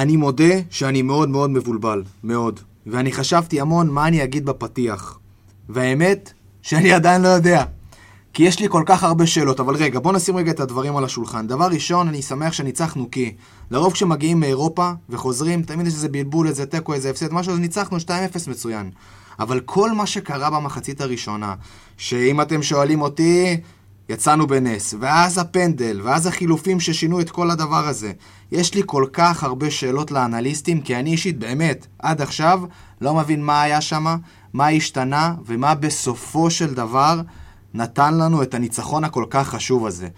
אני מודה שאני מאוד מאוד מבולבל, מאוד. ואני חשבתי המון מה אני אגיד בפתיח. והאמת, שאני עדיין לא יודע. כי יש לי כל כך הרבה שאלות, אבל רגע, בוא נשים רגע את הדברים על השולחן. דבר ראשון, אני שמח שניצחנו כי לרוב כשמגיעים מאירופה וחוזרים, תמיד יש איזה בלבול, איזה תיקו, איזה הפסד, משהו, אז ניצחנו 2-0 מצוין. אבל כל מה שקרה במחצית הראשונה, שאם אתם שואלים אותי, יצאנו בנס, ואז הפנדל, ואז החילופים ששינו את כל הדבר הזה. יש לי כל כך הרבה שאלות לאנליסטים, כי אני אישית, באמת, עד עכשיו, לא מבין מה היה שם, מה השתנה, ומה בסופו של דבר נתן לנו את הניצחון הכל כך חשוב הזה.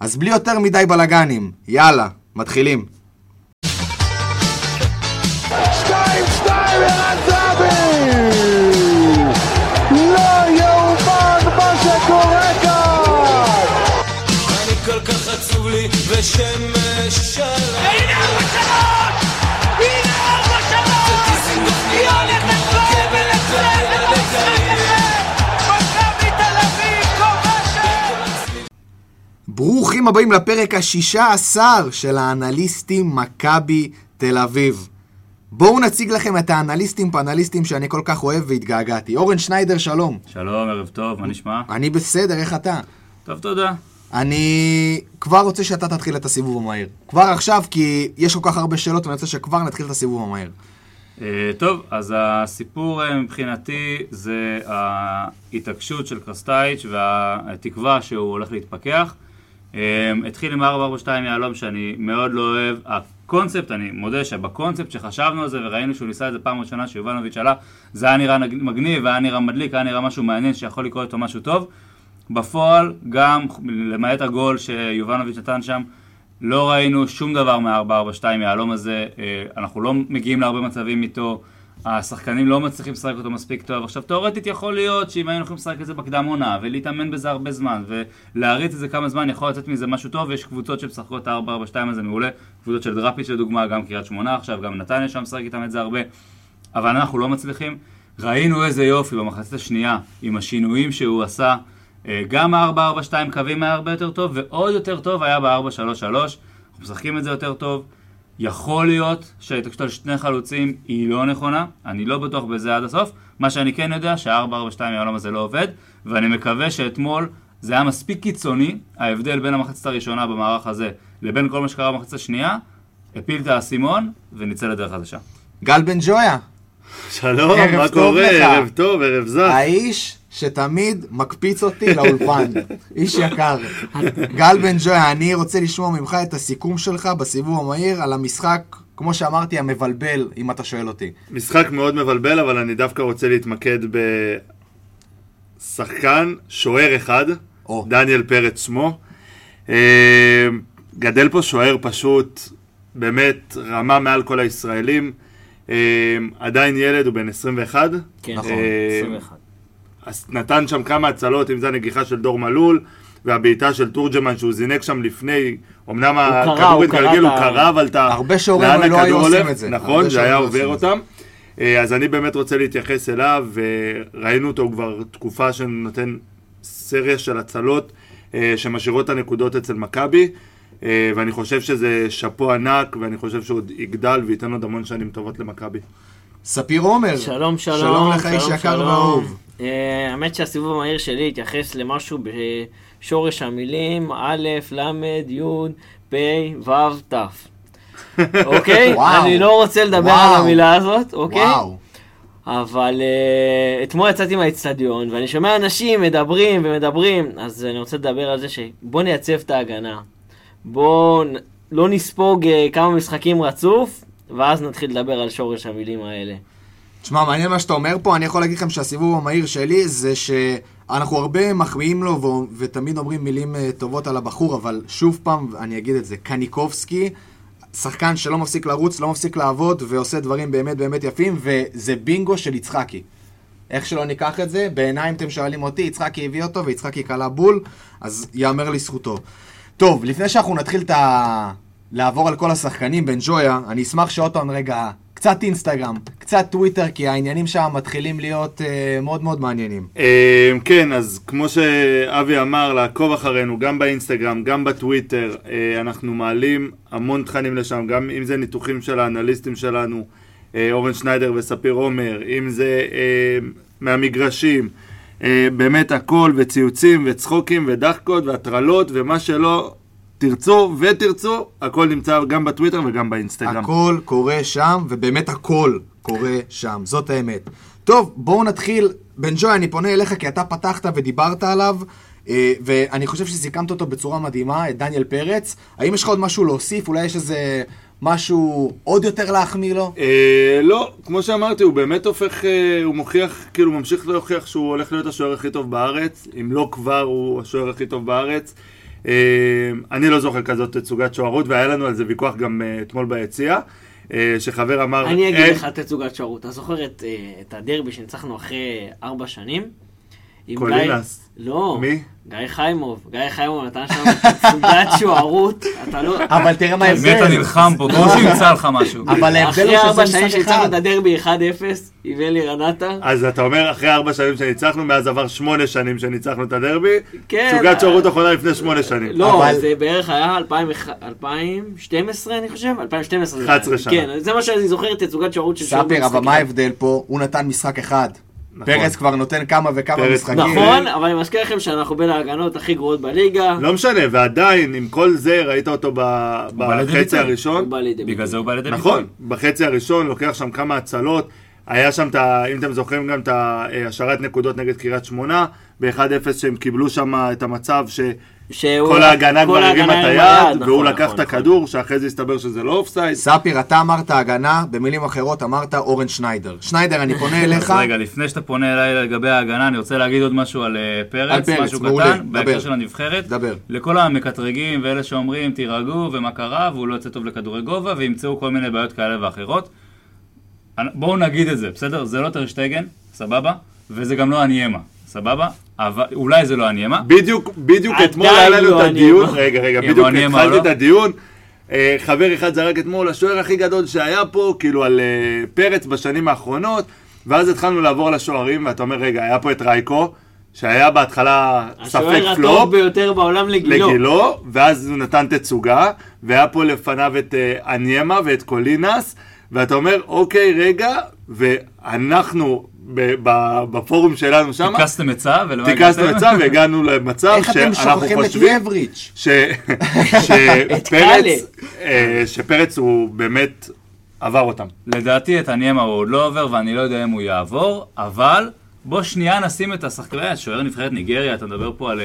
אז בלי יותר מדי בלאגנים, יאללה, מתחילים. שתיים, שתיים, ערן לי ושמש שלם הנה ארבע שלוש! הנה ארבע הזה! מכבי תל אביב כובשת! ברוכים הבאים לפרק השישה עשר של האנליסטים מכבי תל אביב. בואו נציג לכם את האנליסטים פאנליסטים שאני כל כך אוהב והתגעגעתי. אורן שניידר, שלום. שלום, ערב טוב, מה נשמע? אני בסדר, איך אתה? טוב, תודה. אני כבר רוצה שאתה תתחיל את הסיבוב המהיר. כבר עכשיו, כי יש כל כך הרבה שאלות, ואני רוצה שכבר נתחיל את הסיבוב המהיר. אה, טוב, אז הסיפור אה, מבחינתי זה ההתעקשות של קרסטייץ' והתקווה שהוא הולך להתפכח. אה, התחיל עם 442 יהלום שאני מאוד לא אוהב. הקונספט, אני מודה שבקונספט שחשבנו על זה וראינו שהוא ניסה את זה פעם ראשונה שיובנוביץ' עלה, זה היה נראה מגניב, היה נראה מדליק, היה נראה משהו מעניין שיכול לקרות איתו משהו טוב. בפועל, גם למעט הגול שיובנוביץ' נתן שם, לא ראינו שום דבר מה-442 מהיהלום הזה, אה, אנחנו לא מגיעים להרבה מצבים איתו, השחקנים לא מצליחים לשחק אותו מספיק טוב. עכשיו, תאורטית יכול להיות שאם היינו יכולים לשחק את זה בקדם עונה, ולהתאמן בזה הרבה זמן, ולהריץ את זה כמה זמן, יכול לצאת מזה משהו טוב, ויש קבוצות שמשחקות את ה-442 הזה מעולה, קבוצות של דראפיץ' לדוגמה, גם קריית שמונה עכשיו, גם נתניה שם משחק איתם את זה הרבה, אבל אנחנו לא מצליחים. ראינו איזה יופי במחצית השנייה, עם השינויים שהוא עשה. אה, גם ה-442 קווים היה הרבה יותר טוב, ועוד יותר טוב היה ב-433. אנחנו משחקים את זה יותר טוב. יכול להיות שההתעקשות על שני חלוצים היא לא נכונה, אני לא בטוח בזה עד הסוף. מה שאני כן יודע, שה-442 מהעולם הזה לא עובד, ואני מקווה שאתמול זה היה מספיק קיצוני, ההבדל בין המחצית הראשונה במערך הזה לבין כל מה שקרה במחצית השנייה, הפיל את האסימון ונצא לדרך חדשה. גל בן ג'ויה, שלום, מה קורה? לך. ערב טוב, ערב זך. האיש שתמיד מקפיץ אותי לאולפן. איש יקר. גל בן ג'ויה, אני רוצה לשמוע ממך את הסיכום שלך בסיבוב המהיר על המשחק, כמו שאמרתי, המבלבל, אם אתה שואל אותי. משחק מאוד מבלבל, אבל אני דווקא רוצה להתמקד בשחקן, שוער אחד, או. דניאל פרץ שמו. אה, גדל פה שוער פשוט, באמת רמה מעל כל הישראלים. אה, עדיין ילד, הוא בן 21. כן, נכון, אה, 21. נתן שם כמה הצלות, אם זה הנגיחה של דור מלול, והבעיטה של תורג'מן שהוא זינק שם לפני, אמנם הכדור התגלגל, הוא קרא, אבל אתה... הרבה לאן לא היו עושים? את זה. נכון, זה היה לא עובר אותם. אה, אז אני באמת רוצה להתייחס אליו, וראינו אותו כבר תקופה שנותן סריה של הצלות אה, שמשאירות את הנקודות אצל מכבי, אה, ואני חושב שזה שאפו ענק, ואני חושב שהוא עוד יגדל וייתן עוד המון שנים טובות למכבי. ספיר עומר. שלום, שלום. שלום לך, איש יקר. ואהוב. אה, האמת שהסיבוב המהיר שלי התייחס למשהו בשורש המילים א', ל', י', פ', ו', ת'. אוקיי? אני לא רוצה לדבר. על המילה הזאת, אוקיי? אבל uh, אתמול יצאתי מהאצטדיון, ואני שומע אנשים מדברים ומדברים, אז אני רוצה לדבר על זה שבוא נייצב את ההגנה. בוא לא נספוג uh, כמה משחקים רצוף, ואז נתחיל לדבר על שורש המילים האלה. תשמע, מעניין מה שאתה אומר פה, אני יכול להגיד לכם שהסיבוב המהיר שלי זה שאנחנו הרבה מחמיאים לו ו- ותמיד אומרים מילים אה, טובות על הבחור, אבל שוב פעם, אני אגיד את זה, קניקובסקי, שחקן שלא מפסיק לרוץ, לא מפסיק לעבוד ועושה דברים באמת באמת יפים, וזה בינגו של יצחקי. איך שלא ניקח את זה, בעיניי אם אתם שואלים אותי, יצחקי הביא אותו ויצחקי קלע בול, אז יאמר לזכותו. טוב, לפני שאנחנו נתחיל את ה... לעבור על כל השחקנים בן ג'ויה, אני אשמח שעוד פעם רגע, קצת אינסטגרם, קצת טוויטר, כי העניינים שם מתחילים להיות אה, מאוד מאוד מעניינים. אה, כן, אז כמו שאבי אמר, לעקוב אחרינו גם באינסטגרם, גם בטוויטר, אה, אנחנו מעלים המון תכנים לשם, גם אם זה ניתוחים של האנליסטים שלנו, אה, אורן שניידר וספיר עומר, אם זה אה, מהמגרשים, אה, באמת הכל, וציוצים, וצחוקים, ודחקות, והטרלות, ומה שלא תרצו ותרצו, הכל נמצא גם בטוויטר וגם באינסטגרם. הכל קורה שם, ובאמת הכל קורה שם, זאת האמת. טוב, בואו נתחיל. בן ג'וי, אני פונה אליך כי אתה פתחת ודיברת עליו, אה, ואני חושב שסיכמת אותו בצורה מדהימה, את דניאל פרץ. האם יש לך עוד משהו להוסיף? אולי יש איזה משהו עוד יותר להחמיא לו? אה, לא, כמו שאמרתי, הוא באמת הופך, אה, הוא מוכיח, כאילו ממשיך להוכיח שהוא הולך להיות השוער הכי טוב בארץ, אם לא כבר הוא השוער הכי טוב בארץ. אה, אני לא זוכר כזאת תצוגת שוערות, והיה לנו על זה ויכוח גם אה, אתמול ביציע, אה, שחבר אמר... אני אגיד "אין- לך תצוגת שרות. אתה זוכר את, הדרבי שניצחנו אחרי ארבע שנים? קולינס. לא. מי? גיא חיימוב. גיא חיימוב נתן שם תצוגת שוערות. אתה לא... אבל תראה מה על מי אתה ההבדל. נלחם פה? כמו שימצא לך משהו. אבל ההבדל אחרי הוא ארבע שזה שנים משחק שניצחנו אחד. את הדרבי 1-0, עם אלי רנטה. אז אתה אומר, אחרי ארבע שנים שניצחנו, מאז עבר שמונה שנים שניצחנו את הדרבי, כן. תצוגת שוערות אחרונה לפני שמונה שנים. לא, זה בערך היה 2012 אני חושב, 2012. זה 11 היה. שנה. כן, זה מה שאני זוכר, תצוגת שוערות של שוער ספיר, אבל מה. ההבדל פה? הוא נתן משחק אחד. נכון. פרץ כבר נותן כמה וכמה משחקים. נכון, אבל אני מזכיר לכם שאנחנו בין ההגנות הכי גרועות בליגה. לא משנה, ועדיין, עם כל זה, ראית אותו ב- בחצי ביטוי. הראשון. בגלל זה הוא בא לידי נכון, בחצי הראשון לוקח שם כמה הצלות. היה שם, אם אתם זוכרים, גם את השארת נקודות נגד קריית שמונה, ב-1-0 שהם קיבלו שם את המצב שהוא- שכל ההגנה כל כבר הרימה את היד, נכון, והוא נכון, לקח את נכון. הכדור, שאחרי זה הסתבר שזה לא אופסייד. ספיר, אתה אמרת הגנה, במילים אחרות אמרת אורן שניידר. שניידר, אני פונה אליך. רגע, לפני שאתה פונה אליי לגבי ההגנה, אני רוצה להגיד עוד משהו על אה, פרץ, על פרץ, משהו מעולה, קטן, בהקשר. של הנבחרת. דבר. לכל המקטרגים ואלה שאומרים, תירגעו ומה קרה, והוא לא יוצא טוב לכדורי גובה, וימצאו כל מיני בעיות כאלה ואחרות. בואו נגיד את זה, בסדר? זה לא טרשטגן, סבבה? וזה גם לא הניימה, סבבה? אבל אולי זה לא הניימה. בדיוק, בדיוק אתמול היה לנו לא את הדיון, אני- רגע, רגע, בדיוק התחלתי לא? את הדיון. אה, חבר אחד זרק אתמול, השוער הכי גדול שהיה פה, כאילו על אה, פרץ בשנים האחרונות, ואז התחלנו לעבור על השוערים, ואתה אומר, רגע, היה פה את רייקו, שהיה בהתחלה ספק השוער פלופ, הטוב ביותר בעולם לגילו. לגילו, ואז הוא נתן תצוגה, והיה פה לפניו את אה, אניימה ואת קולינס, ואתה אומר, אוקיי, רגע, ואנחנו ב- ב- בפורום שלנו שם, טיקסתם עצה, טיקסנו הגעתם? עצה והגענו למצב איך אתם שאנחנו שוכחים את חושבים. שפרץ, אה, שפרץ הוא באמת עבר אותם. לדעתי את הניימה הוא עוד לא עובר, ואני לא יודע אם הוא יעבור, אבל בוא שנייה נשים את השחקן, שוער נבחרת ניגריה, אתה מדבר פה על אה,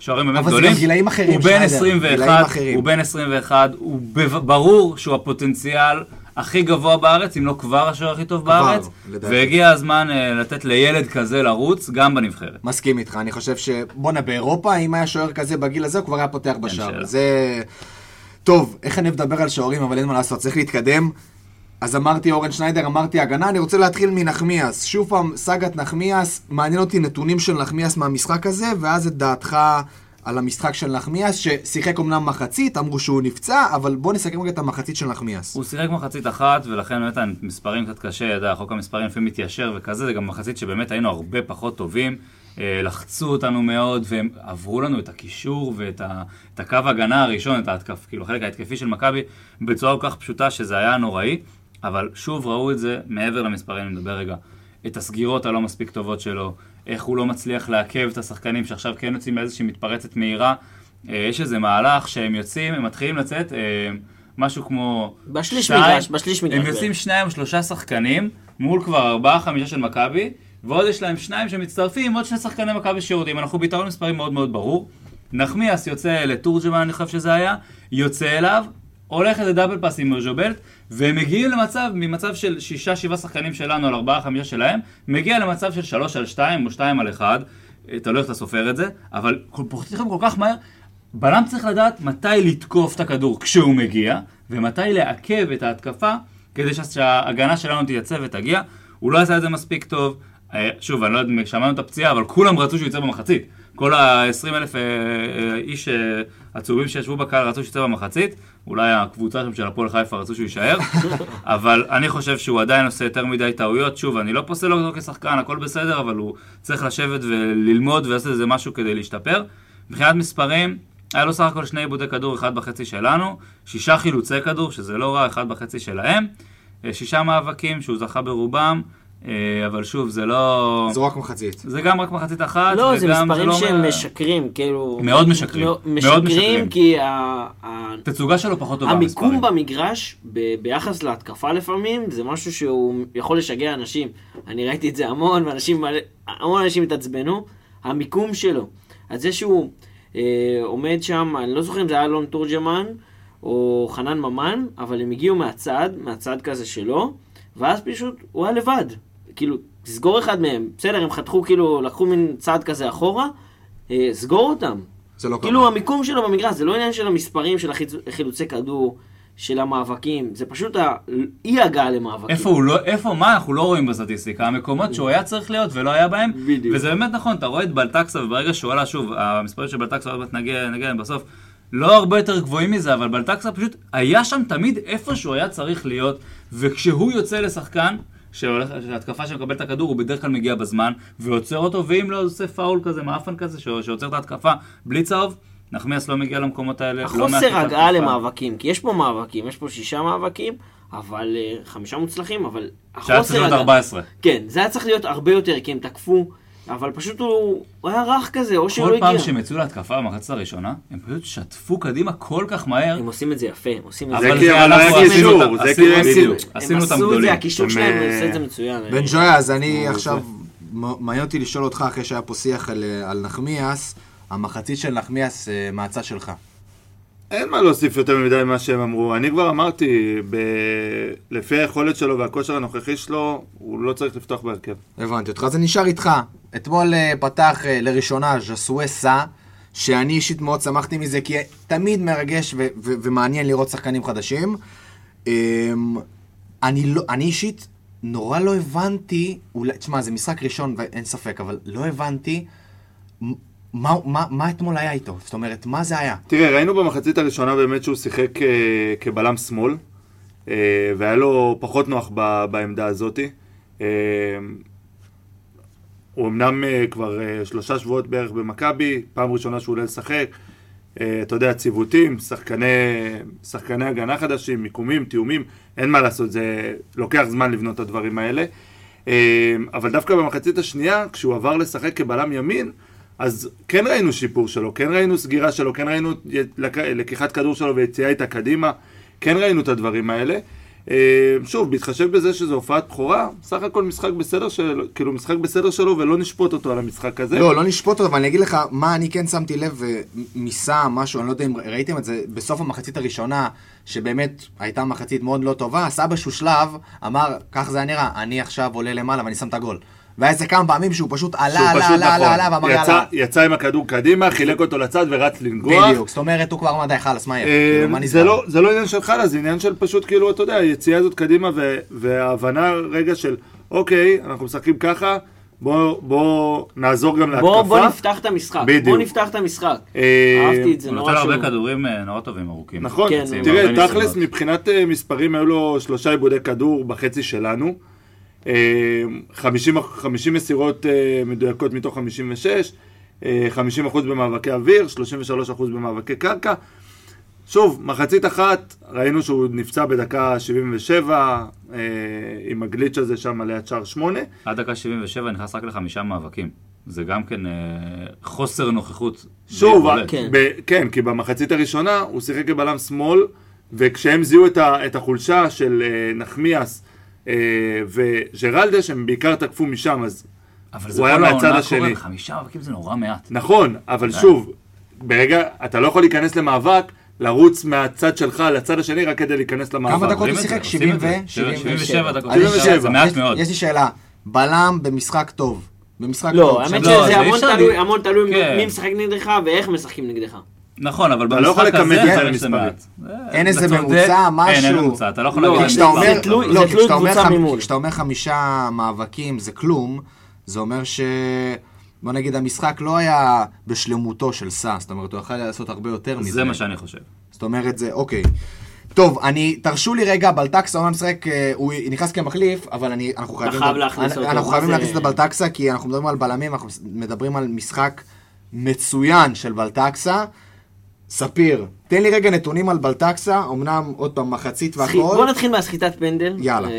שוערים באמת אבל זה גדולים. גם גילאים אחרים, הוא בן שניידר, גילאים 21, אחרים. הוא בן 21, הוא ברור שהוא הפוטנציאל הכי גבוה בארץ, אם לא כבר השוער הכי טוב כבר, בארץ, לדעתי. והגיע הזמן אה, לתת לילד כזה לרוץ גם בנבחרת. מסכים איתך, אני חושב ש... בואנה, באירופה, אם היה שוער כזה בגיל הזה, הוא כבר היה פותח בשער. שאלה. זה... טוב, איך אני מדבר על שוערים, אבל אין מה לעשות, צריך להתקדם. אז אמרתי אורן שניידר, אמרתי הגנה, אני רוצה להתחיל מנחמיאס. שוב פעם, סאגת נחמיאס, מעניין אותי נתונים של נחמיאס מהמשחק הזה, ואז את דעתך על המשחק של נחמיאס, ששיחק אמנם מחצית, אמרו שהוא נפצע, אבל בוא נסכם רגע את המחצית של נחמיאס. הוא שיחק מחצית אחת, ולכן באמת המספרים קצת קשה, אתה יודע, חוק המספרים לפעמים מתיישר וכזה, זה גם מחצית שבאמת היינו הרבה פחות טובים. אה, לחצו אותנו מאוד, והם עברו לנו את הקישור ואת ה, את הקו ההגנה הראשון, את ההתקף, כאילו החלק ההתקפי של מכבי, בצורה כל כך פשוטה שזה היה נוראי, אבל שוב ראו את זה מעבר למספרים, אני מדבר רגע, את הסגירות הלא מספיק טובות שלו, איך הוא לא מצליח לעכב את השחקנים שעכשיו כן יוצאים מאיזושהי מתפרצת מהירה. אה, יש איזה מהלך שהם יוצאים, הם מתחילים לצאת, אה, משהו כמו... בשליש שתיים, מגרש, בשליש מגרש הם בערך. יוצאים שניים או שלושה שחקנים, מול כבר ארבעה, חמישה של מכבי, ועוד יש להם שניים שמצטרפים, עוד שני שחקני מכבי שיורדים. אנחנו ביתרון מספרים מאוד מאוד ברור. נחמיאס יוצא לתורג'מן, אני חושב שזה היה, יוצא אליו, הולך איזה דאבל פאס עם מרז'ובלט, והם מגיעים למצב, ממצב של שישה, שבעה שחקנים שלנו על ארבעה, חמישה שלהם, מגיע למצב של שלוש על שתיים או שתיים על אחד, אה, תלוי איך אתה סופר את זה, אבל פותחים כל כך מהר. בלם צריך לדעת מתי לתקוף את הכדור כשהוא מגיע, ומתי לעכב את ההתקפה כדי שה- שההגנה שלנו תייצב ותגיע. הוא לא עשה את זה מספיק טוב. אה, שוב, אני לא יודע אם שמענו את הפציעה, אבל כולם רצו שהוא יצא במחצית. כל ה-20 אלף איש אה, עצובים שישבו בקהל רצו שיצא במחצית, אולי הקבוצה שם של הפועל חיפה רצו שהוא יישאר, אבל אני חושב שהוא עדיין עושה יותר מדי טעויות. שוב, אני לא פוסל אותו כשחקן, הכל בסדר, אבל הוא צריך לשבת וללמוד ולעשות איזה משהו כדי להשתפר. מבחינת מספרים, היה לו סך הכל שני עיבודי כדור, אחד בחצי שלנו, שישה חילוצי כדור, שזה לא רע, אחד בחצי שלהם, אה, שישה מאבקים שהוא זכה ברובם, אבל שוב, זה לא... זו רק מחצית. זה גם רק מחצית אחת, לא, זה מספרים לא שהם משקרים, כאילו... מאוד משקרים, לא, מאוד משקרים משקרים. כי ה- ה- התצוגה שלו פחות טובה המיקום. במגרש, ב- ביחס להתקפה לפעמים, זה משהו שהוא יכול לשגע אנשים. אני ראיתי את זה המון, ואנשים, המון אנשים התעצבנו. המיקום שלו. אז זה שהוא אה, עומד שם, אני לא זוכר אם זה היה אלון תורג'מן או חנן ממן, אבל הם הגיעו מהצד, מהצד כזה שלו, ואז פשוט הוא היה לבד. כאילו, תסגור אחד מהם. בסדר, הם חתכו, כאילו, לקחו מין צעד כזה אחורה, אה, סגור אותם. זה לא כאילו קרה. המיקום שלו במגרש, זה לא עניין של המספרים של החיצ- חילוצי כדור, של המאבקים, זה פשוט האי הגעה למאבקים. איפה הוא לא, איפה, מה אנחנו לא רואים בסטטיסטיקה? המקומות שהוא היה צריך להיות ולא היה בהם. בדיוק. וזה באמת נכון, אתה רואה את בלטקסה, וברגע שהוא עלה, שוב, המספרים של בלטקסה, עוד מעט נגיע, נגיע אליהם בסוף, לא הרבה יותר גבוהים מזה, אבל בלטקסה פשוט היה שם תמיד איפה שהוא היה צריך להיות, וכשהוא יוצא לשחקן, שהולך- שההתקפה שמקבל את הכדור, הוא בדרך כלל מגיע בזמן, ועוצר אותו, ואם לא, עושה פאול כזה, מאפן כזה, שעוצר את ההתקפה בלי צהוב, נחמיאס לא מגיע למקומות האלה. לא החוסר את הגעה. למאבקים, כי יש פה מאבקים, יש פה שישה מאבקים, אבל אה, חמישה מוצלחים, אבל שהיה צריך להיות 14. כן, זה היה צריך להיות הרבה יותר, כי הם תקפו, אבל פשוט הוא, הוא היה רך כזה, או שהוא לא כל הגיע. פעם שהם יצאו להתקפה במחצית הראשונה, הם פשוט שטפו קדימה כל כך מהר. הם עושים את זה יפה, הם עושים את זה זה. אבל אנחנו עשינו קישור, אותם- זה עשינו- כי- בדיוק, בדיוק. עשינו הם אותם עשו את זה, גדולים. הקישור הם, שלהם אה, עושה את זה מצוין. בן ג'ויה, אז אני עכשיו, מעניין אותי לשאול אותך, אחרי שהיה פה שיח על, אה, על נחמיאס, המחצית של נחמיאס אה, מהצד שלך. אין מה להוסיף יותר מדי ממה שהם אמרו. אני כבר אמרתי, ב... לפי היכולת שלו והכושר הנוכחי שלו, הוא לא צריך לפתוח בהרכב. הבנתי אותך, אני נשאר איתך. אתמול אה, פתח אה, לראשונה ז'סואה סא, שאני אישית מאוד שמחתי מזה, כי תמיד מרגש ו- ו- ומעניין לראות שחקנים חדשים. אמ, אני, לא, אני אישית נורא לא הבנתי, אולי, תשמע, זה משחק ראשון ואין ספק, אבל לא הבנתי מה, מה, מה אתמול היה איתו. זאת אומרת, מה זה היה? תראה, ראינו במחצית הראשונה באמת שהוא שיחק אה, כבלם שמאל, אה, והיה לו פחות נוח ב, בעמדה הזאתי. אה, הוא אמנם כבר שלושה שבועות בערך במכבי, פעם ראשונה שהוא עולה לשחק. אתה יודע, ציוותים, שחקני, שחקני הגנה חדשים, מיקומים, תיאומים, אין מה לעשות, זה לוקח זמן לבנות את הדברים האלה. אבל דווקא במחצית השנייה, כשהוא עבר לשחק כבלם ימין, אז כן ראינו שיפור שלו, כן ראינו סגירה שלו, כן ראינו לקיחת כדור שלו ויציאה איתה קדימה, כן ראינו את הדברים האלה. אה, שוב, בהתחשב בזה שזו הופעת בכורה, סך הכל משחק בסדר שלו, כאילו משחק בסדר שלו ולא נשפוט אותו על המשחק הזה. לא, לא נשפוט אותו, אבל אני אגיד לך מה אני כן שמתי לב ומיסה משהו, אני לא יודע אם ראיתם את זה בסוף המחצית הראשונה, שבאמת הייתה מחצית מאוד לא טובה, עשה באיזשהו שלב, אמר, כך זה היה נראה, אני עכשיו עולה למעלה ואני שם את הגול. והיה איזה כמה פעמים שהוא פשוט עלה, שהוא עלה, פשוט עלה, נכון, עלה, עלה, ואמר יצא, יאללה. יצא עם הכדור קדימה, חילק אותו לצד ורץ לנגוח. בדיוק, זאת אומרת, הוא כבר אמר די חלאס, מה יהיה? אה, כאילו, מה זה נסגר? לא, זה לא עניין של חלאס, זה עניין של פשוט כאילו, אתה יודע, היציאה הזאת קדימה ו- וההבנה רגע של, אוקיי, אנחנו משחקים ככה, בוא, בוא נעזור גם להתקפה. בוא, בוא נפתח את המשחק. בדיוק. בוא נפתח את המשחק. אה, אהבתי את זה הוא נורא נותן הרבה שהוא... כדורים אה, נורא טובים ארוכים. נכון, כן, תראה, תכלס. מבחינת מספרים היו לו שלושה עיבודי כדור בחצי שלנו. אה, 50, 50 מסירות אה, מדויקות מתוך 56, אה, 50% במאבקי אוויר, 33% במאבקי קרקע. שוב, מחצית אחת, ראינו שהוא נפצע בדקה 77, אה, עם הגליץ' הזה שם ליד שער 8. עד דקה 77 נכנס רק לחמישה מאבקים. זה גם כן אה, חוסר נוכחות. שוב. כן. ב- כן, כי במחצית הראשונה הוא שיחק כבלם שמאל, וכשהם זיהו את, ה, את החולשה של אה, נחמיאס אה, וג'רלדש, הם בעיקר תקפו משם, אז אבל זה הוא היה כל מהצד העונה השני. קורה, חמישה מאבקים זה נורא מעט. נכון, אבל שוב, ברגע, אתה לא יכול להיכנס למאבק, לרוץ מהצד שלך לצד השני רק כדי להיכנס למאבק. כמה דקות הוא זה, שיחק? עושים את זה. 70 ו- 77 דקות. אני- 77, זה מעט מאוד. יש לי שאלה, בלם במשחק טוב. במשחק לא, טוב. האמת לא, שזה זה המון תלוי- לי- המון תלוי כן. מי משחק נגדך ואיך משחקים נגדך. נכון, אבל לא יכול במשחק הזה את זה חלק למספרים. מעט. אין איזה. ממוצע, משהו. אין, אין ממוצע, אתה לא יכול לא, להגיד... זה תלוי- לא, קבוצה חמ- ממול. כשאתה אומר חמישה מאבקים זה כלום, זה אומר ש... בוא נגיד, המשחק לא היה בשלמותו של סאס, זאת אומרת, הוא יכל לעשות הרבה יותר מזה. זה מה שאני חושב. זאת אומרת, זה, אוקיי. טוב, אני, תרשו לי רגע, בלטקסה אומנם משחק, אה, הוא נכנס כמחליף, אבל אני, אנחנו חייבים... חייב להכניס אנחנו- אותו, אנחנו חייבים להכניס את הבלטקסה, כי אנחנו מדברים על בלמים, אנחנו מדברים על משחק מצוין של בלטקסה. ספיר, תן לי רגע נתונים על בלטקסה, אמנם עוד פעם מחצית סחי- בוא והכל. נתחיל מהסחיטת פנדל. יאללה. אה,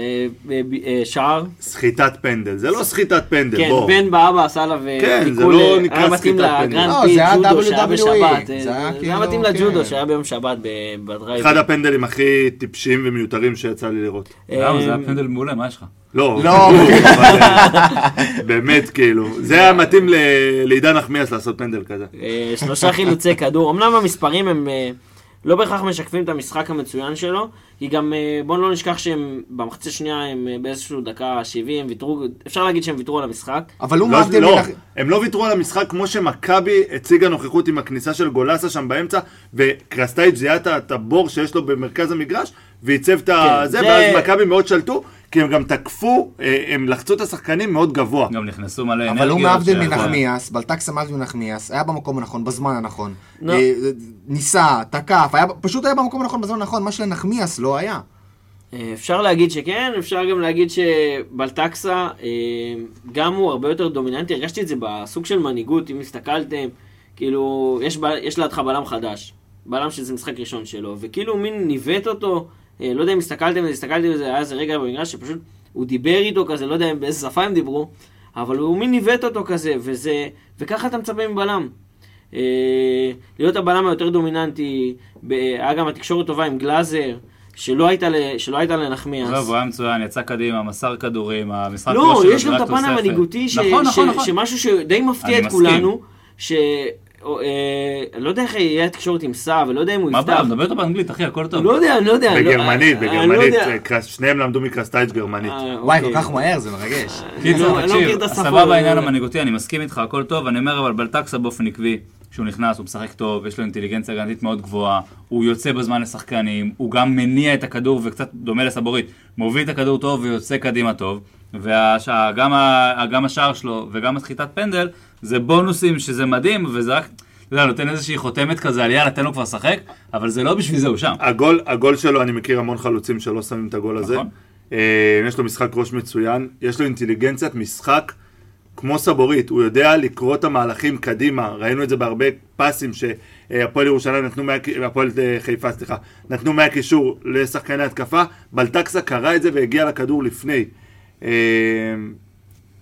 אה, אה, שער. סחיטת פנדל, זה לא סחיטת פנדל, כן, בוא. בן באבא עשה עליו אה, כן, לא נקרא היה מתאים סחיטת פנדל. לגרנד לא, פי זה היה ג'ודו שהיה WWE, בשבת. זה היה זה היה כאילו, מתאים לג'ודו כן. שהיה ביום שבת בדרייב. אחד הפנדלים הכי טיפשיים ומיותרים שיצא לי לראות. למה? זה היה פנדל מעולה, מה יש לך? לא, לא. אה, באמת, כאילו, זה היה מתאים לעידן נחמיאס לעשות פנדל כזה. שלושה חילוצי כדור. אמנם המספרים הם לא בהכרח משקפים את המשחק המצוין שלו, כי גם אה, בואו לא נשכח שהם במחצית השנייה הם אה, באיזשהו דקה 70 ויתרו, אפשר להגיד שהם ויתרו על המשחק. אבל הוא לא, מבדיל לא, מן... הם לא ויתרו על המשחק כמו שמכבי הציגה נוכחות עם הכניסה של גולסה שם באמצע, וקרסטייץ' זיהה את הבור שיש לו במרכז המגרש, ועיצב את כן, זה, זה- ואז מכבי מאוד שלטו, כי הם גם תקפו, אה, הם לחצו את השחקנים מאוד גבוה. גם נכנסו מלא אנרגיות. אבל הוא שיכול- מנחמיאס, בלטקסה מבדיל מנחמיאס, היה במקום הנכון, בזמן הנכון. לא. אה, ניסה, תקף, פשוט היה במקום הנכון, בזמן הנכון, מה שלנחמיאס לא היה. אה, אפשר להגיד שכן, אפשר גם להגיד שבלטקסה, אה, גם הוא הרבה יותר דומיננטי, הרגשתי את זה בסוג של מנהיגות, אם הסתכלתם, כאילו, יש, יש לידך בלם חדש, בלם שזה משחק ראשון שלו, וכאילו מין ניווט אותו, אה, לא יודע אם הסתכלתם, הסתכלתי על זה, היה איזה רגע במגרש שפשוט, הוא דיבר איתו כזה, לא יודע באיזה שפה הם דיברו, אבל הוא מין ניווט אותו כזה, וזה, וככה אתה מצפה מבלם. אה, להיות הבלם היותר דומיננטי, היה גם התקשורת טובה עם גלאזר, שלא הייתה, ל- שלא הייתה לנחמיאס. עזוב, הוא היה מצוין, יצא קדימה, מסר כדורים, המשחק לא, יש גם את הפן. המנהיגותי, ש- נכון, ש- נכון, נכון. שמשהו שדי מפתיע את מסכים. כולנו, ש... או, אה, אני לא יודע איך יהיה התקשורת עם סע, ולא יודע אם הוא מה יפתח. הבעיה? מדבר איתו באנגלית, אחי, הכל טוב. לא יודע, אני לא יודע. לא- בגרמנית, לא בגרמנית, יודע. אה, שניהם למדו מקרסטייץ' גרמנית. אה, וואי, אוקיי. כל כך מהר, זה מרגש. קיצור, לא תקשיב, סבבה העניין לא- המנהיגותי, אני מסכים איתך, הכל טוב, אני אומר אבל בלטקסה באופן עקבי, כשהוא נכנס, הוא משחק טוב, יש לו אינטליגנציה הגנתית מאוד גבוהה, הוא יוצא בזמן לשחקנים, הוא גם מניע את הכדור, וקצת דומה לסבורית, מוביל את הכדור טוב ויוצא קדימה טוב, וגם השער שלו וגם הסחיטת פנדל, זה בונוסים שזה מדהים, וזה רק, אתה יודע, נותן איזושהי חותמת כזה על יאללה, תן לו כבר לשחק, אבל זה לא בשביל זה הוא שם. הגול, הגול שלו, אני מכיר המון חלוצים שלא שמים את הגול הזה. נכון. אה, יש לו משחק ראש מצוין, יש לו אינטליגנציית משחק כמו סבורית, הוא יודע לקרוא את המהלכים קדימה, ראינו את זה בהרבה פסים שהפועל ירושלים נתנו, מה... הפועל אה, חיפה, סליחה, נתנו מהקישור לשחקני התקפה, בלטקסה קרא את זה והגיע לכדור לפני. אה,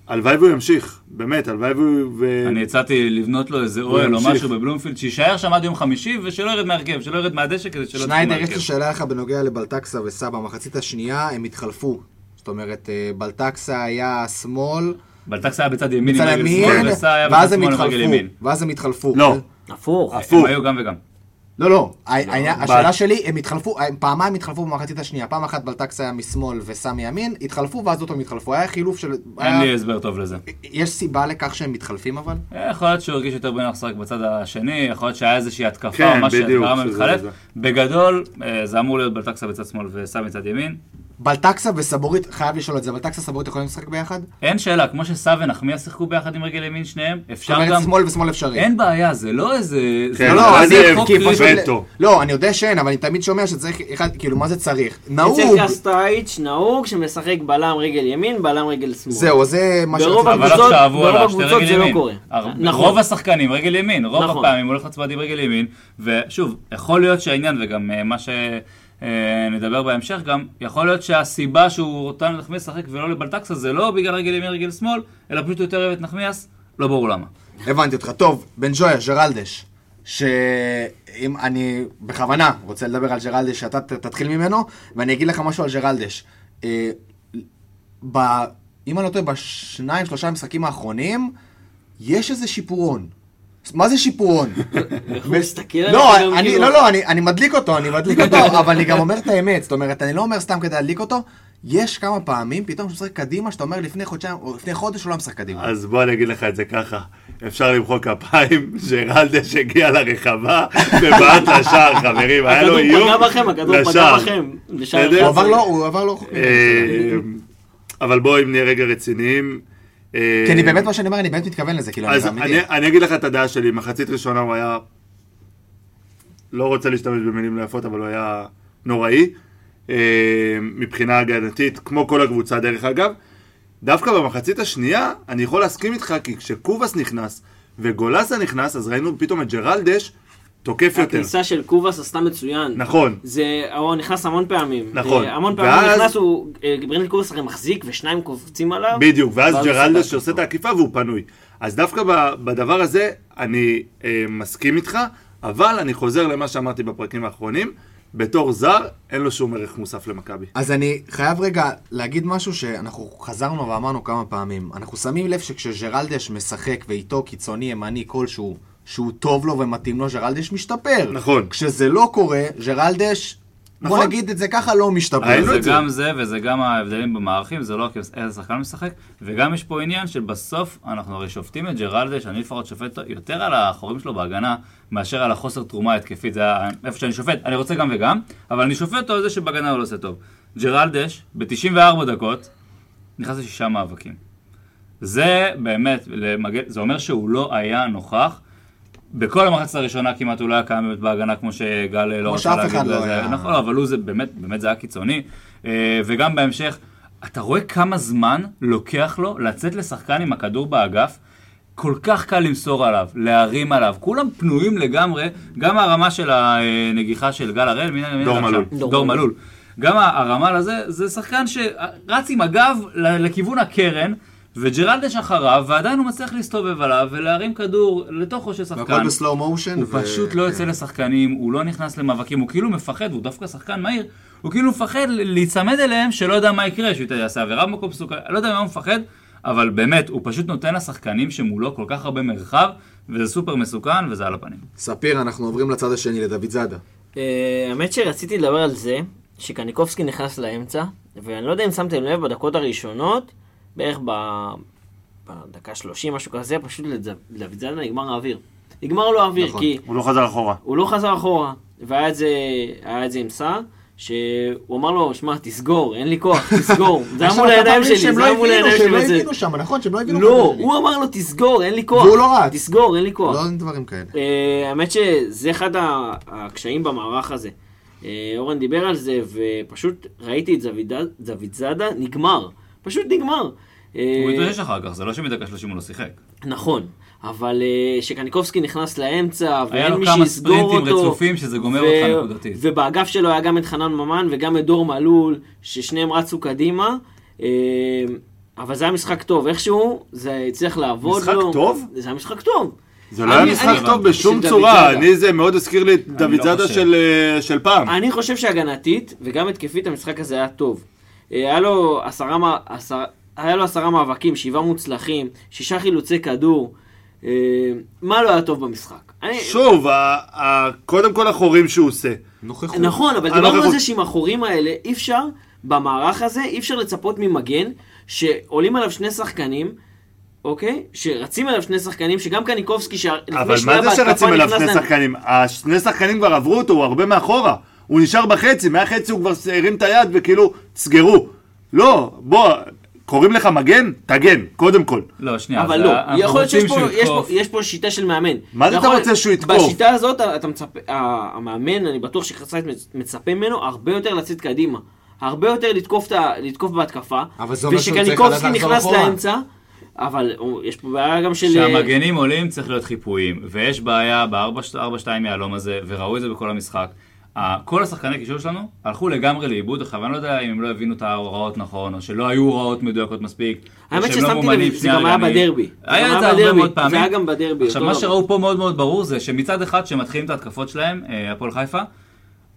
הלוואי והוא ימשיך, באמת, הלוואי והוא... ו... אני הצעתי לבנות לו איזה אוהל או. משהו בבלומפילד, שיישאר שם עד יום חמישי ושלא ירד מהרכב, שלא ירד מהדשא כדי שלא שניידר, יש לי. שאלה לך בנוגע לבלטקסה וסבא, במחצית השנייה הם התחלפו. זאת אומרת, אה, בלטקסה היה שמאל, בלטקס היה בצד ימין עם רגל ימין, שמאל, וסע היה ואז בצד הם שמאל עם רגל התחלפו. ימין. ואז הם התחלפו. לא, הפוך. הפוך. הם היו גם וגם. לא, לא, העניין- ב- השאלה שלי, הם התחלפו, פעמיים התחלפו במחצית השנייה, פעם אחת בלטקס היה משמאל וסם מימין, התחלפו ואז עוד פעם התחלפו, היה חילוף של... אין לי הסבר טוב לזה. יש סיבה לכך שהם מתחלפים אבל? יכול להיות שהוא הרגיש יותר בנוח לשחק בצד השני, יכול להיות שהיה איזושהי התקפה כן, או משהו מתחלף. בגדול, אה, זה אמור להיות בלטקסה בצד שמאל וסע מצד ימין. בלטקסה וסבורית, חייב לשאול את זה, בלטקסה וסבורית יכולים לשחק ביחד? אין שאלה, כמו שסע ונחמיאס שיחקו ביחד עם רגל ימין שניהם, אפשר גם... שמאל ושמאל אפשרי. אין בעיה, זה לא איזה... זה כן, לא, זה לא, אני, חוק וטו. לא, אני יודע שאין, אבל אני תמיד שומע שצריך, אחד, כאילו, מה זה צריך? אצל נהוג, קסטייץ' נהוג שמשחק בלם רגל ימין, בלם רגל שמאל. זהו, זה מה שרציתי. אבל עכשיו ברוב שתי הקבוצות רגל זה לא ימין. קורה. הר- נכון. רוב השחקנים רגל ימין, רוב נכון. הפעמים הוא הולך לצמד עם רגל ימין, ושוב, יכול להיות שהעניין, וגם מה שנדבר בהמשך גם, יכול להיות שהסיבה שהוא נתן לנחמיאס לשחק ולא לבלטקסה זה לא בגלל רגל ימין רגל שמאל, אלא פשוט יותר אוהב את נחמיאס, לא ברור למה. הבנתי אותך. טוב, בן ג'ויה, ג'רלדש, שאם אני בכוונה רוצה לדבר על ג'רלדש, שאתה תתחיל ממנו, ואני אגיד לך משהו על ג'רלדש. אה. אם אני לא טועה, בשניים, שלושה המשחקים האחרונים, יש איזה שיפורון. מה זה שיפורון? הוא מסתכל לא, כאילו- לא, לא, אני, מדליק אותו, אני מדליק אותו, אבל אני גם אומר את האמת, זאת אומרת, אני לא אומר סתם כדי להדליק אותו, יש כמה פעמים, פתאום כשהוא משחק קדימה, שאתה אומר לפני חודשיים, או לפני חודש הוא לא משחק קדימה. אז בוא אני אגיד לך את זה ככה, אפשר למחוא כפיים, שרלדש הגיע לרחבה ובעט לשער, חברים, היה לו הכדור איום פגע בכם, הכדור פגע לשער. בכם. לשער? הוא. עבר לו, הוא עבר לו... אה, אבל בואו אם נהיה רגע רציניים, כי אני באמת, מה שאני אומר, אני באמת מתכוון לזה, כאילו, אז. אני, אני אגיד לך את הדעה שלי, מחצית ראשונה הוא היה, לא רוצה להשתמש במילים לא יפות, אבל הוא היה נוראי, אה, מבחינה הגנתית, כמו כל הקבוצה דרך אגב. דווקא במחצית השנייה, אני יכול להסכים איתך, כי כשקובאס נכנס וגולסה נכנס, אז ראינו פתאום את ג'רלדש תוקף יותר. הכניסה של קובאס עשתה מצוין. נכון. זה, הוא נכנס המון פעמים. נכון. אה, המון פעמים ואז- הוא נכנס, הוא, אה, ברנדל קובאס הרי מחזיק ושניים קופצים עליו. בדיוק, ואז ההתקפה. שעושה את העקיפה והוא פנוי. אז דווקא ב- בדבר הזה אני אה, מסכים איתך, אבל אני חוזר למה שאמרתי בפרקים האחרונים, בתור זר אין לו שום ערך מוסף למכבי. אז אני חייב רגע להגיד משהו שאנחנו חזרנו ואמרנו כמה פעמים. אנחנו שמים לב שכשג'רלדש משחק ואיתו קיצוני ימני כלשהו, שהוא טוב לו ומתאים לו, ג'רלדש משתפר. נכון. כשזה לא קורה, ג'רלדש, בוא נכון. נגיד את זה ככה, לא משתפר. זה זה. גם זה, וזה גם ההבדלים במערכים, זה לא רק איזה שחקן משחק, וגם יש פה עניין שבסוף אנחנו הרי שופטים את ג'רלדש, אני לפחות שופט יותר על החורים שלו בהגנה, מאשר על החוסר תרומה התקפית, זה איפה שאני שופט, אני רוצה גם וגם, אבל אני שופט אותו על זה שבהגנה הוא לא עושה טוב. ג'רלדש, ב-94 דקות, נכנס לשישה מאבקים. זה באמת, למגן, זה אומר שהוא לא היה נוכח. בכל המחצת הראשונה כמעט הוא לא היה קיים באמת בהגנה כמו שגל לא רצה שאף להגיד. אחד לא היה. נכון, אבל הוא זה באמת, באמת זה היה קיצוני. אה, וגם בהמשך, אתה רואה כמה זמן לוקח לו לצאת לשחקן עם הכדור באגף. כל כך קל למסור עליו, להרים עליו, כולם פנויים לגמרי, גם הרמה של הנגיחה של גל הראל, מי מי דור? מלול. דור דור מלול. גם הרמה לזה, זה שחקן שרץ עם הגב לכיוון הקרן, וג'רלדש אחריו, ועדיין הוא מצליח להסתובב עליו ולהרים כדור לתוכו של שחקן. והכל בסלואו מושן. הוא פשוט לא יוצא לשחקנים, הוא לא נכנס למאבקים, הוא כאילו מפחד, הוא דווקא שחקן מהיר, הוא כאילו מפחד להיצמד אליהם שלא יודע מה יקרה, שהוא יעשה עבירה במקום מסוכן, לא יודע ממה הוא מפחד, אבל באמת, הוא פשוט נותן לשחקנים שמולו כל כך הרבה מרחב, וזה סופר מסוכן, וזה על הפנים. ספיר, אנחנו עוברים לצד השני, לדוד זאדה. אה, האמת שרציתי לדבר על זה, שקניקובסקי נכנס לאמצע, ואני לא יודע אם שמתם לב, בדקות הראשונות, בערך ב... בדקה 30, משהו כזה, פשוט לדוד זאדה נגמר האוויר. נגמר לו האוויר, נכון. כי הוא לא חזר אחורה. הוא לא חזר אחורה, והיה את זה, היה את זה עם סער, שהוא אמר לו, שמע, תסגור, אין לי כוח, תסגור. זה היה מול הידיים שלי, זה היה מול הידיים שהם לא שלי. הבינו שם, נכון? שהם לא הבינו. לא. הוא אמר לו, תסגור, אין לי כוח. והוא לא רץ. תסגור, אין לי כוח. לא דברים כאלה. אה, האמת שזה אחד הקשיים במערך הזה. אה, אורן דיבר על זה, ופשוט ראיתי את זביד זאדה, נגמר. פשוט נגמר. אה, הוא התאושש אחר כך, זה לא שמדקה 30 הוא לא שיחק. נכון, אבל אה, שקניקובסקי נכנס לאמצע, היה ואין לו מי כמה שיסגור אותו. ספרינטים רצופים שזה גומר אותך נקודתית. ובאגף שלו היה גם את חנן ממן וגם את דור מלול, ששניהם רצו קדימה. אה, אבל זה היה משחק טוב, איכשהו זה הצליח לעבוד משחק לו. טוב? זה היה משחק טוב. זה לא היה משחק אני- טוב בשום צורה. אני זה מאוד הזכיר לי את דוד לא זאדה אה, של פעם. אני חושב שהגנתית וגם התקפית המשחק הזה היה טוב. אה, היה לו עשרה, מא- עשר, היה לו עשרה מאבקים, שבעה מוצלחים, שישה חילוצי כדור. אה, מה לא היה טוב במשחק? שוב, קודם כל החורים שהוא עושה. נוכחות. נכון, אבל דיברנו לא על זה שעם החורים האלה אי אפשר, במערך הזה, אי אפשר לצפות ממגן, שעולים עליו שני שחקנים, אוקיי? שרצים עליו שני שחקנים, שגם קניקובסקי, שלפני אבל שנייה מה זה בהתקפה שרצים נכנס שני שחקנים? השני שחקנים כבר עברו אותו, הוא הרבה מאחורה. הוא נשאר בחצי, מהחצי הוא כבר הרים את היד וכאילו, תסגרו. לא, בוא, קוראים לך מגן? תגן, קודם כל. לא, שנייה, אבל לא, יכול להיות שיש פה, יש פה. יש פה שיטה של מאמן. מה זה אתה רוצה שהוא יתקוף? בשיטה הזאת אתה מצפה, המאמן, אני בטוח שקרסייט מצפה ממנו הרבה יותר לצאת קדימה. הרבה יותר לתקוף, לתקוף בהתקפה. אבל זה אומר שהוא צריך ושקניקובסקי לדעת לחזור נכנס. לאמצע, אבל יש פה בעיה גם של... כשהמגנים עולים צריך להיות חיפויים, ויש בעיה ב-4-2 יהלום הזה, וראו את זה בכל המשחק. כל השחקני קישור שלנו הלכו לגמרי לאיבוד, עכשיו אני לא יודע אם הם לא הבינו את ההוראות נכון, או שלא היו הוראות מדויקות מספיק. האמת לא ששמתי לב, זה גם היה. בדרבי. זה היה את זה הרבה. מאוד פעמים. זה היה גם בדרבי, עכשיו מה. שראו פה מאוד מאוד ברור זה שמצד אחד כשמתחילים את ההתקפות שלהם, אה, הפועל חיפה,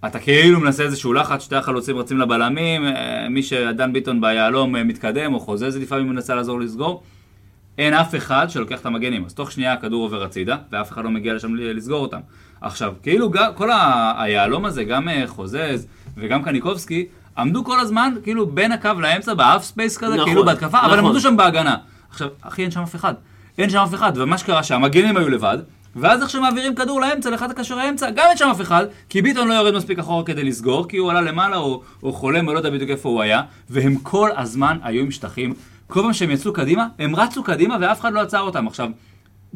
אתה כאילו מנסה איזשהו לחץ, שתי החלוצים רצים לבלמים, אה, מי שדן ביטון ביהלום אה, מתקדם או חוזז לפעמים מנסה לעזור לסגור. אין אף אחד שלוקח את המגנים, אז תוך שנייה הכדור עובר הצידה, ואף אחד לא מגיע לשם לסגור אותם. עכשיו, כאילו גם, כל היהלום הזה, גם אה, חוזז וגם קניקובסקי, עמדו כל הזמן, כאילו בין הקו לאמצע, ב half space כזה, נכון, כאילו בהתקפה, אבל הם נכון. עמדו שם בהגנה. עכשיו, אחי, אין שם אף אחד. אין שם אף אחד, ומה שקרה שהמגנים היו לבד, ואז איך שמעבירים כדור לאמצע, לאחד הקשרי האמצע, גם אין שם אף אחד, כי ביטון לא יורד מספיק אחורה כדי לסגור, כי הוא עלה למעלה, או, או חולם, או לא יודע בדיוק איפה הוא היה, והם כל הזמן היו עם שטחים כל פעם שהם יצאו קדימה, הם רצו קדימה ואף אחד לא עצר אותם. עכשיו,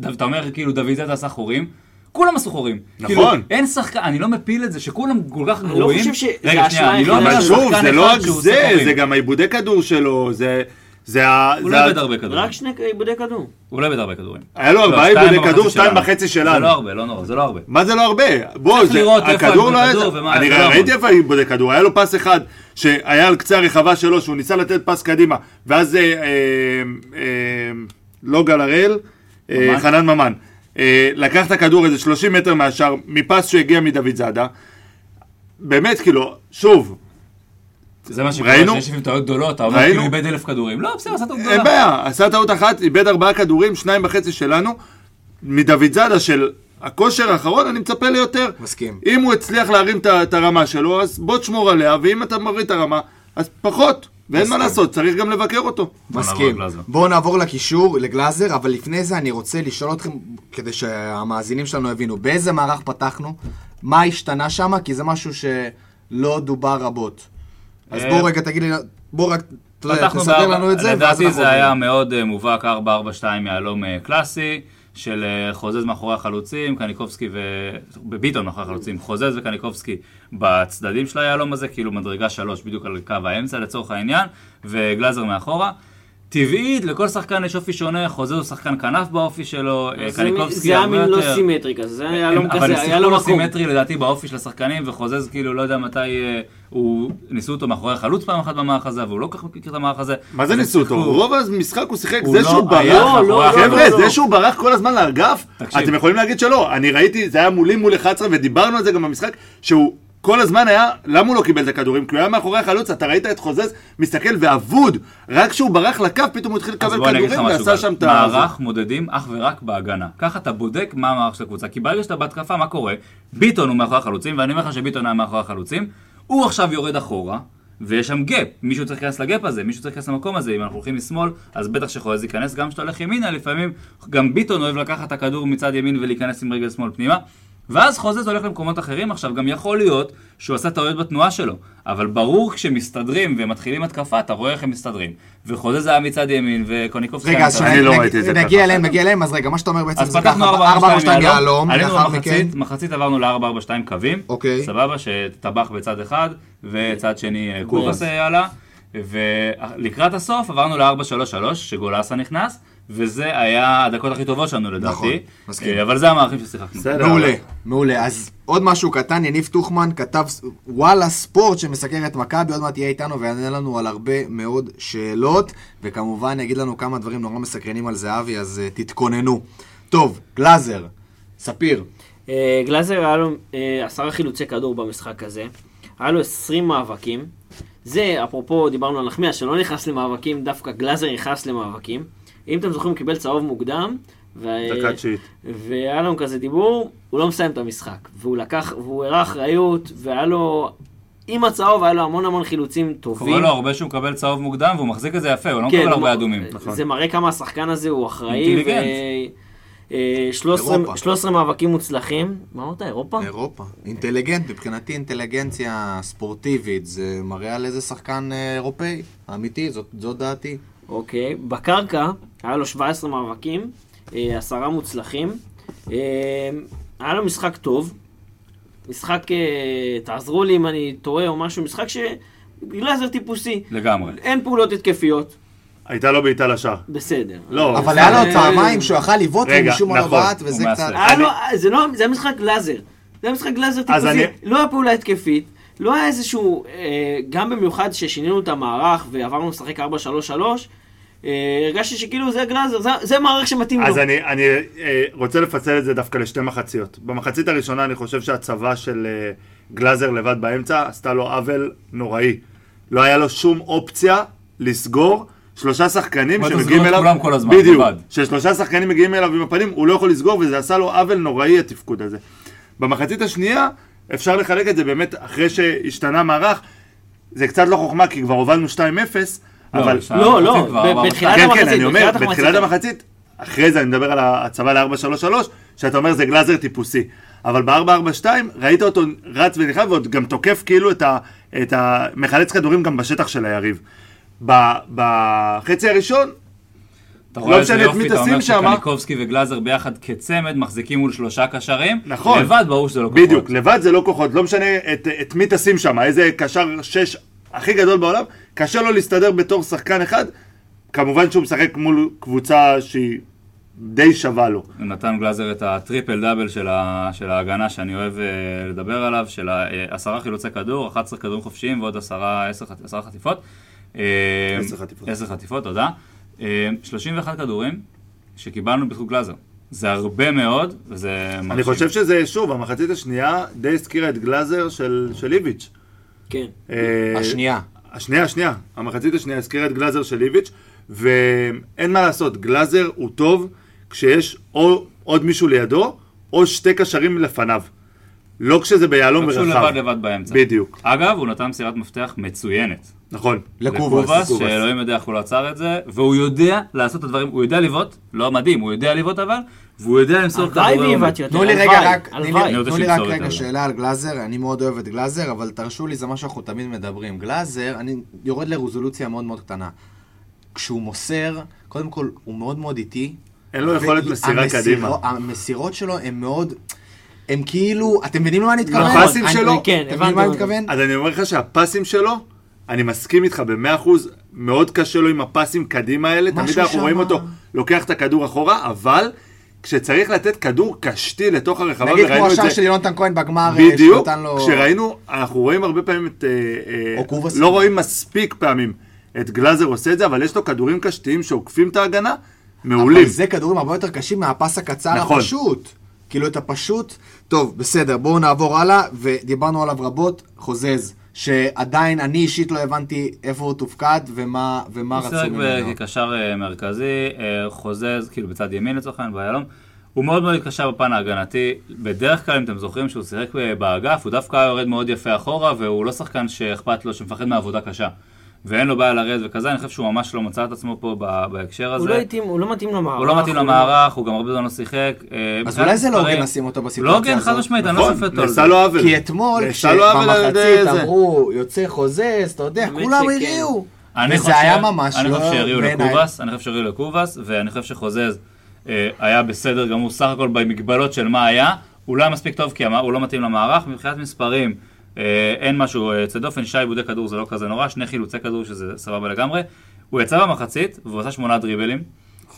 אתה אומר כאילו דוד זאדה עשה חורים, כולם עשו חורים. נכון. כאילו, אין שחקן, אני לא מפיל את זה, שכולם כל כך לא גרועים. חושב שזה רגע, האשמה שנייה, אני לא היחידה אבל. שוב, זה לא רק זה. זה גם העיבודי כדור שלו, זה... זה ה... הוא זה לא איבד הרבה כדורים. רק שני עיבודי כדור. הוא לא איבד הרבה כדורים. היה לו לא, ארבעה עיבודי כדור, שתיים שלנו. וחצי זה שלנו. לא הרבה, לא נורא, זה לא הרבה. מה זה לא הרבה? בוא, צריך זה, לראות איפה הכדור לא היה... כדור ומה- אני זה לא ראיתי. איפה העיבודי כדור, היה לו פס אחד שהיה על קצה הרחבה שלו, שהוא ניסה לתת פס קדימה, ואז אה, אה, אה, לא גל הראל? חנן ממן, לקח את הכדור איזה 30 מטר מהשאר, מפס שהגיע מדוד זאדה. באמת, כאילו, שוב, זה מה שקורה ראינו? שיש לפעמים טעויות גדולות, אתה אומר ראינו? כאילו איבד אלף כדורים. לא, בסדר, עשה טעות אין גדולה. בעיה, עשה טעות אחת, איבד ארבעה כדורים, שניים וחצי שלנו. מדוד זאדה של הכושר האחרון, אני מצפה ליותר. מסכים. אם הוא הצליח להרים את הרמה שלו, אז בוא תשמור עליה, ואם אתה מוריד את הרמה, אז פחות. ואין מה לעשות, צריך גם לבקר אותו. מסכים. בואו נעבור לקישור, לגלאזר, אבל לפני זה אני רוצה לשאול אתכם, כדי שהמאזינים שלנו יבינו, באיזה מערך פתחנו? מה השתנה שם? כי זה משהו שלא דובר רבות. אז אה, בואו רגע תגיד לי, בואו רק, תסדר לנו את זה, ואז לדעתי אנחנו זה היה. מאוד אה, מובהק 4-4-2 יהלום אה, קלאסי, של אה, חוזז מאחורי החלוצים, קניקובסקי ו... בביטון מאחורי החלוצים, חוזז וקניקובסקי בצדדים של היהלום הזה, כאילו מדרגה 3 בדיוק על קו האמצע לצורך העניין, וגלאזר מאחורה. טבעית, לכל שחקן יש אופי שונה, חוזז הוא שחקן כנף באופי שלו, אה, זה קניקובסקי זה היה הרבה מין יותר... לא סימטרי כזה, זה היה לא אבל כזה, הם היה שיחקו לו לו מקום. סימטרי לדעתי באופי של השחקנים, וחוזז כאילו לא יודע מתי אה, הוא... ניסו אותו מאחורי החלוץ פעם אחת במערך הזה, והוא לא כל כך מכיר את המערך הזה. מה זה ניסו אותו? רוב המשחק הוא שיחק, זה לא שהוא ברח, לא. חבר'ה, לא, זה לא. שהוא ברח כל הזמן לאגף. אתם יכולים להגיד שלא. אני ראיתי, זה היה מולי מול 11, ודיברנו על זה גם במשחק, שהוא כל הזמן היה, למה הוא לא קיבל את הכדורים? כי הוא היה מאחורי החלוץ, אתה ראית את חוזז מסתכל ואבוד, רק כשהוא ברח לקו, פתאום הוא התחיל לקבל כדורים ועשה. שם את ה... מערך מודדים אך ורק בהגנה. ככה אתה בודק מה המערך של הקבוצה. כי ברגע שאתה בהתקפה, מה קורה? ביטון הוא מאחורי החלוצים, ואני אומר לך שביטון היה מאחורי החלוצים, הוא עכשיו יורד אחורה, ויש שם gap. מישהו צריך להיכנס ל gap הזה, מישהו צריך להיכנס למקום הזה. אם אנחנו הולכים משמאל, אז בטח שחוזז ייכנס. גם כשאתה הולך ימינה, לפעמים גם ביטון אוהב לקחת את הכדור מצד ימין ולהיכנס עם רגל שמאל פנימה. ואז חוזז הולך למקומות אחרים. עכשיו, גם יכול להיות שהוא עשה טעויות בתנועה שלו, אבל ברור כשמסתדרים ומתחילים התקפה, אתה רואה איך הם מסתדרים. וחוזז היה מצד ימין, וקניקובסקי רגע, היה אז מצד אני שנ- לא נג- ראיתי את זה נגיע. אליהם, נגיע אליהם, אז רגע, מה שאתה אומר בעצם אז זה ככה, 4-4-2 4-4-2 יהלום, יהלום, עלינו במחצית, מחצית עברנו ל-4-4-2 קווים, אוקיי. סבבה, שטבח בצד אחד, וצד שני אה, קובס היה לה, ולקראת הסוף עברנו ל-4-3-3, שגולסה נכנס, וזה היה הדקות הכי טובות שלנו לדעתי, נכון, מסכים. אה, אבל זה המערכים ששיחקנו. בסדר. מעולה, מעולה. אז עוד משהו קטן, יניב טוחמן כתב וואלה ספורט שמסקר את מכבי, עוד מעט יהיה איתנו ויענה לנו על הרבה מאוד שאלות, וכמובן יגיד לנו כמה דברים נורא מסקרנים על זהבי, אז uh, תתכוננו. טוב, גלאזר, ספיר, אה, גלאזר היה לו אה, עשרה חילוצי כדור במשחק הזה, היה לו 20 מאבקים. זה, אפרופו, דיברנו על נחמיאס, שלא נכנס למאבקים, דווקא גלאזר נכנס למאבקים. אם אתם זוכרים, הוא קיבל צהוב מוקדם. ו... דקה תשיעית. והיה לנו כזה דיבור, הוא לא מסיים את המשחק. והוא לקח, והוא הראה אחריות, והיה לו, עם הצהוב היה לו המון המון חילוצים טובים. קורה לו הרבה שהוא מקבל צהוב מוקדם, והוא מחזיק את זה יפה, הוא לא כן, מקבל הרבה אדומים. זה מראה כמה השחקן הזה הוא אחראי. אינטליגנט. ו- אה, 13 אירופה. 13 מאבקים מוצלחים. מה אמרת, אירופה? אירופה. אינטליגנט, מבחינתי אינטליגנציה ספורטיבית, זה מראה על איזה שחקן אה, אירופאי, אמיתי, זאת, זאת דעתי. אוקיי. בקרקע, היה לו 17 מאבקים, אה, עשרה מוצלחים. אה, היה לו משחק טוב. משחק, אה, תעזרו לי אם אני טועה או משהו, משחק שגלאזר טיפוסי. לגמרי. אין פעולות התקפיות. הייתה לו בעיטה לשער. בסדר. לא, אבל היה לו פעמים שהוא יכל לבעוט רגע, ומשום מה לא. בעט, וזה קצת... לו, זה לא, זה משחק גלאזר. זה היה משחק גלאזר אז טיפוסי. לא היה פעולה התקפית. לא היה איזשהו, גם במיוחד ששינינו את המערך ועברנו לשחק 4-3-3, אה, הרגשתי שכאילו זה גלאזר, זה, זה מערך שמתאים אז לו. אני, אני אה, רוצה לפצל את זה דווקא לשתי מחציות. במחצית הראשונה אני חושב שהצבה של אה, גלאזר לבד באמצע עשתה לו עוול נוראי. לא היה לו שום אופציה לסגור שלושה שחקנים שמגיעים אליו, כולם כל הזמן, בדיוק, לבד. ששלושה שחקנים מגיעים אליו עם הפנים, הוא לא יכול לסגור וזה עשה לו עוול נוראי התפקוד הזה. במחצית השנייה אפשר לחלק את זה באמת אחרי שהשתנה מערך, זה קצת לא חוכמה כי כבר הובלנו 2-0, אבל... שם לא, לא, בתחילת שתיים. כן, כן, המחצית, אני אומר, בתחילת המחצית. המחצית, אחרי זה אני מדבר על הצבה ל-4-3-3, שאתה אומר זה גלאזר טיפוסי. אבל ב-4-4-2 ראית אותו רץ ונלחם ועוד גם תוקף כאילו את ה... את ה... מחלץ כדורים גם בשטח של היריב. ב- בחצי הראשון, אתה לא רואה איזה משנה את מי יופי, אתה אומר שמה. שקניקובסקי וגלאזר ביחד כצמד מחזיקים מול שלושה קשרים. נכון. לבד ברור שזה לא כוחות. בדיוק, לבד זה לא כוחות, לא משנה את, את מי תשים שם, איזה קשר שש הכי גדול בעולם, קשה לו להסתדר בתור שחקן אחד, כמובן שהוא משחק מול קבוצה שהיא די שווה לו. נתן גלאזר את הטריפל דאבל של, ה, של ההגנה שאני אוהב אה, לדבר עליו, של אה, עשרה חילוצי כדור, 11 כדורים חופשיים ועוד עשרה, עשר, חט- עשרה חטיפות. אה, עשר חטיפות. עשר חטיפות, תודה. אה, 31 כדורים שקיבלנו בזכות גלאזר. זה הרבה מאוד, וזה. אני חושב שזה, שוב, המחצית השנייה די הזכירה את גלאזר של, של איביץ'. כן. אה, השנייה. השנייה, השנייה. המחצית השנייה הזכירה את גלאזר של איביץ', ואין מה לעשות, גלאזר הוא טוב כשיש או עוד מישהו לידו, או שתי קשרים לפניו. לא כשזה ביהלום רק שהוא ורחב. לבד לבד באמצע. בדיוק, אגב, הוא נתן מסירת מפתח מצוינת. נכון. לקובאס. שאלוהים יודע איך הוא לא עצר את זה, והוא יודע לעשות את הדברים, הוא יודע לבעוט, לא מדהים, הוא יודע לבעוט אבל, והוא יודע למסור הלוואי כדורי עומק. והבאתי יותר, הלוואי, הלוואי. תנו לי רק רגע. שאלה על גלאזר, אני מאוד אוהב את גלאזר, אבל תרשו לי, זה מה שאנחנו תמיד מדברים. גלאזר, אני יורד לרזולוציה מאוד מאוד קטנה. כשהוא מוסר, קודם כל, הוא מאוד מאוד איטי. אין לו יכולת מסירה קדימה. המסירות שלו הן מאוד, הם כאילו, אתם מבינים למה אני מתכוון? הפסים אני- שלו? כן, אתם מבינים מה אני הבנתי. מתכוון? אז אני אומר לך שהפסים שלו, אני מסכים איתך במאה אחוז, מאוד קשה לו עם הפסים קדימה האלה, תמיד אנחנו רואים אותו לוקח את הכדור אחורה, אבל כשצריך לתת כדור קשתי לתוך הרחבה, נגיד כמו השער של יונתן כהן בגמר, אה, בדיוק, לו... כשראינו, אנחנו רואים הרבה פעמים את, אה, אה. לא רואים מספיק פעמים את גלאזר עושה את זה, אבל יש לו כדורים קשתיים שעוקפים את ההגנה, מעולים. אבל זה כדורים הרבה יותר קשים מהפס הקצר נכון. הפשוט. כאילו את הפשוט. טוב, בסדר, בואו נעבור הלאה, ודיברנו עליו רבות, חוזז, שעדיין אני אישית לא הבנתי איפה הוא תופקד ומה, ומה הוא רצו שיחק ממנו. כקשר אה, מרכזי, אה, חוזז, כאילו בצד ימין לצורך העניין, באיילון. הוא מאוד מאוד התקשר בפן ההגנתי. בדרך כלל, אם אתם זוכרים שהוא שיחק אה, באגף, הוא דווקא יורד מאוד יפה אחורה, והוא לא שחקן שאכפת לו, שמפחד מעבודה קשה. ואין לו בעיה לרדת וכזה, אני חושב שהוא ממש לא מצא את עצמו פה ב- בהקשר הזה. הוא לא התאים, הוא לא מתאים למערך. הוא לא מתאים למערך, הוא גם הרבה זמן לא שיחק. אה, אז אולי זה לא הוגן לשים אותו לא בסיטואציה הוגן, חד הזאת. משמעית, אני לא נכון, שופט אותו על זה. נעשה לו עוול. כי אתמול, כשבמחצית. אמרו, יוצא חוזז, אתה יודע, כולם. הריעו. אני וזה היה ממש אני לא חושב שהריעו בעיניי. לקובאס, אני חושב שהריעו לקובאס, ואני חושב שחוזז אה, היה בסדר גמור, סך הכל במגבלות של מה היה. הוא לא היה מספיק טוב כי הוא לא מתאים למערך, מבחינת מספרים אין משהו יוצא דופן, שי עיבודי כדור זה לא כזה נורא, שני חילוצי כדור שזה סבבה לגמרי. הוא יצא במחצית, והוא עשה שמונה דריבלים.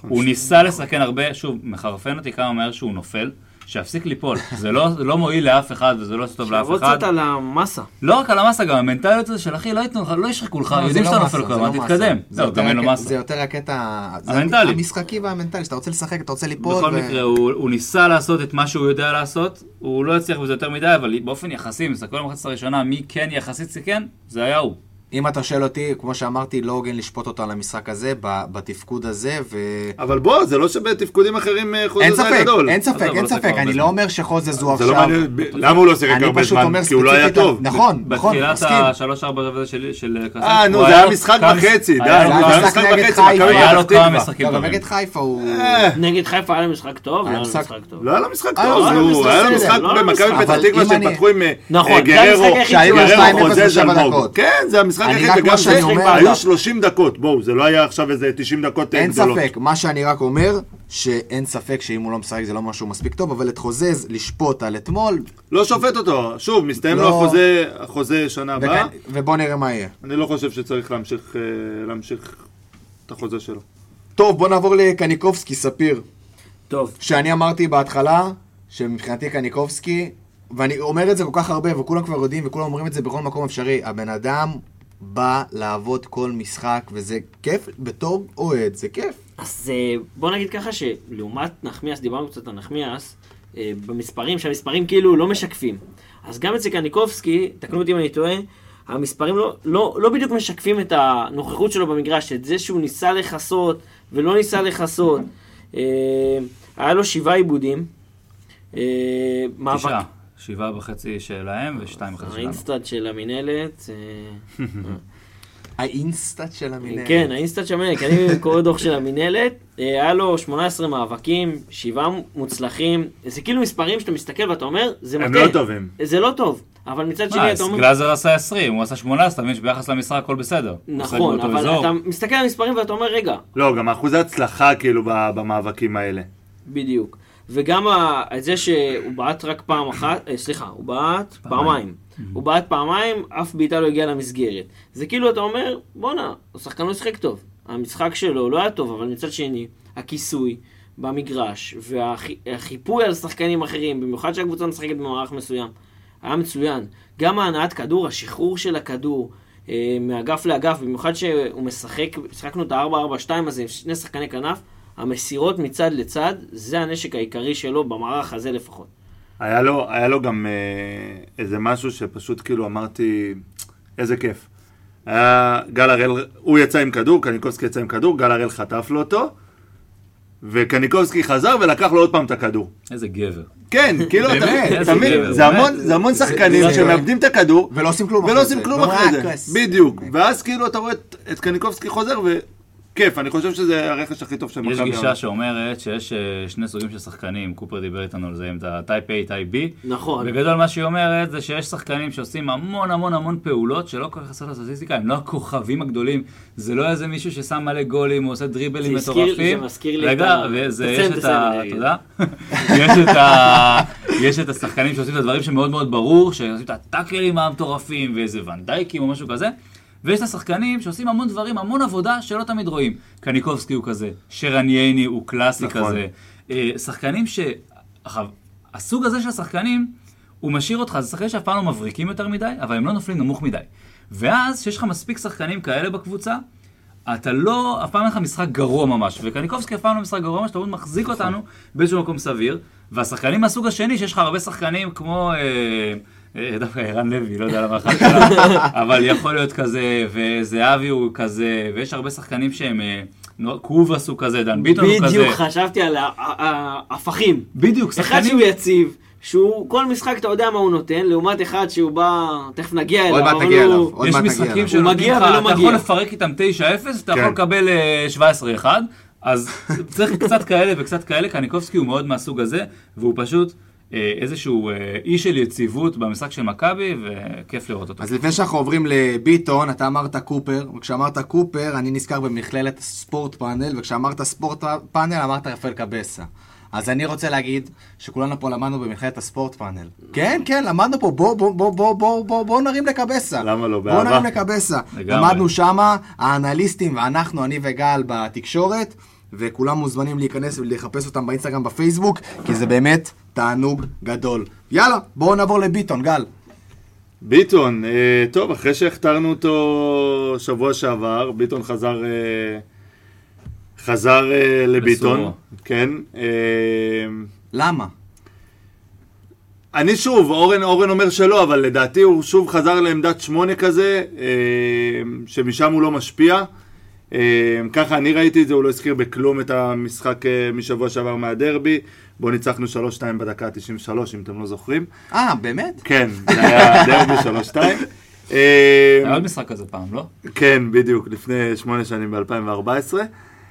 הוא ניסה לסכן הרבה, שוב, מחרפן אותי כמה מהר שהוא נופל. שיפסיק ליפול, זה לא, לא מועיל לאף אחד וזה לא עושה טוב לאף שיעבוד אחד. קצת על המסה. לא רק על המסה, גם המנטליות הזה של אחי, לא ייתנו לך, לא ישחקו לך, לא, יודעים לא שאתה מסה, נופל כל לא תתקדם. מסה. זה לא, יותר גם אין לו מסה. זה יותר הקטע המנטלי. המשחקי והמנטלי, שאתה רוצה לשחק, אתה רוצה ליפול. בכל מקרה, הוא, ניסה לעשות את מה שהוא יודע לעשות, הוא לא הצליח בזה יותר מדי, אבל באופן יחסי, אם תסתכלו על המחצית הראשונה, מי כן יחסית סיכן, זה היה הוא. אם אתה שואל אותי, כמו שאמרתי, לא הוגן לשפוט אותו על המשחק הזה, ב- בתפקוד הזה, ו... אבל בוא, זה לא שבתפקודים אחרים אה, אין חוזז היה גדול. אין ספק, אין לא ספק, אני. לא אומר שחוזז הוא זה לא עכשיו... למה הוא לא שיחק אני הרבה פשוט זמן? אומר כי הוא לא היה טוב. נכון, נכון, בתחילת מסכים. השלוש-ארבע רבע של של קסם, אה, נו, הוא זה היה משחק וחצי, די, זה היה משחק נגד וחצי, חיפה. מכבי היה לו כמה. משחקים לא, טובים. נגד חיפה הוא... אה, נגד חיפה היה לו משחק טוב, היה היה לו משחק- טוב. לא היה לו משחק אה, טוב, לא, נו, בסדר, היה לו משחק לא במכבי. פתח תקווה שהם פתחו עם אה, נכון, אה, זה גררו, המשחק היחיד שהיו שהוא לו היה- גררו, 2-0 חוזז אלמוג. כן, זה המשחק אני היחיד, רק וגם אומר- היו 30 דקות, בואו, זה לא היה עכשיו איזה 90 דקות אה, אין גדולות. ספק, מה שאני רק אומר, שאין ספק שאם הוא לא משחק זה לא משהו מספיק טוב, אבל את חוזז לשפוט על אתמול, לא שופט אותו, שוב, מסתיים לו לא. החוזה, החוזה שנה הבאה, ובוא נראה מה יהיה. אני לא חושב שצריך להמשיך, אה, להמשיך את החוזה שלו. טוב, בוא נעבור לקניקובסקי, ספיר. טוב, שאני אמרתי בהתחלה, שמבחינתי קניקובסקי, ואני אומר את זה כל כך הרבה, וכולם כבר יודעים, וכולם אומרים את זה בכל מקום אפשרי, הבן אדם בא לעבוד כל משחק, וזה כיף, בתור אוהד, זה כיף. אז אה, בוא נגיד ככה שלעומת נחמיאס, דיברנו קצת על נחמיאס, אה, במספרים, שהמספרים כאילו לא משקפים. אז גם אצל קניקובסקי, תקנו אותי אם אני טועה, המספרים לא, לא, לא בדיוק משקפים את הנוכחות שלו במגרש, את זה שהוא ניסה לכסות ולא ניסה לכסות. אה, היה לו שבעה איבודים. מאבק- תשעה. שבעה וחצי שלהם ושתיים וחצי שלנו. האינסטאט של המינהלת. אה, האינסטאט של המינהלת. כן, האינסטאט של המינהלת, אני קורא דוח של המינהלת, אה, היה לו 18 מאבקים, שבעה מוצלחים, זה כאילו מספרים שאתה מסתכל ואתה אומר, זה הם מטעה. לא טובים. זה לא טוב, אבל מצד שני אתה אומר... גלאזר עשה 20, הוא עשה 18, אתה מבין שביחס למשחק הכל בסדר. נכון, אבל. אתה מסתכל על המספרים ואתה אומר, רגע, לא, גם אחוזי הצלחה כאילו במאבקים האלה. בדיוק. וגם ה- את זה שהוא בעט רק פעם אחת, אה, סליחה, הוא בעט פעמיים. הוא בעט פעמיים, אף בעיטה לא הגיעה למסגרת. זה כאילו אתה אומר, בואנה, הוא שחקן לא שיחק טוב. המשחק שלו לא היה טוב, אבל מצד שני, הכיסוי במגרש והחיפוי על שחקנים אחרים, במיוחד שהקבוצה משחקת במערך מסוים, היה מצוין. גם ההנעת כדור, השחרור של הכדור אה, מאגף לאגף, במיוחד שהוא משחק, שיחקנו את ה-4-4-2 הזה עם שני שחקני כנף, המסירות מצד לצד, זה הנשק העיקרי שלו במערך הזה לפחות. היה לו, היה לו גם אה, איזה משהו שפשוט כאילו אמרתי, איזה כיף. היה גל הראל, הוא יצא עם כדור, קניקובסקי יצא עם כדור, גל הראל חטף לו אותו, וקניקובסקי חזר ולקח לו עוד פעם את הכדור. איזה גבר. כן, כאילו, אתה מבין, גבר, זה. המון- זה המון שחקנים שמאבדים את הכדור, ולא עושים כלום ולא אחרי עושים זה. כלום ואומרים, אחרי "אה, זה. כוס". בדיוק. ואז כאילו אתה רואה את- את קניקובסקי חוזר, וכיף, אני חושב שזה הרכש הכי טוב של מכבי. יש. גישה שאומרת שיש אה, שני סוגים של שחקנים, קופר דיבר איתנו על זה, אם אתה type A, type B. נכון. בגדול מה שהיא אומרת זה שיש שחקנים שעושים המון המון המון פעולות שלא כל כך נכנסות לסטטיסטיקה, הם לא הכוכבים הגדולים, זה לא איזה מישהו ששם מלא גולים, הוא עושה דריבלים מטורפים. זה מזכיר לי רגע, את ה- יש את ה... תודה. יש את ה... יש את השחקנים שעושים את הדברים שמאוד מאוד ברור, שעושים את הטאקלים המטורפים ואיזה ונדייקים או משהו כזה. ויש את השחקנים שעושים המון דברים, המון עבודה שלא תמיד רואים. קניקובסקי הוא כזה, שרן ייני הוא קלאסי נכון. כזה. אה, שחקנים ש... עכשיו, הסוג הזה של השחקנים, הוא משאיר אותך, זה שחקנים שאף פעם לא מבריקים יותר מדי, אבל הם לא נופלים נמוך מדי. ואז, כשיש לך מספיק שחקנים כאלה בקבוצה, אתה לא, אף פעם אין לך משחק גרוע ממש, וקניקובסקי אף פעם לא משחק גרוע ממש, אתה פשוט מחזיק אותנו באיזשהו מקום סביר, והשחקנים מהסוג השני, שיש לך הרבה שחקנים כמו, אה, דווקא ערן לוי, לא יודע למה אחת שלה, אבל יכול להיות כזה, וזהבי הוא כזה, ויש הרבה שחקנים שהם, אה, נו- קובאס הוא כזה, דן ביטון הוא כזה, בדיוק חשבתי על ההפכים. בדיוק, אחד שחקנים, שהוא יציב, שהוא כל משחק אתה יודע מה הוא נותן, לעומת אחד שהוא בא, תכף נגיע אליו, עוד מעט נגיע אליו. עוד יש מעט נגיע משחקים אליו. שנותנים מגיע לך, ולא אתה. יכול לפרק איתם 9-0, אתה כן. יכול לקבל אה, 17-1, אז צריך קצת כאלה וקצת כאלה, קניקובסקי הוא מאוד מהסוג הזה, והוא פשוט אה, איזשהו אה, אי של יציבות במשחק של מכבי, וכיף לראות אותו. אז לפני שאנחנו עוברים לביטון, אתה אמרת קופר, וכשאמרת קופר, אני נזכר במכללת ספורט פאנל, וכשאמרת ספורט פאנל אמרת רפאל קבסה. אז אני רוצה להגיד שכולנו פה למדנו במכללת הספורט פאנל. כן, כן, למדנו פה, בוא, בוא, בוא, בוא, בוא, בוא, בוא נרים לקבסה. למה לא? בוא באהבה. נרים לקבסה. לגמרי. למדנו שמה, האנליסטים ואנחנו, אני וגל, בתקשורת, וכולם מוזמנים להיכנס ולחפש אותם באינסטגרם, בפייסבוק, כי זה באמת תענוג גדול. יאללה, בואו נעבור לביטון, גל. ביטון, אה, טוב, אחרי שהכתרנו אותו שבוע שעבר, ביטון חזר, אה, חזר אה, לביטון, בסורו. כן. אה, למה? אני שוב, אורן, אורן אומר שלא, אבל לדעתי הוא שוב חזר לעמדת שמונה כזה, אה, שמשם הוא לא משפיע. אה, ככה אני ראיתי את זה, הוא לא הזכיר בכלום את המשחק אה, משבוע שעבר מהדרבי, בו ניצחנו 3-2 בדקה ה-93, אם אתם לא זוכרים. אה, באמת? כן, זה היה דרבי 3-2. אה, היה עוד משחק כזה פעם, לא? כן, בדיוק, לפני שמונה שנים ב-2014.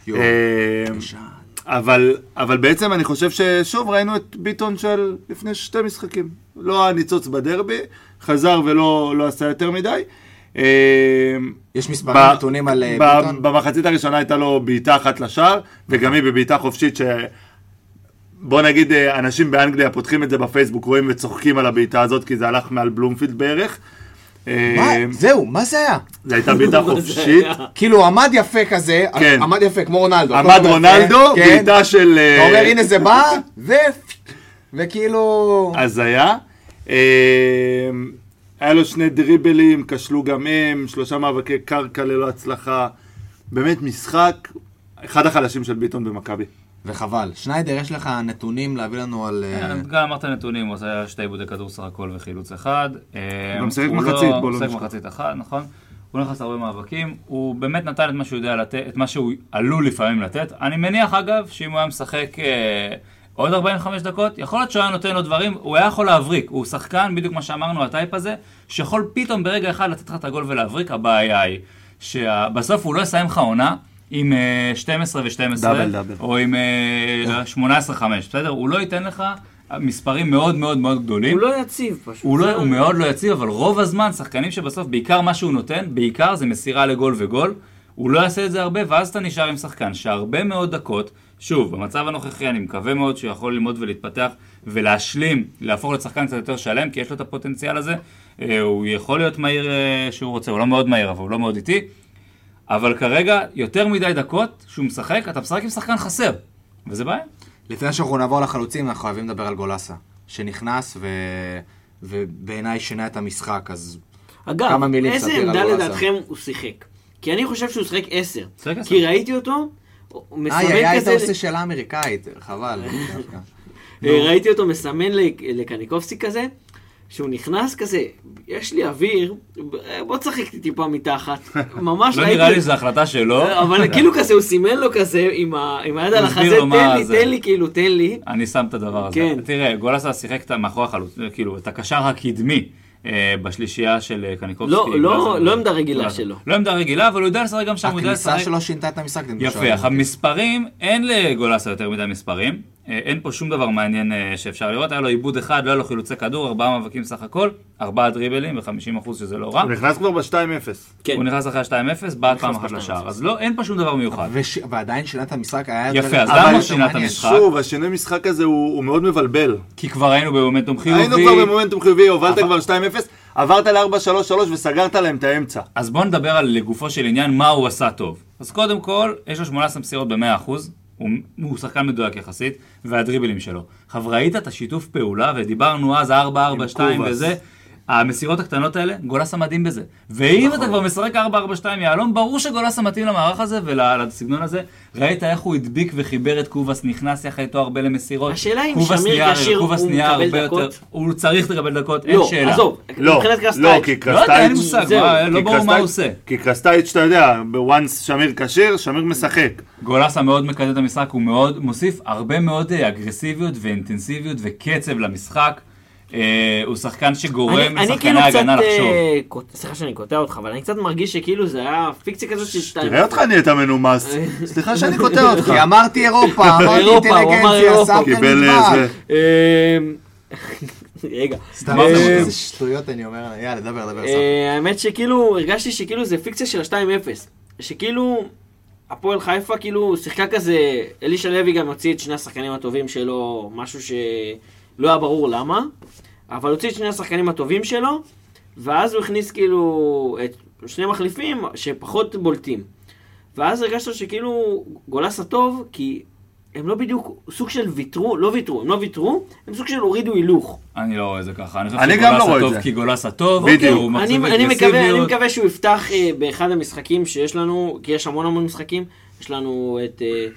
יואו, אה, בושה. אבל, אבל בעצם אני חושב ששוב ראינו את ביטון של לפני שתי משחקים. לא הניצוץ בדרבי, חזר ולא לא עשה יותר מדי. אה, יש מספרים ב- נתונים על אה, ב- ביטון? במחצית הראשונה הייתה לו בעיטה אחת לשער, וגם היא בבעיטה חופשית ש... בוא נגיד, אה, אנשים באנגליה פותחים את זה בפייסבוק, רואים וצוחקים על הבעיטה הזאת, כי זה הלך מעל בלומפילד בערך. מה? זהו, מה זה היה? זו הייתה בעיטה חופשית. כאילו, עמד יפה כזה, כן. עמד יפה כמו רונלדו. עמד רונלדו, כן. בעיטה של... אתה אומר, הנה זה בא, ו... וכאילו... הזיה. אה, היה לו שני דריבלים, כשלו גם הם, שלושה מאבקי קרקע ללא הצלחה. באמת משחק, אחד החלשים של ביטון במכבי. וחבל. שניידר, יש לך נתונים להביא לנו על... אה, כן, גם אמרת נתונים, הוא עשה שתי עיבודי כדור סך הכל וחילוץ אחד. אה, גם הוא מחצית, לא- בוא לא נשכח. מחצית אחת, נכון. הוא נכנס להרבה מאבקים, הוא באמת נתן את מה שהוא יודע לתת, את מה שהוא עלול לפעמים לתת. אני מניח אגב, שאם הוא היה משחק אה, עוד 45 דקות, יכול להיות שהוא היה נותן לו דברים, הוא היה יכול להבריק. הוא שחקן, בדיוק מה שאמרנו, הטייפ הזה, שיכול פתאום ברגע אחד לתת לך את הגול ולהבריק, הבעיה היא שבסוף הוא לא יסיים לך עונה. עם אה, 12 ו-12, דאבל, דאבל. או עם אה, 18-5, בסדר? הוא לא ייתן לך מספרים מאוד מאוד מאוד גדולים. הוא לא יציב פשוט. הוא, לא, הוא מאוד לא יציב, אבל רוב הזמן, שחקנים שבסוף, בעיקר מה שהוא נותן, בעיקר זה מסירה לגול וגול. הוא לא יעשה את זה הרבה, ואז אתה נשאר עם שחקן שהרבה מאוד דקות, שוב, במצב הנוכחי אני מקווה מאוד שהוא יכול ללמוד ולהתפתח ולהשלים, להפוך לשחקן קצת יותר שלם, כי יש לו את הפוטנציאל הזה. אה, הוא יכול להיות מהיר אה, שהוא רוצה, הוא לא מאוד מהיר, אבל הוא לא מאוד איטי. אבל כרגע, יותר מדי דקות שהוא משחק, אתה משחק עם שחקן חסר. וזה בעיה. לפני שאנחנו נעבור לחלוצים, אנחנו חייבים לדבר על גולסה. שנכנס ו... ובעיניי שינה את המשחק, אז אגב, כמה מילים איזה תספר על עמדה גולסה. לדעתכם הוא שיחק? כי אני חושב שהוא שיחק עשר. שיחק עשר. כי ראיתי אותו, מסמן איי, איי, היית כזה... עושה שאלה אמריקאית, חבל. דווקא. אה, ראיתי אותו מסמן לק- לקניקובסקי כזה, שהוא נכנס כזה, יש לי אוויר, בוא תשחק איתי טיפה מתחת. ממש לא ראיתי- נראה לי שזו החלטה שלו. אבל כאילו כזה, הוא סימן לו כזה עם היד על החזה, תן לי, זה." תן לי, כאילו, תן לי. אני שם את הדבר הזה. כן. תראה, גולסה שיחק את מאחורי החלוץ, כאילו, את הקשר הקדמי אה, בשלישייה של אה, קניקובסקי. לא- לא- גולסה- לא עמדה רגילה. שלו. לא עמדה רגילה, אבל הוא יודע לשחק גם שם, הכניסה. שלו שינתה את המשחק. יפה. המספרים, אין לגולסה יותר מדי מספרים. אה, אין פה שום דבר מעניין אה, שאפשר לראות. היה לו עיבוד אחד, לא היה לו חילוצי כדור, ארבעה מאבקים סך הכל, ארבעה דריבלים ו-50% שזה לא רע. הוא נכנס כבר ב-2-0. כן. הוא נכנס אחרי ה-2-0, בעט פעם אחת לשער. אז לא, אין פה שום דבר מיוחד. וש... ועדיין שינה את המשחק, היה. יפה, אז אבל למה מעניין. המשחק? שוב, השינוי משחק הזה הוא הוא מאוד מבלבל. כי כבר היינו במומנטום חיובי. היינו כבר במומנטום חיובי, הובלת כבר 2-0, עברת ל-4-3-3 וסגרת להם את האמצע. אז בואו נדבר על לגופו של עניין, מה הוא עשה טוב. אז קודם כל, יש לו 18 מסירות ב-100%, הוא, הוא שחקן מדויק יחסית, והדריבלים שלו. עכשיו, ראית את השיתוף פעולה, ודיברנו אז 4-4-2 קובאס. וזה, המסירות הקטנות האלה, גולסה מדהים בזה. ואם נכון. אתה כבר משחק 4-4-2 יהלום, ברור שגולסה מתאים למערך הזה ולסגנון הזה. ראית איך הוא הדביק וחיבר את קובאס, נכנס יחד איתו הרבה למסירות. השאלה אם קובאס שמיר כשיר, קובאס הוא נהיה מקבל הרבה דקות? יותר- הוא צריך לקבל דקות, אין לא, שאלה. עזוב, לא, מבחינת לא, קרסטייץ'. כי לא יודע, אין לי קרסטייץ'... מושג, זהו, מה, לא כי ברור מה הוא עושה. כי קרסטייץ', אתה יודע, בוואנס שמיר כשיר, שמיר משחק. גולסה מאוד מקדם את המשחק, הוא מאוד מוסיף הרבה מאוד אה, אגרסיביות ואינטנסיביות וקצב למשחק. אה, הוא שחקן שגורם לשחקני כאילו ההגנה לחשוב. אה, סליחה שאני קוטע אותך, אבל אני קצת מרגיש שכאילו זה היה פיקציה כזאת של שתיים. תראה אותך נהיית מנומס. סליחה שאני קוטע אותך. כי אמרתי אירופה, אמרתי אינטליגנציה, אירופה. סבתא קיבל נדבק. אמ, רגע. סתם, אה, איזה שטויות אני אומר, יאללה, דבר, דבר, סבתא. אה, האמת שכאילו, הרגשתי שכאילו זה פיקציה של ה-2-0. שכאילו, הפועל חיפה כאילו שיחקה כזה, אלישע לוי גם הוציא את שני השחקנים הטובים שלו, משהו שלא היה ברור למה, אבל הוציא את שני השחקנים הטובים שלו, ואז הוא הכניס כאילו את שני מחליפים שפחות בולטים. ואז הרגשת שכאילו גולסה טוב, כי הם לא בדיוק, סוג של ויתרו, לא ויתרו, הם לא ויתרו, הם סוג של הורידו הילוך. אני לא רואה את זה ככה. אני חושב אני גם לא שגולסה רואה את טוב זה. כי גולסה טוב, בדיוק. כי הוא אני, מחזיק אני, מקווה, אני. מקווה שהוא יפתח אה, באחד המשחקים שיש לנו, כי יש המון המון משחקים, יש לנו את אה,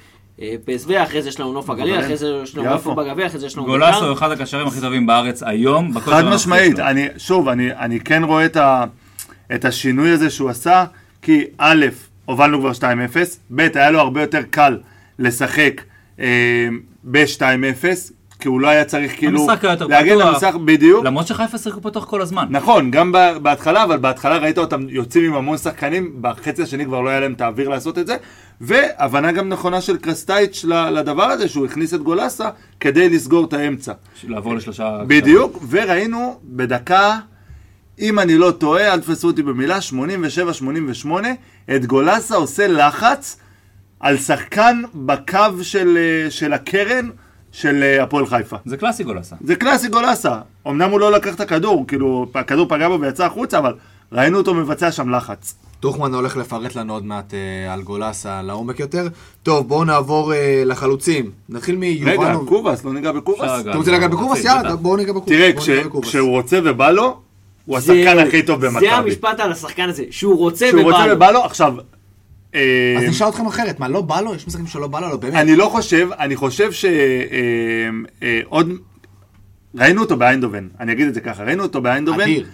פסו, אחרי זה יש לנו נוף הגליל, אחרי זה יש לנו יפו. בגביע, אחרי זה יש לנו בית"ר. הוא אחד הקשרים הכי טובים בארץ היום. חד משמעית. אני, שוב, אני, אני כן רואה את, ה, את השינוי הזה שהוא עשה, כי א', הובלנו כבר 2-0, ב', היה לו הרבה יותר קל לשחק אה, ב-2-0, כי הוא לא היה צריך כאילו להגן. למשחק, בדיוק. למרות שחיפה שיחקו פתוח כל הזמן. נכון, גם בהתחלה, אבל בהתחלה ראית אותם יוצאים עם המון שחקנים, בחצי השני כבר לא היה להם את האוויר לעשות את זה, והבנה גם נכונה של קרסטייץ' לדבר הזה, שהוא הכניס את גולסה כדי לסגור את האמצע. לעבור לשלושה... בדיוק, וראינו בדקה, אם אני לא טועה, אל תפסו אותי במילה, 87-88, את גולסה עושה לחץ על שחקן בקו של, אה, של הקרן של אה, הפועל חיפה. זה קלאסי גולסה. זה קלאסי גולסה. אמנם הוא לא לקח את הכדור, כאילו, הכדור פגע בו ויצא החוצה, אבל ראינו אותו מבצע שם לחץ. טוחמן הולך לפרט לנו עוד מעט אה, על גולסה לעומק יותר. טוב, בואו נעבור אה, לחלוצים. נתחיל רגע, מיובנוב. קובאס, לא ניגע בקובאס? אתה רוצה לגעת בקובאס? רציתי, יאללה. בואו ניגע בקובאס. תראה, כש- ניגע בקובאס. כשהוא רוצה ובא לו, הוא זהו, השחקן הכי טוב במכבי. זה המשפט על השחקן הזה, שהוא רוצה רוצה ובא לו. ובא לו, עכשיו... אה, אז נשאל אתכם אחרת, מה, לא בא לו? יש משחקים שלא בא לו? לא, באמת. אני לא חושב, אני חושב שעוד... ראינו אותו באיינדובן, אני אגיד את זה ככה, ראינו אותו באיינדובן, אדיר.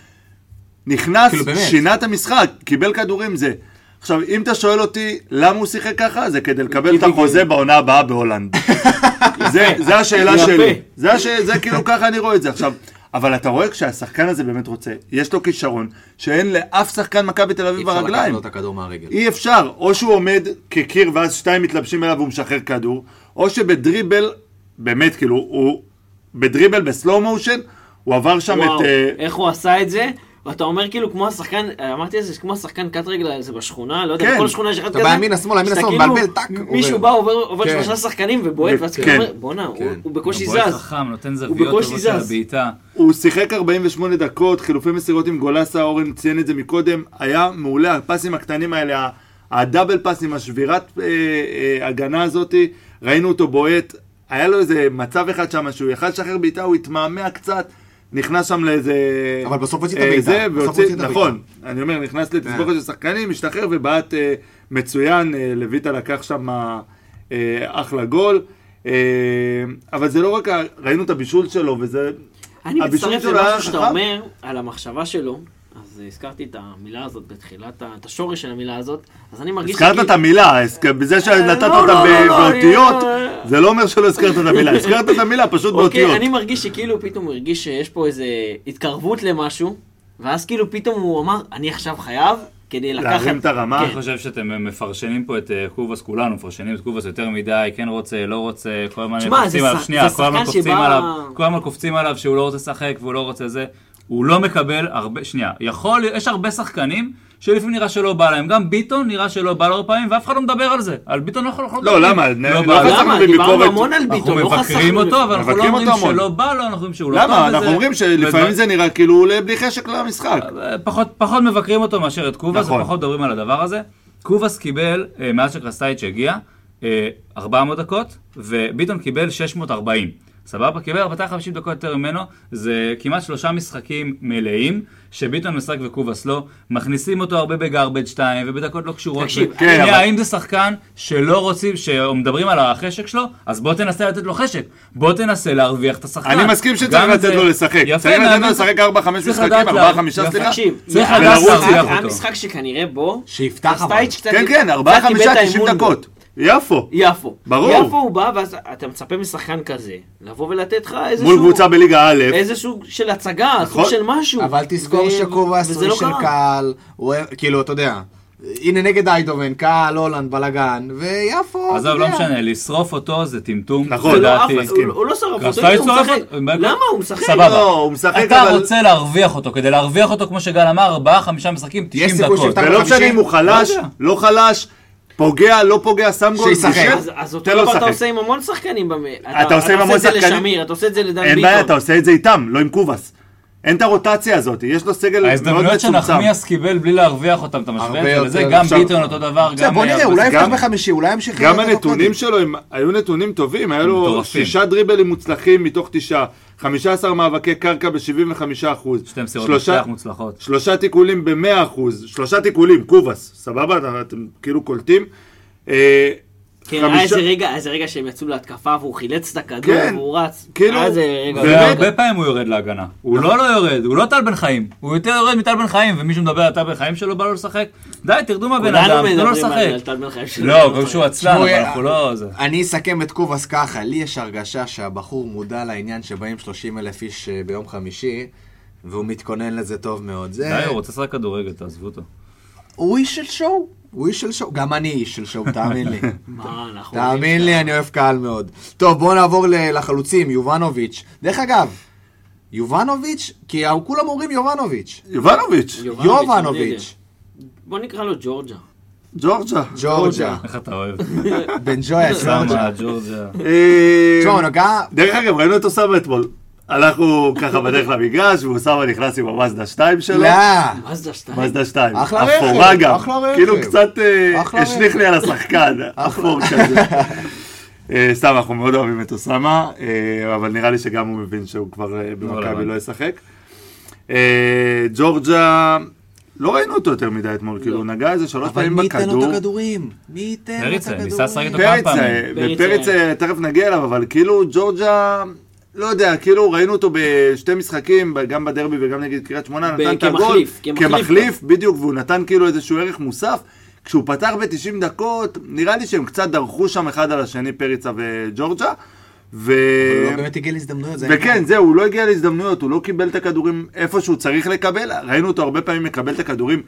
נכנס, כאילו, באמת. שינה את המשחק, קיבל כדורים זה. עכשיו, אם אתה שואל אותי למה הוא שיחק ככה, זה כדי לקבל את החוזה בעונה הבאה בהולנד. זה, זה השאלה. שלי. זה, הש... זה כאילו ככה אני רואה את זה. עכשיו, אבל אתה רואה כשהשחקן הזה באמת רוצה, יש לו כישרון שאין לאף שחקן מכבי תל אי אביב אפשר לקחת ברגליים. לו את הכדור מהרגל. אי אפשר, או שהוא עומד כקיר ואז שתיים מתלבשים אליו והוא משחרר כדור, או שבדריבל, באמת, כאילו, הוא בדריבל בסלואו מושן, הוא עבר שם וואו, את... אה, איך הוא עשה את זה? ואתה אומר כאילו כמו השחקן, אמרתי את זה, כמו השחקן קט רגל הזה בשכונה, לא יודע, כן. בכל שכונה יש אחד אתה כזה. שמאלה, ימינה, שאתה שמאלה, כאילו, מבלבל, טאק, מישהו. בא, עובר עובר כן. שלושה שחקנים ובועט, ואז כאילו כן. אומר, בואנה, הוא- כן. בקושי הוא בועט זז. חכם, נותן הוא זוויות בקושי טובות של זז. הבעיטה. הוא שיחק 48 דקות, חילופי מסירות עם גולסה, אורן ציין את זה מקודם, היה מעולה, הפסים הקטנים האלה, ה- הדאבל פסים, השבירת אה, אה, הגנה הזאתי, ראינו אותו בועט, היה לו איזה מצב אחד שם שהוא יכל לשחרר בעיטה, הוא התמהמה קצת, נכנס שם לאיזה... אבל בסוף הוציא את אה, הוציא את הבעיטה. נכון, אני אומר, נכנס לתסבוכת כן. של שחקנים, השתחרר ובעט אה, מצוין, אה, לויטה לקח שם אה, אחלה גול. אה, אבל זה לא רק, ראינו את הבישול שלו, וזה... אני מצטרף למשהו שאתה. אומר על המחשבה שלו, אז אה, הזכרתי את המילה הזאת בתחילת, את השורש של המילה הזאת, אז אני מרגיש... הזכרת את המילה, בזה שנתת לא, אותה לא, לא, לא, באותיות, זה לא אומר שלא הזכרת את המילה, הזכרת את המילה פשוט באותיות. אוקיי, אני מרגיש שכאילו פתאום הוא הרגיש שיש פה איזה התקרבות למשהו, ואז כאילו פתאום הוא אמר, אני עכשיו חייב כדי לקחת... להרים את הרמה. כן. אני חושב שאתם מפרשנים פה את אה, קובאס, כולנו מפרשנים את קובאס יותר מדי, כן רוצה, לא רוצה, כל הזמן קופצים עליו, שנייה, כל הזמן קופצים עליו, כל הזמן קופצים עליו שהוא לא רוצה לשחק והוא לא רוצה זה. הוא לא מקבל הרבה, שנייה, יכול, יש הרבה שחקנים שלפעמים נראה שלא בא להם, גם ביטון נראה שלא בא לו הרבה פעמים ואף אחד לא מדבר על זה, על ביטון לא יכול, אנחנו לא. למה? לא לא בא. חסכנו למה? בביקורת. דיברנו המון על אנחנו ביטון, לא מבקרים. אותו, אבל אנחנו לא אומרים. שלא בא לו, אנחנו אומרים שהוא לא טוב למה? בזה. אנחנו אומרים שלפעמים זה נראה כאילו הוא עולה בלי חשק למשחק. פחות, פחות מבקרים אותו מאשר את קובאס, נכון. ופחות מדברים על הדבר הזה. קובאס קיבל, אה, מאז שקרסטייץ' הגיע, אה, 400 דקות, וביטון קיבל 640. סבבה? קיבל 250 דקות יותר ממנו, זה כמעט שלושה משחקים מלאים, שביטון משחק וקובאס לא, מכניסים אותו הרבה בגרבג' 2 ובדקות לא קשורות. תקשיב, ו- כן, שנייה, אבל- האם זה שחקן שלא רוצים, שמדברים על החשק שלו, אז בוא תנסה לתת לו חשק. בוא תנסה להרוויח את השחקן. אני מסכים שצריך לתת זה- לו לשחק. יפה, צריך לתת לו לשחק 4-5 צריך משחקים, לדעת 4-5, לה- סליחה. תקשיב, צריך לדעת להרוויח אותו. משחק שכנראה בו, שיפתח אבל. כן, כן, קצת 4-5, איבד את 90 האמון בו. דקות. יפו. יפו. ברור. יפו הוא בא, ואז אתה מצפה משחקן כזה, לבוא ולתת לך איזשהו... מול קבוצה בליגה א', איזה סוג של הצגה, נכון. סוג של משהו. אבל תזכור ו- וזה הוא לא איש של. קהל, הוא כאילו, אתה יודע, הנה נגד איידובן, קהל, הולנד, בלאגן, ויפו, עזוב, לא. משנה, לשרוף אותו זה טמטום. נכון, זה לא לדעתי. אף- הוא- הוא לא שרף אותו, הוא משחק. למה? הוא משחק. סבבה. לא, הוא משחק, אתה אבל- רוצה להרוויח אותו, כדי להרוויח אותו, כמו שגל אמר, ארבעה, חמישה משחקים, 90 סיכוי דקות. בחמישי? משנה אם הוא חלש, לא. לא חלש, פוגע, לא פוגע, שם גול, שישחק. אז- אז אותו דבר אתה. עושה עם המון שחקנים. אתה עושה עם המון אתה עושה את זה שחקנים. לשמיר, אתה עושה את זה לדן אין ביטון. בעיה, אתה עושה את זה איתם, לא עם קובאס. אין את הרוטציה הזאת, יש לו סגל מאוד ההזדמנויות מצומצם. שנחמיאס קיבל בלי להרוויח אותם, אתה משווה את זה. גם עכשיו- ביטון אותו דבר, גם... בוא אה, נראה, אולי יפתח בחמישי, אולי ימשיך... גם הנתונים. שלו הם היו נתונים טובים, היה לו. שישה דריבלים מוצלחים מתוך תשעה, 15 מאבקי קרקע ב-75 אחוז, שתי מסירות מפתח מוצלחות. שלושה תיקולים ב-100 אחוז, שלושה תיקולים, קובאס, סבבה? אתם- אתם כאילו קולטים. אה, כן, היה חמישה- איזה רגע, איזה רגע שהם יצאו להתקפה והוא חילץ את הכדור כן, והוא רץ. כאילו- היה איזה רגע. והרבה פעמים הוא יורד להגנה. הוא לא לא יורד, הוא לא טל בן חיים. הוא יותר יורד מטל בן חיים, ומישהו מדבר על טל בן חיים שלא בא לו לשחק? די, תרדו מהבן אדם, תנו לו לשחק. שלו. לא, גם שהוא עצלן, אבל אה, אנחנו לא... אני אסכם את קובאס ככה, לי יש הרגשה שהבחור מודע לעניין שבאים 30 אלף איש אה, ביום חמישי, והוא מתכונן לזה טוב מאוד. די, הוא רוצה לשחק כדורגל, תעזבו אותו. הוא איש של שואו, הוא איש של שואו. גם אני איש של שואו, תאמין לי. מה, אנחנו... תאמין לי, אני אוהב קהל מאוד. טוב, בואו נעבור לחלוצים, יובנוביץ'. דרך אגב, יובנוביץ', כי כולם אומרים יובנוביץ'. יובנוביץ', יובנוביץ'. בוא נקרא לו ג'ורג'ה. ג'ורג'ה. ג'ורג'ה. איך אתה אוהב? בן ג'ויה ג'ורג'ה. ג'ורג'ה? אה. דרך אגב, ראינו את אוסאמה אתמול. הלכנו ככה בדרך למגרש, ואוסאמה נכנס עם המאזדה 2 שלו. לא, מזדה שתיים. מאזדה 2. אחלה רכב, אפורה גם. אחלה רכב. כאילו קצת אה, אחלה השליך רכב. לי על השחקן, אפור כזה. אה, סתם, אנחנו מאוד אוהבים את אוסאמה, אה, אבל נראה לי שגם הוא מבין שהוא כבר אה, במכבי. לא ישחק. אה, ג'ורג'ה, לא ראינו אותו יותר מדי אתמול, כאילו, הוא נגע איזה שלוש אבל פעמים מי ייתן לו בכדור. את הכדורים? מי ייתן לו את פריצה, הכדורים? ניסה לשחק איתו כמה פעמים. אה, אה, אה, תכף נגיע אליו, אבל כאילו ג'ורג'ה, לא יודע, כאילו ראינו אותו בשתי משחקים, גם בדרבי וגם נגד קריית שמונה, ב- נתן את הגול. כמחליף, כמחליף. כמחליף, בדיוק, והוא נתן כאילו איזשהו ערך מוסף. כשהוא פתח ב-90 דקות, נראה לי שהם קצת דרכו שם אחד על השני, פריצה וג'ורג'ה. ו... אבל הוא לא באמת הגיע להזדמנויות, זה וכן. זהו, הוא לא הגיע להזדמנויות, הוא לא קיבל את הכדורים איפה שהוא צריך לקבל. ראינו אותו הרבה פעמים מקבל את הכדורים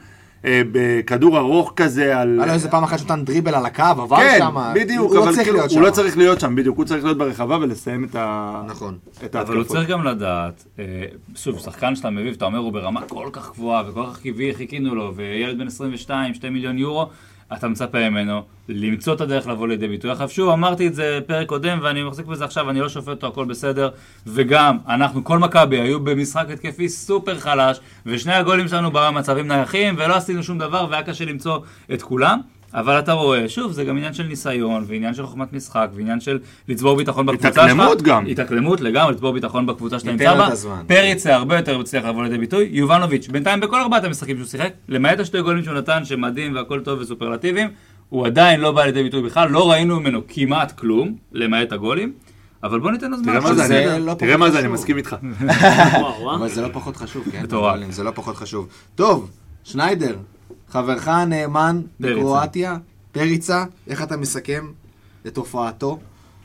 בכדור ארוך כזה על... היה לו איזה פעם אחת שנתן דריבל על הקו, עבר כן, שם. בדיוק, הוא לא אבל צריך כאילו, הוא לא. צריך להיות שם, בדיוק, הוא צריך להיות ברחבה ולסיים את ה... נכון. את אבל הוא. צריך גם לדעת, אה, שוב, שחקן שאתה מביא ואתה אומר הוא ברמה כל כך גבוהה וכל כך קיווי, חיכינו לו, וילד בן 22, 2 מיליון יורו, אתה מצפה ממנו למצוא את הדרך לבוא לידי ביטוי. עכשיו שוב, אמרתי את זה פרק קודם ואני מחזיק בזה עכשיו, אני לא שופט אותו, הכל בסדר. וגם, אנחנו, כל מכבי, היו במשחק התקפי סופר חלש, ושני הגולים שלנו במצבים נייחים, ולא עשינו שום דבר, והיה קשה למצוא את כולם. אבל אתה רואה, שוב, זה גם עניין של ניסיון, ועניין של חוכמת משחק, ועניין של לצבור ביטחון בקבוצה שלך. התאקלמות גם. התאקלמות לגמרי, לצבור ביטחון בקבוצה שאתה נמצא בה. פריצה הרבה יותר מצליח לבוא לידי ביטוי. יובנוביץ', בינתיים בכל ארבעת המשחקים שהוא שיחק, למעט השתי גולים שהוא נתן, שמדהים והכל טוב וסופרלטיביים, הוא עדיין לא בא לידי ביטוי בכלל, לא ראינו ממנו כמעט כלום, למעט הגולים. אבל בוא ניתן לו זמן. תראה מה זה, אני- לא תראה פחות מה זה, אני חשוב. מסכים איתך. אבל זה לא פחות חשוב, כן? זה לא פחות חשוב. טוב, שניידר, חברך הנאמן. בקרואטיה, פריצה, איך אתה מסכם את הופעתו?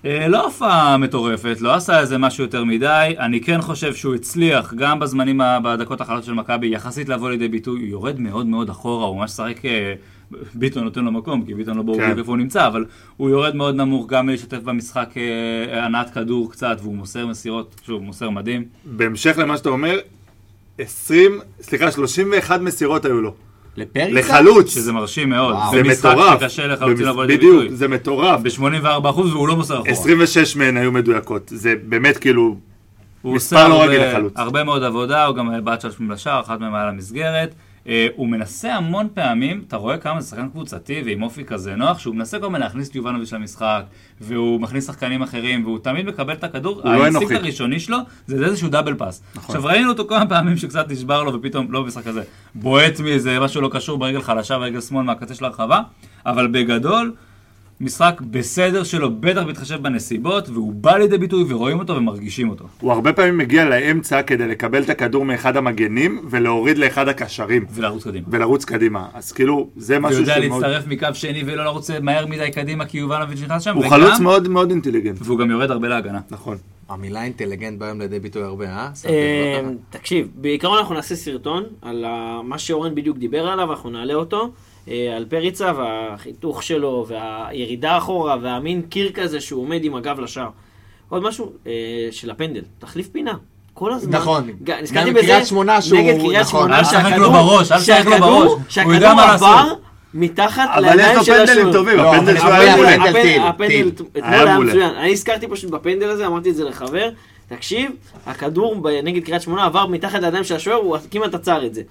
אה, לא הופעה מטורפת, לא עשה איזה משהו יותר מדי. אני כן חושב שהוא הצליח, גם בזמנים, בדקות האחרונות של מכבי, יחסית לבוא לידי ביטוי. הוא יורד מאוד מאוד אחורה, הוא ממש שחק... אה, ביטון נותן לו מקום, כי ביטון לא ברור כן. איפה הוא נמצא, אבל הוא יורד מאוד נמוך גם להשתתף במשחק אה, הנעת כדור קצת, והוא מוסר מסירות, שוב, מוסר מדהים. בהמשך למה שאתה אומר, 20, סליחה, 31 מסירות היו לו. לפריצה? לחלוץ. שזה מרשים מאוד. וואו. זה מטורף. שקשה לחלוצים במס- לבוא לידי בדיוק, ביטוי. זה מטורף. ב-84% והוא לא מוסר אחורה. 26 מהן היו מדויקות. זה באמת כאילו... הוא מספר עושה לא רגיל לחלוץ. הרבה מאוד עבודה, הוא גם בעט שלוש פעמים לשער, אחת מהן היה למסגרת. אה, הוא מנסה המון פעמים, אתה רואה כמה זה שחקן קבוצתי ועם אופי כזה נוח, שהוא מנסה כל הזמן להכניס את יובנוביץ' למשחק, והוא מכניס שחקנים אחרים, והוא תמיד מקבל את הכדור. לא האינסטינקט אנוכי. הראשוני שלו זה איזשהו double pass. עכשיו ראינו אותו כמה פעמים שקצת נשבר לו ופתאום, לא במשחק הזה, בועט מאיזה משהו לא קשור ברגל חלשה ברגל שמאל מהקצה של הרחבה, אבל בגדול, משחק בסדר שלו, בטח בהתחשב בנסיבות, והוא בא לידי ביטוי ורואים אותו ומרגישים אותו. הוא הרבה פעמים מגיע לאמצע כדי לקבל את הכדור מאחד המגנים ולהוריד לאחד הקשרים ולרוץ קדימה. ולרוץ קדימה. אז כאילו, זה משהו שמאוד... להצטרף מקו שני ולא לרוץ מהר מדי קדימה כי יובנוביץ' נכנס שם, הוא וגם- חלוץ מאוד מאוד אינטליגנט. והוא גם יורד הרבה להגנה. נכון. המילה אינטליגנט בא היום לידי ביטוי הרבה, אה? אה, לב? תקשיב, בעיקרון אנחנו נעשה סרטון על מה שאורן בדיוק דיבר עליו, אנחנו נעלה אותו, על פריצה והחיתוך שלו, והירידה אחורה, והמין קיר כזה שהוא עומד עם הגב לשער. עוד משהו, אה, של הפנדל, תחליף פינה. כל הזמן. נכון. נזכרתי בזה, קריית שמונה שהוא- נגד קריית נכון. שמונה, אל תשחק לו שהכדור- בראש, אל תשחק לו שהכדור- בראש. הוא יודע שהכדור עבר. מתחת אבל יש לידיים לו של פנדלים השוער. טובים, לא, הפנדל הפנדל- היה מעולה. הפנדל-. אתמול היה. מצוין. אני הזכרתי פשוט בפנדל הזה, אמרתי את זה לחבר. תקשיב, הכדור נגד קריית שמונה עבר מתחת לידיים של השוער, הוא כמעט עצר את זה.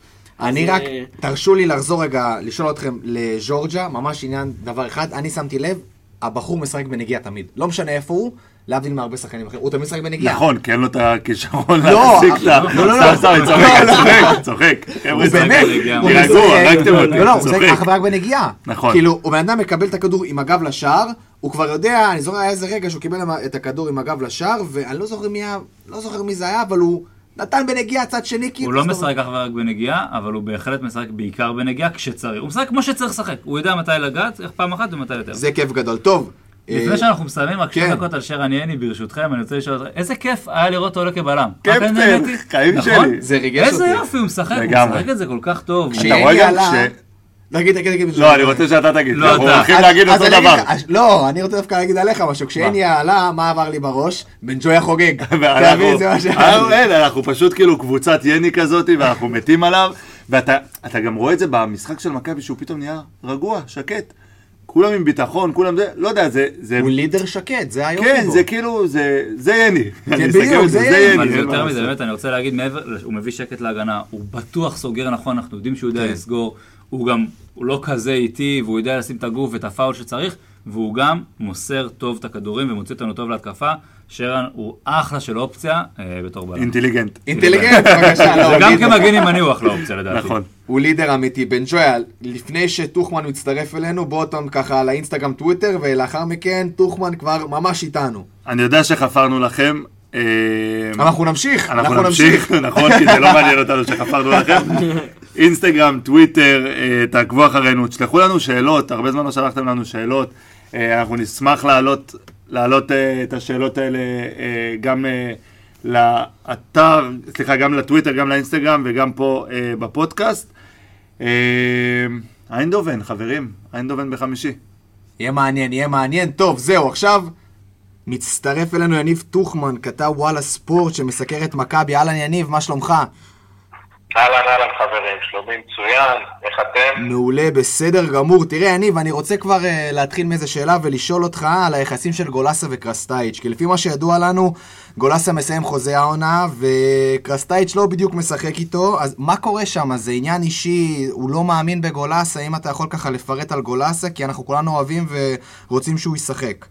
אני אז, רק, אה, תרשו לי לחזור רגע, לשאול אתכם לג'ורג'ה, ממש עניין דבר אחד, אני שמתי לב, הבחור משחק בנגיעה תמיד. לא משנה איפה הוא, להבדיל מהרבה שחקנים אחרים, הוא תמיד משחק בנגיעה. נכון, כי אין לו את הכישרון לא, להחזיק את ה... לא, לא, לא. סתם, צוחק, צוחק. חבר'ה, הוא צוחק. באמת, בנגיעה. הוא תירגעו, משחק- הרגתם אותי, לא, לא, הוא משחק. אך ורק בנגיעה. נכון. כאילו, הוא בן אדם מקבל את הכדור עם הגב לשער, הוא כבר יודע, אני זוכר היה איזה רגע שהוא קיבל את הכדור עם הגב לשער, ואני לא זוכר מי היה, לא זוכר מי זה היה, אבל הוא נתן בנגיעה צד שני, כאילו. הוא לא משחק אך ורק בנגיעה, אבל הוא בהחלט משחק בעיקר בנגיעה כשצריך. הוא משחק כמו שצריך לשחק. הוא יודע מתי לגעת, איך פעם אחת ומתי יותר. זה כיף גדול. טוב. לפני אה, שאנחנו מסיימים, רק שתי כן. דקות על שרן יני, ברשותכם, אני רוצה לשאול אותך, איזה כיף היה לראות אותו עולה כבלם. קפטן, רק נהניתי. חיים נכון? שלי. זה ריגש איזה אותי. יופי, הוא משחק, הוא. משחק את זה כל כך טוב. אתה רואה שאלי גם עלה-. תגיד, תגיד, תגיד. לא, אני רוצה שאתה תגיד, לא, אנחנו. הולכים להגיד אותו אני דבר. לא, אני רוצה דווקא להגיד עליך משהו. כשאני עלה, מה עבר לי בראש? בן ג'ויה חוגג. זה מה ש... אה, אנחנו פשוט כאילו קבוצת יני כזאת, ואנחנו מתים עליו, ואתה אתה גם רואה את זה במשחק של מכבי, שהוא פתאום נהיה רגוע, שקט. כולם עם ביטחון, כולם זה, לא יודע, זה... זה הוא לידר שקט, זה היופי כן, בו. זה כאילו, זה זה יני. אני בדיוק, אסתכל על זה יני. יני, אבל זה יותר מזה. באמת, אני רוצה להגיד, מעבר, הוא מביא שקט להגנה, הוא בטוח סוגר נכון, אנחנו יודעים שהוא יודע כן. לסגור, הוא גם, הוא לא כזה איטי, והוא יודע לשים את הגוף ואת הפאול שצריך, והוא גם מוסר טוב את הכדורים ומוציא אותנו טוב להתקפה. שרן הוא אחלה של אופציה אה, בתור בלם. אינטליגנט. אינטליגנט, בבקשה. לא, leader. כמגן ימני הוא אחלה אופציה לדעתי. נכון. הוא leader אמיתי. בן ג'ויה, לפני שטוחמן מצטרף אלינו, בוא אותם ככה לאינסטגרם טוויטר, ולאחר מכן טוחמן כבר ממש איתנו. אני יודע שחפרנו לכם. אה, אנחנו נמשיך, אנחנו נמשיך, נכון, כי זה לא מעניין אותנו שחפרנו לכם. אינסטגרם, טוויטר, אה, תעקבו אחרינו, תשלחו לנו שאלות, הרבה זמן לא שלחתם לנו שאלות. אה, אנחנו נשמח להעלות, להעלות אה, את השאלות האלה גם לאתר, סליחה, גם לטוויטר, גם לאינסטגרם וגם פה בפודקאסט. איינדובן, חברים, איינדובן בחמישי. יהיה מעניין, יהיה מעניין. טוב, זהו, עכשיו מצטרף אלינו יניב טוחמן, כתב וואלה ספורט שמסקר את מכבי. אהלן יניב, מה שלומך? אהלן אהלן חברים, שלומי מצוין, איך אתם? מעולה, בסדר גמור. תראה, יניב, אני רוצה כבר uh, להתחיל מאיזה שאלה ולשאול אותך על היחסים של גולסה וקרסטייץ'. כי לפי מה שידוע לנו, גולסה מסיים חוזה העונה, וקרסטייץ' לא בדיוק משחק איתו. אז מה קורה שם? זה עניין אישי, הוא לא מאמין בגולסה? האם אתה יכול ככה לפרט על גולסה? כי אנחנו כולנו אוהבים ורוצים שהוא ישחק.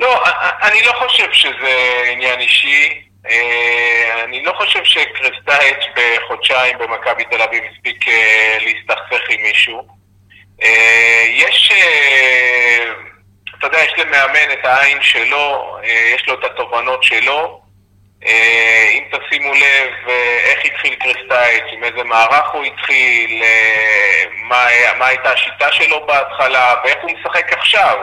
לא, אני לא חושב שזה עניין אישי. אה, אני לא חושב שקרסטייץ' בחודשיים במכבי תל אביב הספיק אה, להסתכסך עם מישהו. אה, יש, אתה יודע, יש למאמן את העין שלו, יש לו את התובנות שלו. אם תשימו לב איך התחיל קרסטייץ', עם איזה מערך הוא התחיל, מה, מה הייתה השיטה שלו בהתחלה ואיך הוא משחק עכשיו.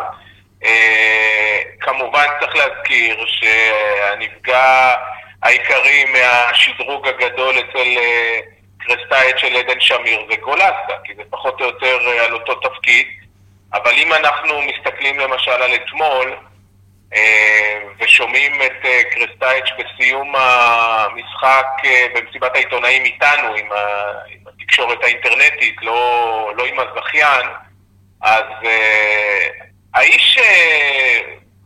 כמובן צריך להזכיר שהנפגע העיקרי מהשדרוג הגדול אצל אה, קרסטייץ' של עדן שמיר זה גולסה, כי זה פחות או יותר אה, על אותו תפקיד. אבל אם אנחנו מסתכלים למשל על אתמול, אה, ושומעים את קרסטייץ' בסיום המשחק במסיבת העיתונאים איתנו, עם, התקשורת האינטרנטית, לא, לא עם הזכיין, אז האיש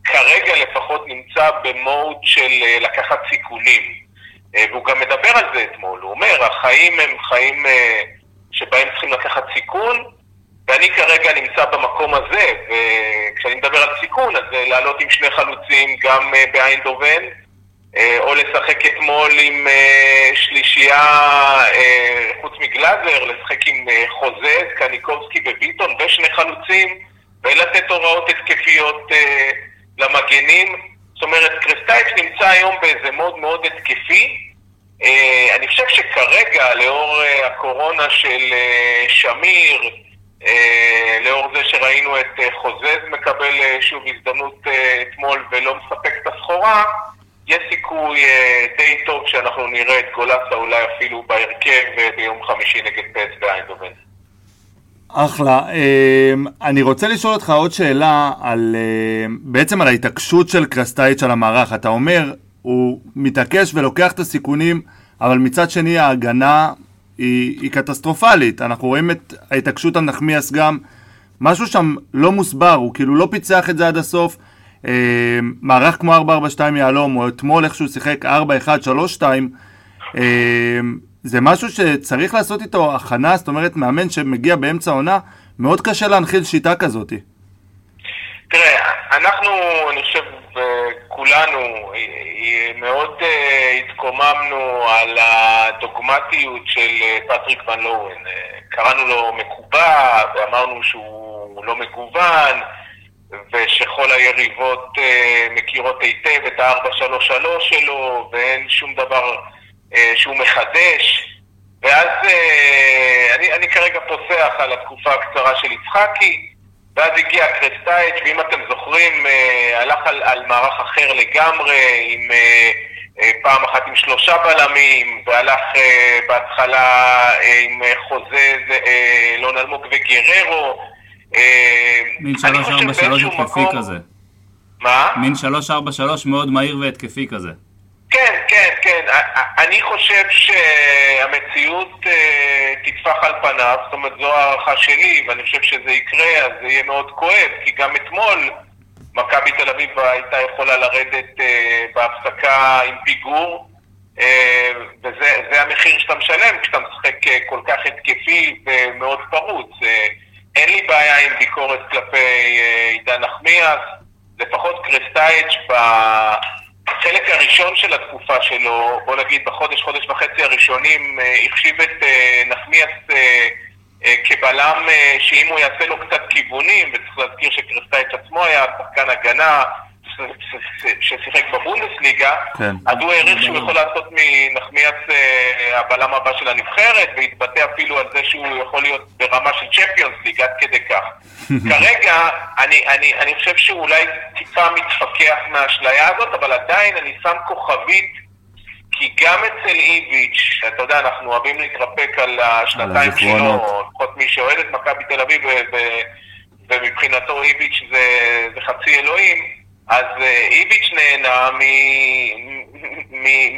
כרגע לפחות נמצא במוד של אה, לקחת סיכונים. אה, והוא גם מדבר על זה אתמול, הוא אומר, החיים הם חיים אה, שבהם צריכים לקחת סיכון, ואני כרגע נמצא במקום הזה, וכשאני מדבר על סיכון, אז לעלות עם שני חלוצים גם באיינדובן, או לשחק אתמול עם שלישייה, חוץ מגלאזר, לשחק עם חוזז, קניקובסקי וביטון ושני חלוצים, ולתת הוראות התקפיות למגנים. זאת אומרת, קרסטייץ' נמצא היום באיזה מוד מאוד התקפי. אה, אני חושב שכרגע, לאור אה, הקורונה של אה, שמיר, לאור זה שראינו את חוזז מקבל שוב הזדמנות אתמול ולא מספק את הסחורה, יש סיכוי די טוב שאנחנו נראה את גולסה אולי אפילו בהרכב ביום חמישי נגד פס באיינדובן. אחלה. אמ, אני רוצה לשאול אותך עוד שאלה על, אמ, בעצם על ההתעקשות של קרסטייץ' על המערך. אתה אומר, הוא מתעקש ולוקח את הסיכונים, אבל מצד שני ההגנה היא, היא קטסטרופלית. אנחנו רואים את ההתעקשות על נחמיאס גם, משהו שם לא מוסבר, הוא כאילו לא פיצח את זה עד הסוף. אמ, מערך כמו 442 יהלום, או אתמול איך שהוא שיחק 4132, זה משהו שצריך לעשות איתו הכנה, זאת אומרת, מאמן שמגיע באמצע העונה, מאוד קשה להנחיל שיטה כזאת. תראה, אנחנו, אני חושב, כולנו, מאוד אה, התקוממנו על הדוגמטיות של אה, פטריק ון לואוין. אה, קראנו לו מקובע, ואמרנו שהוא לא מגוון, ושכל היריבות מכירות היטב את ה-433 שלו, ואין שום דבר... אה, שהוא מחדש, ואז אה, אני, אני כרגע פוסח על התקופה הקצרה של יצחקי, ואז הגיע קרסטייץ', ואם אתם זוכרים, אה, הלך על, על מערך אחר לגמרי, עם פעם אחת עם שלושה בלמים, והלך בהתחלה עם חוזה אלון אלמוג וגררו. מין 3-4-3 התקפי כזה. מה? מין 3-4-3 מאוד מהיר והתקפי כזה. כן, כן. אני חושב שהמציאות אה, תטפח על פניו, זאת אומרת, זו הערכה שלי, ואני חושב שזה יקרה, אז זה יהיה מאוד כואב, כי גם אתמול מכבי תל אביב הייתה יכולה לרדת אה, בהפסקה עם פיגור, אה, וזה המחיר שאתה משלם כשאתה משחק כל כך התקפי ומאוד פרוץ. אין לי בעיה עם ביקורת כלפי עידן נחמיאס, לפחות קרסטייץ' החלק הראשון של התקופה שלו, בוא נגיד בחודש, חודש וחצי הראשונים, אה, החשיב את אה, נחמיאס אה, כבלם שאם הוא יעשה לו קצת כיוונים, וצריך להזכיר שקרסטייץ' עצמו היה שחקן הגנה, ששיחק בבונדסליגה, כן. אז הוא העריך שהוא יכול לעשות מנחמיאס הבלם הבא של הנבחרת, והתבטא אפילו על זה שהוא יכול להיות ברמה של צ'מפיונס ליג עד כדי כך. כרגע, אני, אני, אני חושב שהוא אולי טיפה מתפכח מהאשליה הזאת, אבל עדיין אני שם כוכבית, כי גם אצל איביץ', אתה יודע, אנחנו אוהבים להתרפק על השנתיים. שלו, לפחות מי שאוהד את מכבי תל אביב, ומבחינתו איביץ' זה, זה חצי אלוהים, אז אה, איביץ' נהנה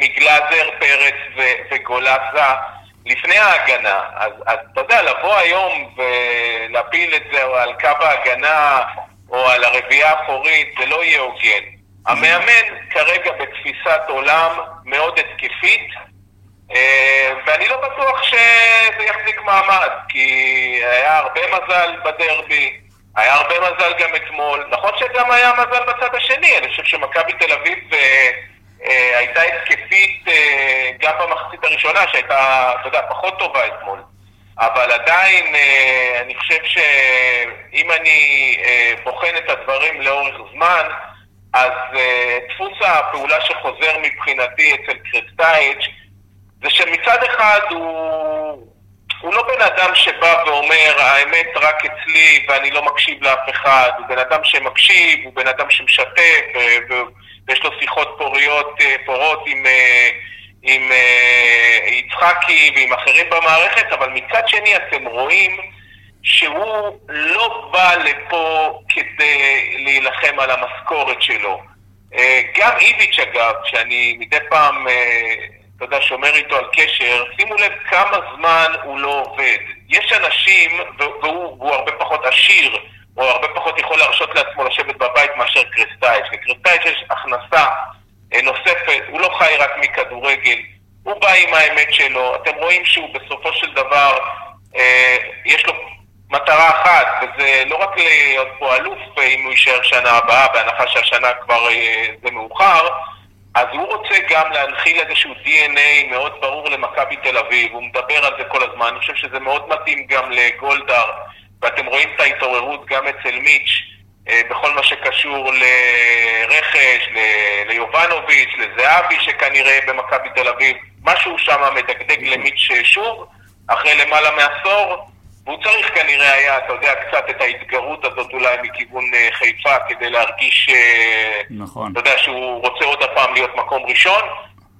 מגלאזר, פרץ ו- וגולסה לפני ההגנה. אז, אז אתה יודע, לבוא היום ולהפיל את זה על קו ההגנה או על הרביעייה האחורית, זה לא יהיה הוגן. המאמן כרגע בתפיסת עולם מאוד התקפית, אה, ואני לא בטוח שזה יחזיק מעמד, כי היה הרבה מזל בדרבי, היה הרבה מזל גם אתמול. נכון שגם היה מזל בצד השני, אני חושב שמכבי תל אביב אה, אה, הייתה התקפית אה, גם במחצית הראשונה, שהייתה, אתה יודע, פחות טובה אתמול. אבל עדיין, אה, אני חושב שאם אני אה, בוחן את הדברים לאורך זמן, אז אה, דפוס הפעולה שחוזר מבחינתי אצל קרסטייץ' זה שמצד אחד הוא, הוא לא בן אדם שבא ואומר האמת רק אצלי ואני לא מקשיב לאף אחד, הוא בן אדם שמקשיב, הוא בן אדם שמשתף ו- ויש לו שיחות פוריות, אה, פורות עם, אה, עם אה, יצחקי ועם אחרים במערכת, אבל מצד שני אתם רואים שהוא לא בא לפה כדי להילחם על המשכורת שלו. אה, גם איביץ' אגב, שאני מדי פעם, אה, אתה יודע, שומר איתו על קשר, שימו לב כמה זמן הוא לא עובד. יש אנשים, והוא, והוא הרבה פחות עשיר, או הרבה פחות יכול להרשות לעצמו לשבת בבית מאשר קרסטייץ'. לקרסטייץ' יש הכנסה אה, נוספת, הוא לא חי רק מכדורגל, הוא בא עם האמת שלו, אתם רואים שהוא בסופו של דבר, אה, יש לו מטרה אחת, וזה לא רק להיות פה אלוף אה, אם הוא יישאר שנה הבאה, בהנחה שהשנה כבר אה, זה מאוחר, אז הוא רוצה גם להנחיל איזשהו DNA מאוד ברור למכבי תל אביב, הוא מדבר על זה כל הזמן, אני חושב שזה מאוד מתאים גם לגולדהר, ואתם רואים את ההתעוררות גם אצל מיץ', אה, בכל מה שקשור לרכש, ל- ליובנוביץ', לזהבי שכנראה במכבי תל אביב, משהו שם מדגדג למיץ' שוב, אחרי למעלה מעשור, והוא צריך כנראה היה, אתה יודע, קצת את ההתגרות הזאת אולי מכיוון אה, חיפה כדי להרגיש, אה, נכון. אתה יודע, שהוא רוצה עוד הפעם להיות מקום ראשון.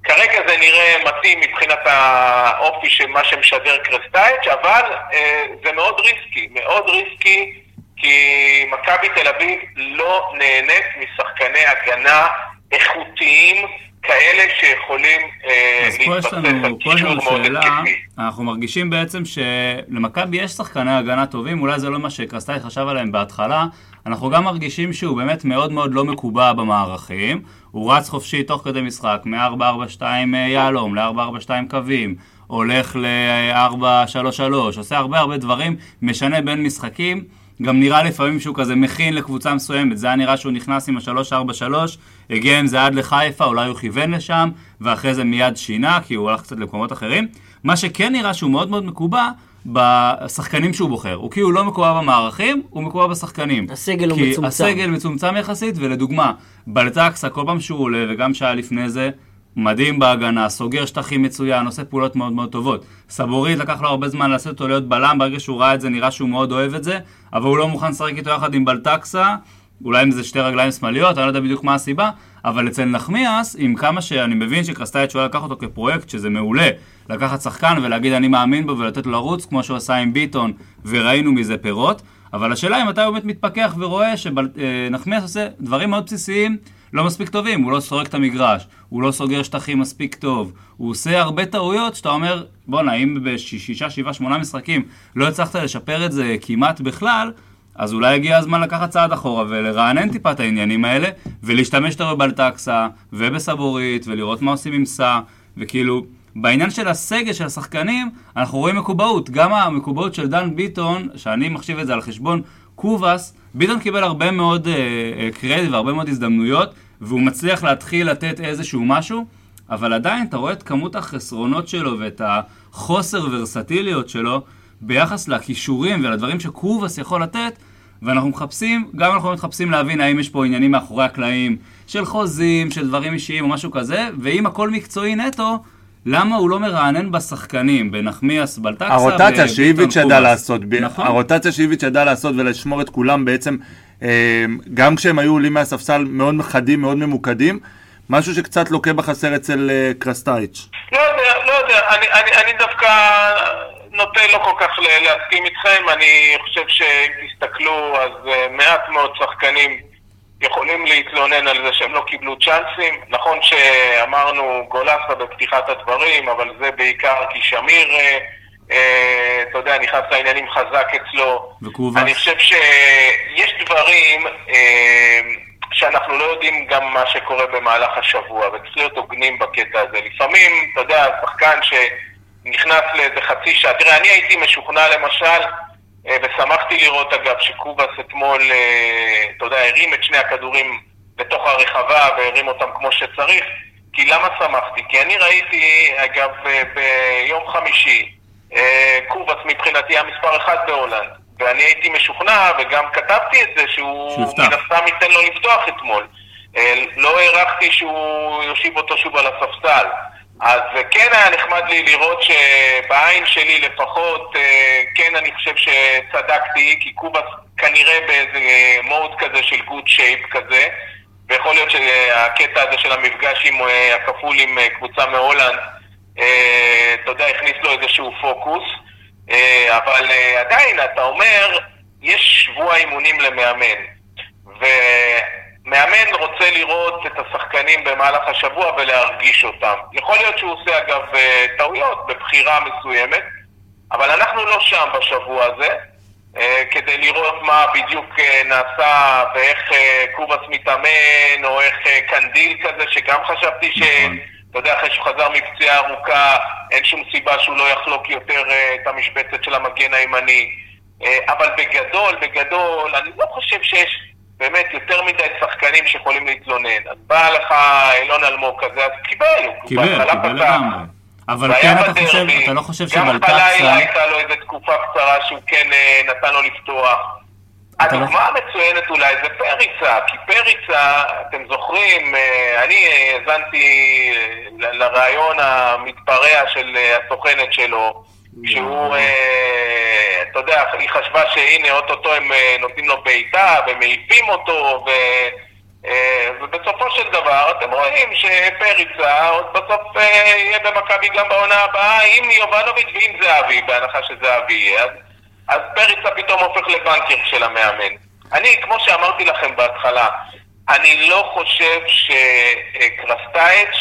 כרגע זה נראה מתאים מבחינת האופי של מה שמשדר קרסטייץ', אבל אה, זה מאוד ריסקי, מאוד ריסקי, כי מכבי תל אביב לא נהנית משחקני הגנה איכותיים כאלה שיכולים אה, להתבסס על לנו, פה יש קישור מאוד שאלה, התקפי. אנחנו מרגישים בעצם שלמכבי יש שחקני הגנה טובים, אולי זה לא מה שקרסטאי חשב עליהם בהתחלה, אנחנו גם מרגישים שהוא באמת מאוד מאוד לא מקובע במערכים, הוא רץ חופשי תוך כדי משחק, מ-4-4-2 יהלום ל-4-4-2 קווים, הולך ל-4-3-3, עושה הרבה הרבה דברים, משנה בין משחקים. גם נראה לפעמים שהוא כזה מכין לקבוצה מסוימת, זה היה נראה שהוא נכנס עם ה-3-4-3, הגיע עם זה עד לחיפה, אולי הוא כיוון לשם, ואחרי זה מיד שינה, כי הוא הלך קצת למקומות אחרים. מה שכן נראה שהוא מאוד מאוד מקובע, בשחקנים שהוא בוחר. הוא כאילו לא מקובע במערכים, הוא מקובע בשחקנים. הסגל הוא כי מצומצם. הסגל מצומצם יחסית, ולדוגמה, בלטקסה, כל פעם שהוא עולה, וגם שהיה לפני זה, מדהים בהגנה, סוגר שטחים מצוין, עושה פעולות מאוד מאוד טובות. סבורית לקח לו הרבה זמן לעשות אותו להיות בלם, ברגע שהוא ראה את זה נראה שהוא מאוד אוהב את זה, אבל הוא לא מוכן לשחק איתו יחד עם בלטקסה, אולי אם זה שתי רגליים שמאליות, אני לא יודע בדיוק מה הסיבה, אבל אצל נחמיאס, עם כמה שאני מבין שקרסטייץ' הוא לקח אותו כפרויקט, שזה מעולה, לקחת שחקן ולהגיד אני מאמין בו ולתת לו לרוץ, כמו שהוא עשה עם ביטון, וראינו מזה פירות, אבל השאלה אם אתה באמת מתפכח ורואה שנחמיאס עושה דברים מאוד בסיסיים, לא מספיק טובים, הוא לא סורק את המגרש, הוא לא סוגר שטחים מספיק טוב, הוא עושה הרבה טעויות שאתה אומר, בואנה, אם בשישה, שבעה, שמונה משחקים לא הצלחת לשפר את זה כמעט בכלל, אז אולי הגיע הזמן לקחת צעד אחורה ולרענן טיפה את העניינים האלה, ולהשתמש יותר בבלטקסה ובסבורית, ולראות מה עושים עם סע, וכאילו, בעניין של הסגל של השחקנים, אנחנו רואים מקובעות. גם המקובעות של דן ביטון, שאני מחשיב את זה על חשבון קובאס, ביטון קיבל הרבה מאוד אה, אה, קרדיט והרבה מאוד הזדמנויות, והוא מצליח להתחיל לתת איזשהו משהו, אבל עדיין אתה רואה את כמות החסרונות שלו ואת החוסר ורסטיליות שלו ביחס לכישורים ולדברים שקובאס יכול לתת, ואנחנו מחפשים, גם אנחנו מחפשים להבין האם יש פה עניינים מאחורי הקלעים של חוזים, של דברים אישיים או משהו כזה, ואם הכל מקצועי נטו, למה הוא לא מרענן בשחקנים, בנחמיאס, בלטקסה הרוטציה שאיביץ' ידע? לעשות, נכון. הרוטציה שאיביץ' ידע לעשות ולשמור את כולם בעצם, אה, גם כשהם היו עולים מהספסל מאוד חדים, מאוד ממוקדים, משהו שקצת לוקה בחסר אצל אה, קרסטייץ'. לא יודע, לא יודע, אני, אני, אני דווקא נוטה לא כל כך ל- להסכים איתכם, אני חושב שאם תסתכלו, אז uh, מעט מאוד שחקנים יכולים להתלונן על זה שהם לא קיבלו צ'אנסים. נכון שאמרנו גולסה בפתיחת הדברים, אבל זה בעיקר כי שמיר, uh, uh, אתה יודע, נכנס לעניינים חזק אצלו. וקובס. אני חושב שיש דברים אה, שאנחנו לא יודעים גם מה שקורה במהלך השבוע, וצריך להיות הוגנים בקטע הזה. לפעמים, אתה יודע, שחקן שנכנס לאיזה חצי שעה, תראה, אני הייתי משוכנע למשל, אה, ושמחתי לראות אגב שקובס אתמול, אה, אתה יודע, הרים את שני הכדורים לתוך הרחבה והרים אותם כמו שצריך, כי למה שמחתי? כי אני ראיתי, אגב, אה, ביום חמישי, אה, קובס מבחינתי המספר אחד בהולנד. ואני הייתי משוכנע, וגם כתבתי את זה, שהוא. מן הסתם ייתן לו לפתוח אתמול. אה, לא הערכתי שהוא יושיב אותו שוב על הספסל. אז כן היה נחמד לי לראות שבעין שלי לפחות, אה, כן אני חושב שצדקתי, כי קובס כנראה באיזה מוד כזה של good shape כזה, ויכול להיות שהקטע הזה של המפגש עם אה, הכפול עם אה, קבוצה מהולנד, אתה יודע, הכניס לו איזשהו פוקוס. אבל עדיין, אתה אומר, יש שבוע אימונים למאמן. ומאמן רוצה לראות את השחקנים במהלך השבוע ולהרגיש אותם. יכול להיות שהוא עושה אגב אה, טעויות בבחירה מסוימת, אבל אנחנו לא שם בשבוע הזה, אה, כדי לראות מה בדיוק אה, נעשה ואיך קובס מתאמן, או איך קנדיל כזה, שגם חשבתי ש... נכון. אתה יודע, אחרי שהוא חזר מפציעה ארוכה, אין שום סיבה שהוא לא יחלוק יותר את המשבצת של המגן הימני. אבל בגדול, בגדול, אני לא חושב שיש באמת יותר מדי שחקנים שיכולים להתלונן. אז בא לך אילון אלמוג כזה, אז קיבל, קיבל, קיבל. לגמרי. אבל כן אתה. חושב, אתה לא חושב גם שבלטקסה... בלילה הייתה לו איזו תקופה קצרה שהוא כן אה, נתן לו לפתוח. לא- הדוגמה המצוינת אולי זה פריצה, כי פריצה, אתם זוכרים, אה, אני אה, האזנתי לרעיון המתפרע של הסוכנת שלו, שהוא, אתה יודע, היא חשבה שהנה, אוטוטו הם נותנים לו בעיטה ומעיפים אותו, ו... אה, ובסופו של דבר אתם רואים שפריצה עוד בסוף אה, יהיה במכבי גם בעונה הבאה עם יובנוביץ' ועם זהבי, בהנחה שזהבי יהיה. אז, אז פריצה פתאום הופך לבנקר של המאמן. אני, כמו שאמרתי לכם בהתחלה, אני לא חושב שקרסטייץ'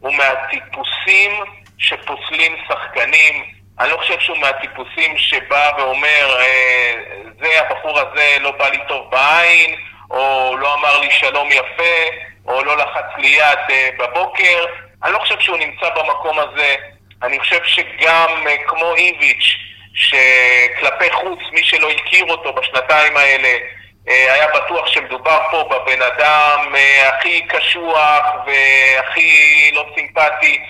הוא מהטיפוסים שפוסלים שחקנים. אני לא חושב שהוא מהטיפוסים שבא ואומר, אה, זה, הבחור הזה לא בא לי טוב בעין, או לא אמר לי שלום יפה, או לא לחץ לי יד אה, בבוקר. אני לא חושב שהוא נמצא במקום הזה. אני חושב שגם אה, כמו איביץ', שכלפי חוץ, מי שלא הכיר אותו בשנתיים האלה, אה, היה בטוח שמדובר פה בבן אדם הכי קשוח והכי לא סימפטי.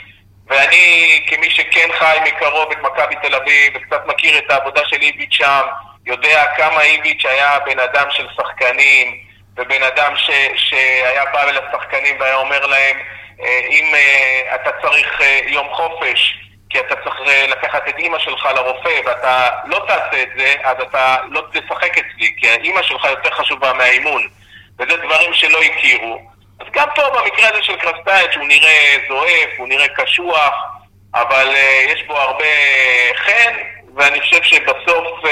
ואני, כמי שכן חי מקרוב את מכבי תל אביב וקצת מכיר את העבודה של איביץ' שם, יודע כמה איביץ' היה בן אדם של שחקנים, ובן אדם ש, שהיה בא לשחקנים והיה אומר להם, אה, אם אה, אתה צריך אה, יום חופש, כי אתה צריך לקחת את אימא שלך לרופא, ואתה לא תעשה את זה, אז אתה לא תשחק אצלי, כי האימא שלך יותר חשובה מהאימון. וזה דברים שלא הכירו. אז גם פה במקרה הזה של קרסטייץ' הוא נראה זועף, הוא נראה קשוח, אבל uh, יש בו הרבה חן, ואני חושב שבסוף uh,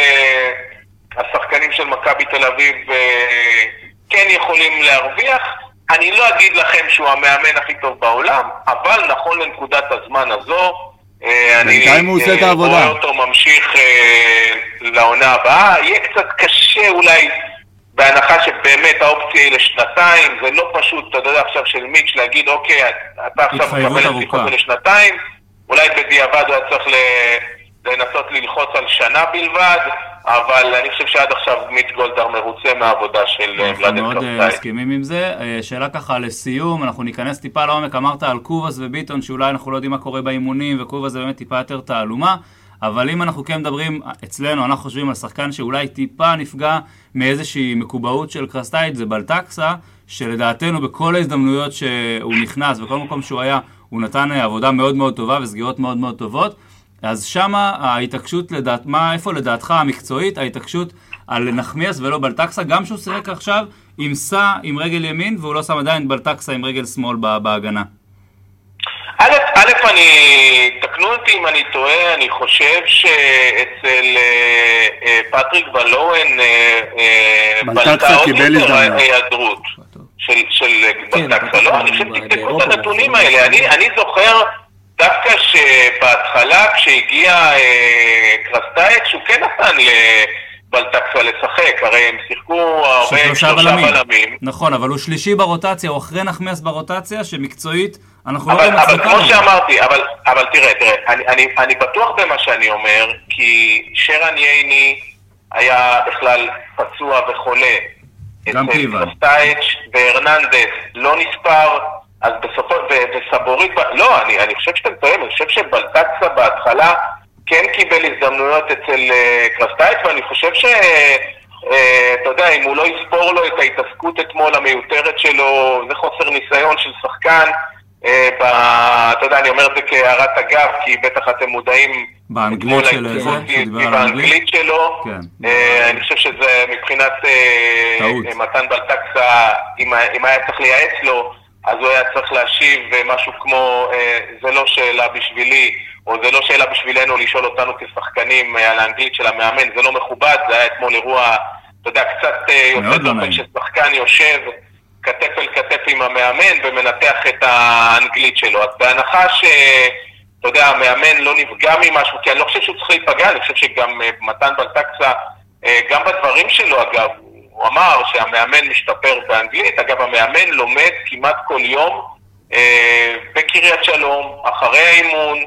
השחקנים של מכבי תל אביב uh, כן יכולים להרוויח. אני לא אגיד לכם שהוא המאמן הכי טוב בעולם, אבל נכון לנקודת הזמן הזו, אני בינתיים הוא עושה את העבודה. רואה אותו ממשיך uh, לעונה הבאה. יהיה קצת קשה אולי בהנחה שבאמת האופציה היא לשנתיים, זה לא פשוט, אתה יודע עכשיו של מיץ' להגיד, אוקיי, אתה עכשיו מקבל את. שיחות לשנתיים, אולי בדיעבד הוא היה צריך לנסות ללחוץ על שנה בלבד, אבל אני חושב שעד עכשיו מיץ' גולדהר מרוצה מהעבודה של אה, אנחנו ולאדן מאוד אה. מסכימים עם זה. אה, שאלה ככה לסיום, אנחנו ניכנס טיפה לעומק, אמרת על קובאס וביטון שאולי אנחנו לא יודעים מה קורה באימונים, וקובאס זה באמת טיפה יותר תעלומה, אבל אם אנחנו כן מדברים אצלנו, אנחנו חושבים על שחקן שאולי טיפה נפגע מאיזושהי מקובעות של קרסטייץ', זה בלטקסה, שלדעתנו בכל ההזדמנויות שהוא נכנס, בכל מקום שהוא היה, הוא נתן אה, עבודה מאוד מאוד טובה וסגירות מאוד מאוד טובות. אז שמה ההתעקשות, לדעת, מה, איפה לדעתך המקצועית, ההתעקשות על נחמיאס ולא בלטקסה, גם שהוא שיחק עכשיו עם סע עם רגל ימין, והוא לא שם עדיין בלטקסה עם רגל שמאל ב- בהגנה. א', א', אני, תקנו אותי אם אני טועה, אני חושב שאצל אה, אה, פטריק ולואן אה, אה, בלטקסה בלטה עוד קיבל יותר הזדמנות. ההיעדרות של, של כן, בלטקסה. לא, אני חושב שתבדקו את הנתונים האלה. אני, אני זוכר דווקא שבהתחלה, כשהגיע אה, קרסטייץ', הוא כן נתן לבלטקסה לשחק, הרי הם שיחקו הרבה עם שלושה בלמים. בלמים. נכון, אבל הוא שלישי ברוטציה, הוא אחרי נחמיאס ברוטציה, שמקצועית אנחנו לא אבל, רואים אבל הצדקה כמו. שאמרתי, אבל, אבל תראה, תראה, אני, אני, אני בטוח במה שאני אומר, כי שרן ייני היה בכלל פצוע וחולה. גם אצל פיבן. קרסטייץ' והרננדס לא נספר, אז בסופו, וסבורית, לא, אני, אני חושב שאתם טועים, אני חושב שבלטקסה בהתחלה כן קיבל הזדמנויות אצל אה, קרסטייץ', ואני חושב ש... אה, אתה יודע, אם הוא לא יספור לו את ההתעסקות אתמול המיותרת שלו, זה חוסר ניסיון של שחקן. אה, ב... אתה יודע, אני אומר את זה כהערת אגב, כי בטח אתם מודעים באנגלית אתמול של זה, להתעסקות שהוא דיבר על באנגלית שלו. כן. אני חושב שזה מבחינת מתן בלטקסה, אם היה צריך לייעץ לו, אז הוא היה צריך להשיב אה, משהו כמו, אה, זה לא שאלה בשבילי, או זה לא שאלה בשבילנו לשאול אותנו כשחקנים אה, על האנגלית של המאמן, זה לא מכובד, זה היה אתמול אירוע, אתה יודע, קצת יוצא דופן. ששחקן יושב כתף אל כתף עם המאמן ומנתח את האנגלית שלו. אז בהנחה ש... אתה יודע, המאמן לא נפגע ממשהו, כי אני לא חושב שהוא צריך להיפגע, אני חושב שגם מתן בלטקסה, גם בדברים שלו אגב, הוא אמר שהמאמן משתפר באנגלית, אגב המאמן לומד כמעט כל יום אה, בקריית שלום, אחרי האימון,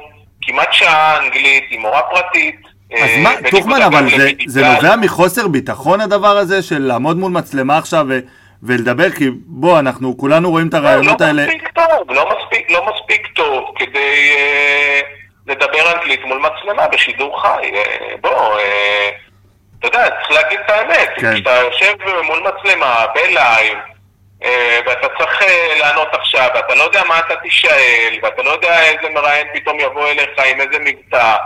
כמעט שעה אנגלית, עם מורה פרטית. אה, אז מה, טוחמן, אבל זה. זה נובע מחוסר ביטחון הדבר הזה של לעמוד מול מצלמה עכשיו ו, ולדבר? כי בוא, אנחנו כולנו רואים את הרעיונות לא האלה. מספיק טוב, לא מספיק, לא מספיק טוב כדי אה, לדבר אנגלית מול מצלמה בשידור חי. אה, בוא, אה, אתה יודע, צריך להגיד את האמת. כן. כשאתה יושב מול מצלמה בלייב, אה, ואתה צריך אה, לענות עכשיו, ואתה לא יודע מה אתה תישאל, ואתה לא יודע איזה מראיין פתאום יבוא אליך עם איזה מבטא.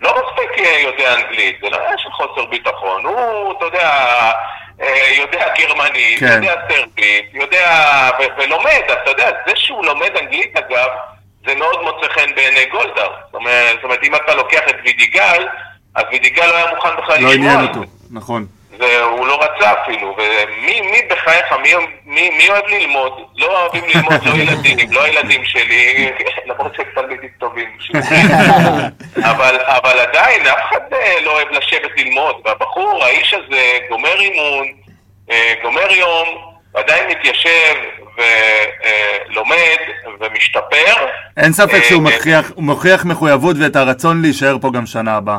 לא מספיק אה, יודע אנגלית, זה לא עניין של חוסר ביטחון. הוא, אתה יודע, יודע גרמנית, כן. יודע סרבית, יודע ו- ולומד, אתה יודע, זה שהוא לומד אנגלית אגב, זה מאוד מוצא חן בעיני גולדהר. זאת זאת אומרת, אם אתה לוקח את וידיגל, אז וידיגל לא היה מוכן בכלל לא לשמוע עניין על אותו. נכון. והוא לא רצה אפילו, ומי מי בחייך, מי, מי, מי אוהב ללמוד? לא אוהבים ללמוד, לא ילדים, לא הילדים שלי, למרות שהם תלמידים טובים. אבל, אבל עדיין, אף אחד אה, לא אוהב לשבת ללמוד, והבחור, האיש הזה, גומר אימון, אה, גומר יום, ועדיין מתיישב ולומד ומשתפר. אין ספק אה, שהוא מוכיח, מוכיח מחויבות ואת הרצון להישאר פה גם שנה הבאה.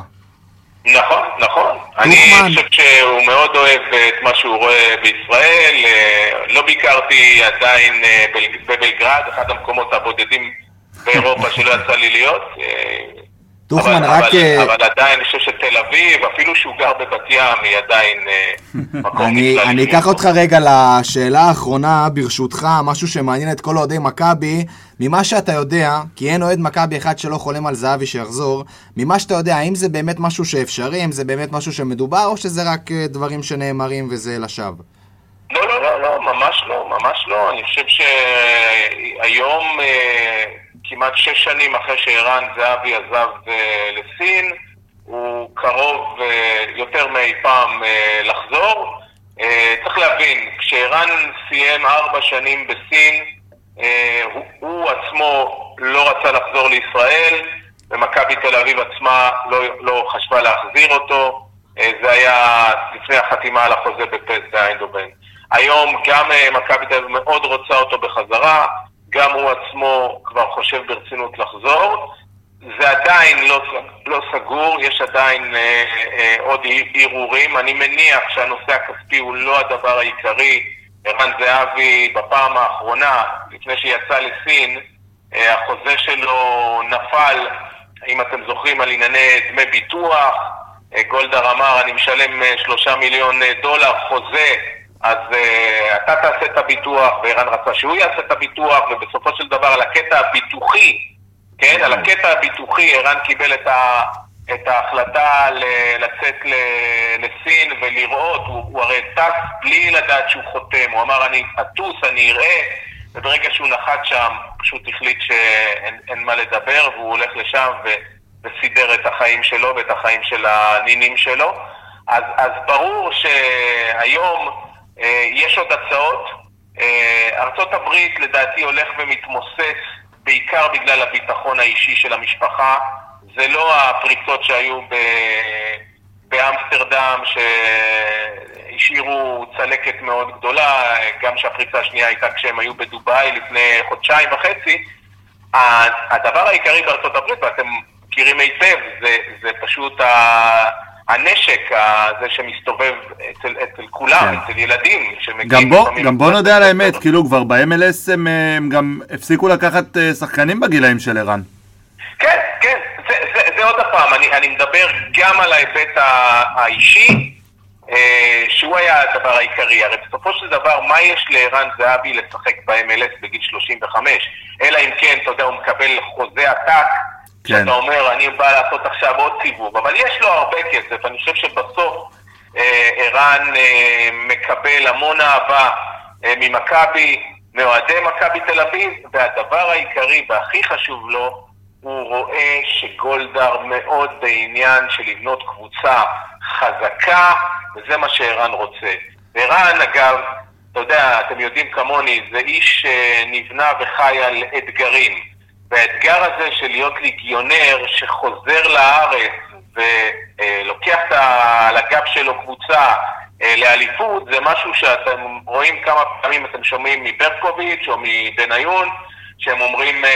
נכון, נכון. אני חושב שהוא מאוד אוהב את מה שהוא רואה בישראל. אה, לא ביקרתי עדיין אה, בל- בבלגרד, אחד המקומות הבודדים באירופה שלא יצא לי להיות. אה, אבל- רק... אבל- אבל עדיין אני חושב שתל אביב, אפילו שהוא גר בבת ים, היא עדיין מקום אני, נפלא אני אקח. אותך רגע לשאלה האחרונה, ברשותך, משהו שמעניין את כל אוהדי מכבי. ממה שאתה יודע, כי אין אוהד מכבי אחד שלא חולם על זהבי שיחזור, ממה שאתה יודע, האם זה באמת משהו שאפשרי, אם זה באמת משהו שמדובר, או שזה רק אה, דברים שנאמרים וזה לשווא? לא, לא, לא, לא, ממש לא, ממש לא. אני חושב שהיום, אה, כמעט שש שנים אחרי שערן זהבי עזב אה, לסין, הוא קרוב יותר מאי פעם לחזור. צריך להבין, כשערן סיים ארבע שנים בסין, הוא, הוא עצמו לא רצה לחזור לישראל, ומכבי תל אביב עצמה לא, לא חשבה להחזיר אותו. אה, זה היה לפני החתימה על החוזה בפס באיינדובן. היום גם אה, מכבי תל אביב מאוד רוצה אותו בחזרה, גם הוא עצמו כבר חושב ברצינות לחזור. זה עדיין לא, לא סגור, יש עדיין אה, אה, עוד ערעורים. אני מניח שהנושא הכספי הוא לא הדבר העיקרי. ערן זהבי בפעם האחרונה, לפני שיצא לסין, אה, החוזה שלו נפל, אם אתם זוכרים, על ענייני דמי ביטוח. אה, גולדהר אמר, אני משלם אה, שלושה מיליון דולר חוזה, אז אה, אתה תעשה את הביטוח, וערן רצה שהוא יעשה את הביטוח, ובסופו של דבר על הקטע הביטוחי, כן, על הקטע הביטוחי ערן קיבל את את ההחלטה לצאת לסין ולראות, הוא, הוא הרי טס בלי לדעת שהוא חותם, הוא אמר אני אטוס, אני אראה, וברגע שהוא נחת שם, פשוט החליט שאין אין מה לדבר, והוא הולך לשם ו, וסידר את החיים שלו ואת החיים של הנינים שלו. אז, אז ברור שהיום אה, יש עוד הצעות. אה, ארצות הברית לדעתי הולך ומתמוסס בעיקר בגלל הביטחון האישי של המשפחה. זה לא הפריצות שהיו ב... באמסטרדם שהשאירו צלקת מאוד גדולה, גם שהפריצה השנייה הייתה כשהם היו בדובאי לפני חודשיים וחצי. הדבר העיקרי בארצות הברית, ואתם מכירים היטב, זה, זה פשוט ה- הנשק הזה שמסתובב אצל, אצל כולם, כן. אצל ילדים שמגיעים... גם בוא, לפעמים- גם בוא נודה על האמת, כאילו כבר ב-MLS הם, הם גם הפסיקו לקחת אה, שחקנים בגילאים של ערן. כן, כן, זה, זה, זה עוד הפעם, אני, אני מדבר גם על ההיבט האישי, אה, שהוא היה הדבר העיקרי. הרי בסופו של דבר, מה יש לערן זהבי לשחק ב-MLS בגיל 35? אלא אם כן, אתה יודע, הוא מקבל חוזה עתק, כן. שאתה אומר, אני בא לעשות עכשיו עוד סיבוב, אבל יש לו הרבה כסף, אני חושב שבסוף אה, ערן אה, מקבל המון אהבה אה, ממכבי, מאוהדי מכבי תל אביב, והדבר העיקרי והכי חשוב לו, הוא רואה שגולדהר מאוד בעניין של לבנות קבוצה חזקה, וזה מה שערן רוצה. ערן, אגב, אתה יודע, אתם יודעים כמוני, זה איש שנבנה וחי על אתגרים. והאתגר הזה של להיות ליגיונר שחוזר לארץ ולוקח על הגב שלו קבוצה אה, לאליפות, זה משהו שאתם רואים כמה פעמים, אתם שומעים מברקוביץ' או מבניון, שהם אומרים אה,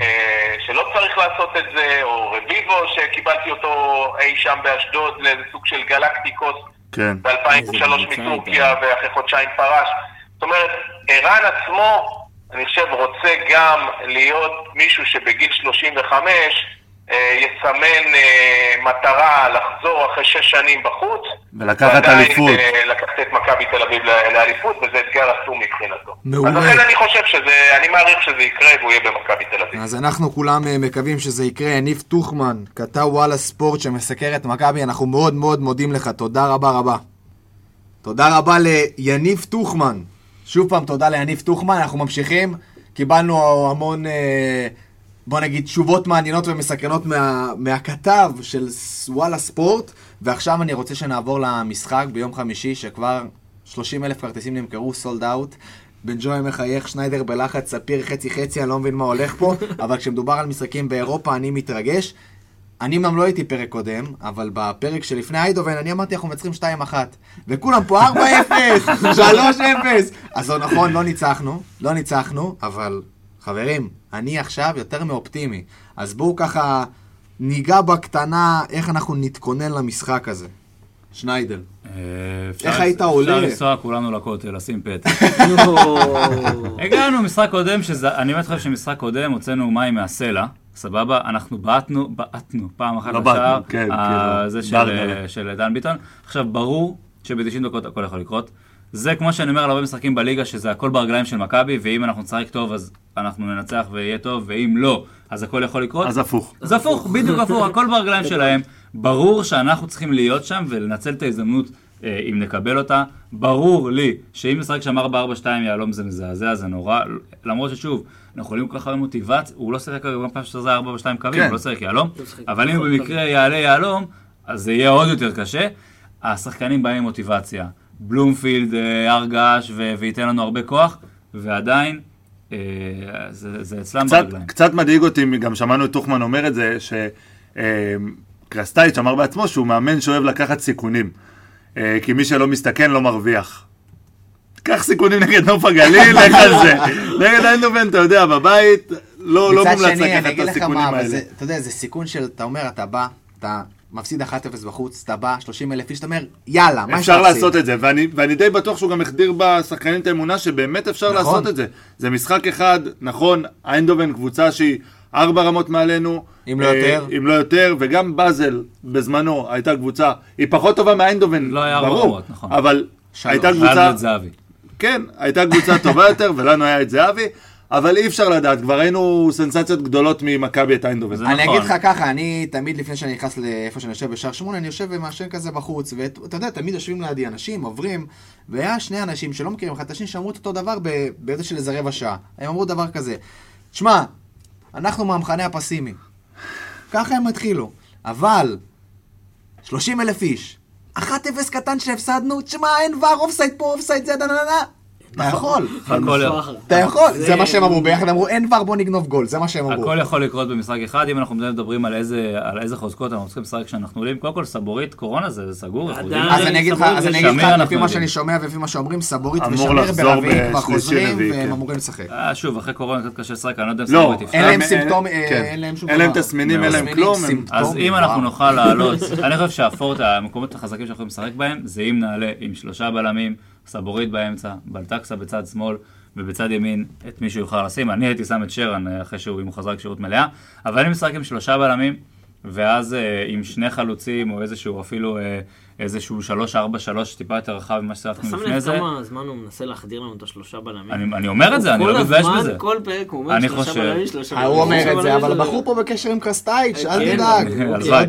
אה, שלא צריך לעשות את זה, או רביבו שקיבלתי אותו אי שם באשדוד לאיזה סוג של גלקטיקוס כן. ב-2003 איזה קבוצה מטורקיה. ואחרי חודשיים פרש. זאת אומרת, ערן עצמו, אני חושב, רוצה גם להיות מישהו שבגיל 35 אה, יסמן אה, מטרה לחזור אחרי שש שנים בחוץ. ולקחת ועדיין, אליפות. אה, לקחת את מכבי תל אביב לאליפות, וזה אתגר עצום מבחינתו. מעולה. אז לכן אני חושב שזה, אני מעריך שזה יקרה והוא יהיה במכבי תל אביב. אז אנחנו כולם אה, מקווים שזה יקרה. יניב טוחמן, כתב וואלה ספורט שמסקר את מכבי, אנחנו מאוד מאוד מודים לך, תודה רבה רבה. תודה רבה ליניב טוחמן. שוב פעם תודה ליניב טוחמן, אנחנו ממשיכים. קיבלנו המון, אה, בוא נגיד, תשובות מעניינות ומסקרנות מה, מהכתב של וואלה ספורט, ועכשיו אני רוצה שנעבור למשחק ביום חמישי, שכבר 30 אלף כרטיסים נמכרו, סולד אאוט. בן ג'וי מחייך, שניידר בלחץ, ספיר חצי חצי, אני לא מבין מה הולך פה, אבל כשמדובר על משחקים באירופה אני מתרגש. אני אמנם לא הייתי פרק קודם, אבל בפרק שלפני איידובן אני אמרתי אנחנו מנצחים 2-1 וכולם פה 4-0, 3-0 אז זה נכון, לא ניצחנו, לא ניצחנו, אבל חברים, אני עכשיו יותר מאופטימי אז בואו ככה ניגע בקטנה איך אנחנו נתכונן למשחק הזה. שניידר. אה, איך היית עולה? אפשר לנסוע כולנו לכותל, לשים פתק. הגענו משחק קודם, אני באמת חושב שמשחק קודם הוצאנו מים מהסלע, סבבה? אנחנו בעטנו, בעטנו פעם אחת לא לשער, בעטנו, כן, ה- כאילו, זה. אה, של דן ביטון. עכשיו, ברור שב-90 דקות הכל יכול לקרות. זה כמו שאני אומר על הרבה משחקים בליגה, שזה הכל ברגליים של מכבי, ואם אנחנו נשחק טוב אז אנחנו ננצח ויהיה טוב, ואם לא, אז הכל יכול לקרות. אז הפוך. זה הפוך, בדיוק הפוך, הכל ברגליים שלהם. ברור שאנחנו צריכים להיות שם ולנצל את ההזדמנות אה, אם נקבל אותה. ברור לי שאם נשחק שם 4-4-2 יהלום זה מזעזע, זה נורא. למרות ששוב, אנחנו יכולים כל כך הרבה מוטיבציה, הוא לא שיחק גם פעם שזה 4-4-2 קווים, כן. הוא לא שיחק יהלום. אבל אם בכל במקרה יעלה יהלום, אז זה יהיה עוד יותר קשה. השחקנים באים עם מוטיבציה. בלומפילד אה, הר געש וייתן לנו הרבה כוח, ועדיין אה, זה זה אצלם קצת, ברגליים. קצת מדאיג אותי, גם שמענו את טוחמן אומר את זה, שקרסטייץ' אמר בעצמו שהוא מאמן שאוהב לקחת סיכונים. אה, כי מי שלא מסתכן לא מרוויח. קח סיכונים נגד נוף הגליל, לך על זה. נגד איינדובן, אתה יודע, בבית, לא, לא מצד מומלץ שני, לקחת אני את אגיד לך הסיכונים מה, האלה. אתה יודע, זה סיכון של, אתה אומר, אתה בא, אתה מפסיד 1-0 בחוץ, אתה בא, 30 אלף איש, אתה אומר, יאללה, מה יש אפשר להפסיד? לעשות את זה, ואני, ואני די בטוח שהוא גם החדיר בשחקנים את האמונה שבאמת אפשר נכון. לעשות את זה. זה משחק אחד, נכון, איינדובן קבוצה שהיא ארבע רמות מעלינו. אם לא אה, יותר. אם לא יותר, וגם באזל בזמנו הייתה קבוצה, היא פחות טובה מאיינדובן, לא היה ארבע ברור, רמות, נכון. אבל שלוש. הייתה קבוצה. כן, הייתה קבוצה טובה יותר, ולנו היה את זהבי, אבל אי אפשר לדעת, כבר ראינו סנסציות גדולות ממכבי את איינדובן. זה אני נכון. אגיד לך ככה, אני תמיד לפני שאני נכנס לאיפה שאני יושב בשער שמונה, אני יושב ומעשן כזה בחוץ, ואתה יודע, תמיד יושבים לידי אנשים, עוברים, והיה שני אנשים שלא מכירים אחד את השני, שאמרו את אותו דבר ב- באיזה של איזה רבע שעה. הם אמרו דבר כזה, שמע, אנחנו מהמחנה הפסימי. ככה הם התחילו. אבל, 30 אלף איש, 1-0 קטן שהפסדנו, תשמע, אין VAR, אופסייד פה, אופסייד זה, דה דה דה. אתה יכול, אתה יכול, זה מה שהם אמרו, ביחד אמרו, אין VAR, בוא נגנוב גול, זה מה שהם אמרו. הכל יכול לקרות במשחק אחד, אם אנחנו מדברים על איזה, חוזקות אנחנו צריכים לשחק כשאנחנו עולים, קודם כל סבורית, קורונה זה, סגור. אז אני אגיד לך, אז אני אגיד לך, שמיר אנחנו לפי מה. שאני שומע ולפי מה שאומרים, סבורית ושמיר ברביעי כבר חוזרים, והם כן. אמורים לשחק. אה, שוב, אחרי קורונה קצת קשה לשחק, אני לא יודע אם לא, סבורית יפתח. אין להם סימפטום, אין- אה, כן. אין להם. תסמינים, אין להם כלום, סימפטומים, אז אם. אנחנו נוכל לעלות, אני חושב שהפורטה, המקומות החזקים שאנחנו יכולים לשחק בהם, זה אם נעלה עם שלושה בלמים, סבורית באמצע, בלטקסה בצד שמאל, ובצד ימין את מי שהוא יוכל לשים. אני הייתי שם את שרן אה, אחרי שהוא, אם הוא חזר כשירות מלאה, אבל אני משחק עם שלושה בלמים, ואז אה, עם שני חלוצים, או איזשהו אפילו אה, איזשהו 3-4-3 טיפה יותר רחב ממה אתה ששיחקנו שם לפני לב זה. כמה זמן הוא מנסה להחדיר לנו את השלושה בלמים? אני אני אומר את זה, אני כל לא מתבייש הזמן, בזה. כל פרק הוא אומר אני שלושה חושב- בלמים, שלושה בלמים. הוא אומר את זה, אבל הבחור פה בקשר עם קרסטייץ', אל כן, תדאג. הלוואי.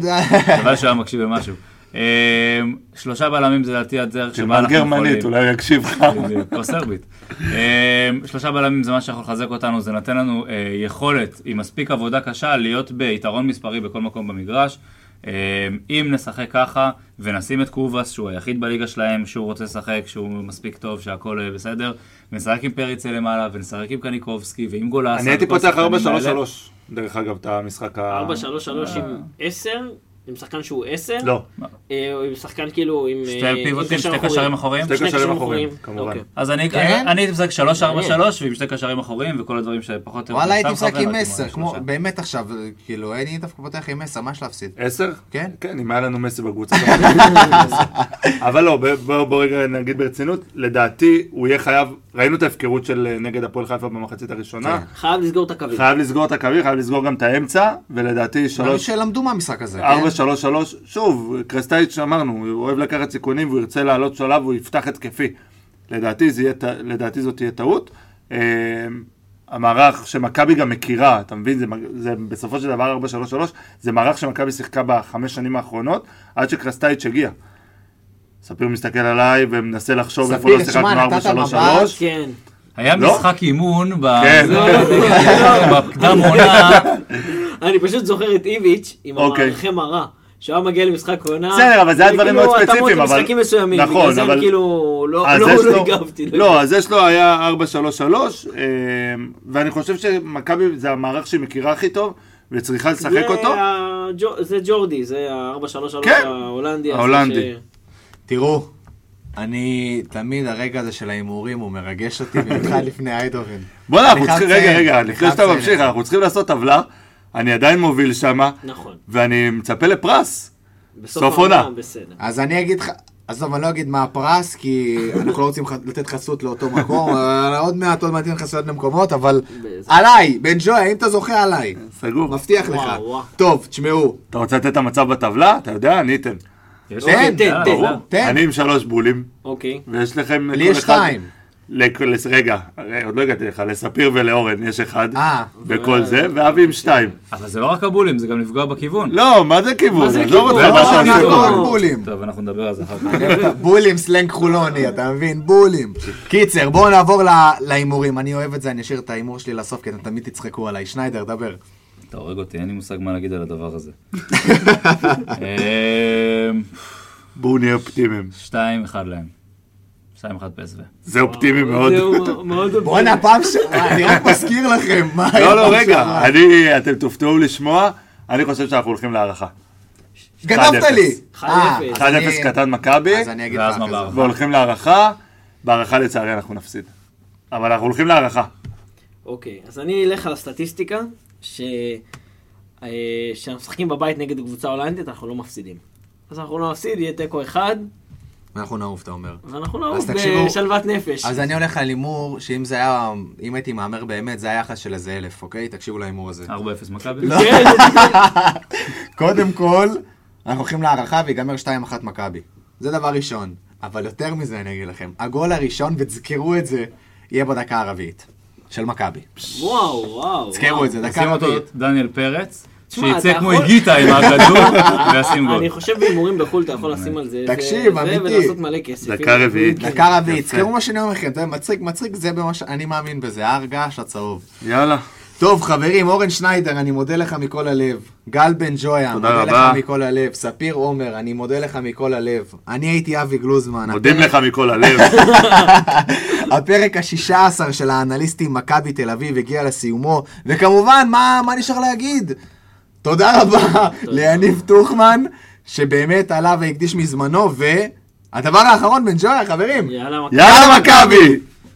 הלוואי שהוא היה מקשיב למשהו. אה, שלושה בלמים זה לדעתי הדרך שבה תלמד אנחנו גרמנית, יכולים. אולי הוא יקשיב לך. בדיוק, או סרבית. אה, שלושה בלמים זה מה שיכול לחזק אותנו, זה נותן לנו אה, יכולת עם מספיק עבודה קשה להיות ביתרון מספרי בכל מקום במגרש. אה, אם נשחק ככה ונשים את קובאס, שהוא היחיד בליגה שלהם, שהוא רוצה לשחק, שהוא מספיק טוב, שהכל אה, בסדר, ונשחק עם פריצה למעלה, ונשחק עם קניקובסקי ועם גולסה. אני הייתי פותח השחקנים 4-3-3, האלה. דרך אגב, את המשחק ה... 4-3-3 עם 10, עם שחקן שהוא 10? לא, אה, או עם שחקן כאילו עם... שתי אה, פיבוטים, שתי. קשרים אחוריים. שתי קשרים אחוריים. כמובן. אוקיי. אז אני, כן? אני הייתי משחק 3-4-3 מעניין. ועם שתי קשרים אחוריים וכל הדברים שפחות... וואלה, הייתי משחק עם הייתי מסר, ממש כמו, שלושה. באמת עכשיו, כאילו, אני דווקא פותח עם מסר, מה יש להפסיד? 10? כן? כן, אם היה לנו מסי בקבוצה. אבל לא, ב- בוא בוא רגע נגיד ברצינות, לדעתי הוא יהיה חייב, ראינו את ההפקרות של אה, נגד הפועל חיפה במחצית הראשונה, כן. חייב לסגור את הקווים. חייב לסגור את הקווים, חייב לסגור גם את האמצע, ולדעתי דברים שלוש... שלמדו מהמשחק הזה, כן? 4, 3, 3, שוב, קרסטייץ' אמרנו, הוא אוהב לקחת סיכונים והוא ירצה לעלות שלב והוא יפתח התקפי. לדעתי, זה יהיה, לדעתי זאת תהיה טעות. אה, המערך שמכבי גם מכירה, אתה מבין? זה, זה בסופו של דבר 4, 3, 3, זה מערך שמכבי שיחקה בחמש שנים האחרונות, עד שקרסטייץ' הגיע. ספיר מסתכל עליי ומנסה לחשוב איפה לא שיחקנו שמע, 4, נתת 3, מבט. 3. כן. היה לא? משחק אימון ב- כן. בקדם עונה. אני פשוט זוכר את איביץ' עם אוקיי. המערכי מראה. שהוא היה מגיע למשחק עונה. בסדר, אבל זה היה דברים וכאילו מאוד ספציפיים, אבל- למשחקים מסוימים. נכון, בגלל זה כאילו לא אז לא- יש לא לו- הגבתי. לא, אז יש לו היה 4-3-3, אה, ואני חושב שמכבי זה המערך שהיא מכירה הכי טוב, וצריכה לשחק אותו. זה ג'ורדי, זה ה-433 כן. ההולנדי. ההולנדי. תראו, אני, תמיד הרגע הזה של ההימורים הוא מרגש אותי, במיוחד לפני איידובן. בוא'נה, אנחנו צריכים, רגע, רגע, לפני שאתה ממשיך. אנחנו צריכים לעשות טבלה, אני עדיין מוביל שמה, נכון. ואני מצפה לפרס. בסוף סוף עונה. בסדר. אז אני אגיד לך, עזוב, אני לא אגיד מה הפרס, כי אנחנו לא רוצים לתת חסות לאותו מקום, עוד מעט, עוד מעט ניתן חסויות למקומות, אבל עליי, בן ג'וי, האם אתה זוכה עליי? סגור. מבטיח לך. טוב, תשמעו, אתה רוצה לתת את המצב בטבלה? אתה יודע, אני אתן. יש תן, תן, תן. אני עם שלוש בולים, אוקיי. ויש לכם... לי יש אחד- שתיים. רגע, רגע, עוד לא הגעתי לך, לספיר ולאורן יש אחד, אה, בכל זה, ואבי עם שתיים. אבל זה לא רק הבולים, זה גם לפגוע בכיוון. לא, מה זה כיוון? מה זה כיוון? אותך, לא. רק בולים. טוב, אנחנו נדבר על זה אחר כך. בולים סלנג חולוני, אתה מבין? בולים. קיצר, בואו נעבור להימורים. אני אוהב את זה, אני אשאיר את ההימור שלי לסוף, כי אתם תמיד תצחקו עליי. שניידר, דבר. אתה הורג אותי, אין לי מושג מה להגיד על הדבר הזה. אמ, בואו נהיה אופטימיים. שתיים, אחד להם. שתיים, אחד פסו. זה אופטימי מאוד. בואנה, פעם ש... אני רק מזכיר לכם, מה היה לא, לא, רגע. אני, אתם תופתעו לשמוע, אני חושב שאנחנו הולכים להערכה. גנבת 1-0. לי. 1-0. אה, 1-0 אז אני- קטן מכבי? והולכים להערכה, בהערכה לצערי אנחנו נפסיד. אבל אנחנו הולכים להערכה. אוקיי, אז אני אלך על הסטטיסטיקה, ש... אה, כשאנחנו משחקים בבית נגד קבוצה הולנדית, אנחנו לא מפסידים. אז אנחנו לא נפסיד, יהיה תיקו אחד, אנחנו נעוף, אתה אומר. ואנחנו נעוף בשלוות נפש. אז אני הולך על הימור, שאם זה היה, אם הייתי מהמר באמת, זה היה יחס של איזה אלף, אוקיי? תקשיבו להימור הזה. 4-0 מכבי? לא. כן, קודם כל, אנחנו הולכים להערכה ויגמר 2-1 מכבי. זה דבר ראשון. אבל יותר מזה אני אגיד לכם, הגול הראשון, ותזכרו את זה, יהיה בדקה הרביעית. של מכבי. וואו, וואו. תזכרו. את זה, דקה שים אותו רביעית. דניאל פרץ, תשמע, שיצא כמו יכול- היגיטה עם הכדור וישים גול. אני חושב בהימורים בחו"ל אתה יכול לשים על זה. תקשיב, זה- אמיתי. ולעשות מלא כסף. דקה אם- רביעית. כן. דקה רביעית, יפה. תזכרו מה שאני אומר לכם, אתה יודע, מצחיק, מצחיק, זה במה שאני מאמין בזה, הר געש הצהוב. יאללה. טוב, חברים, אורן שניידר, אני מודה לך מכל הלב. גל בן ג'ויה, תודה מודה רבה. לך מכל הלב. ספיר עומר, אני מודה לך מכל הלב. אני הייתי אבי גלוזמן. מודים הפרק- לך מכל הלב. הפרק השישה עשר של האנליסטים מכבי תל אביב הגיע לסיומו, וכמובן, מה, מה נשאר להגיד? תודה רבה ליניב טוחמן, שבאמת עלה והקדיש מזמנו, והדבר האחרון, בן ג'ויה, חברים, יאללה, מכבי. יאללה מכבי!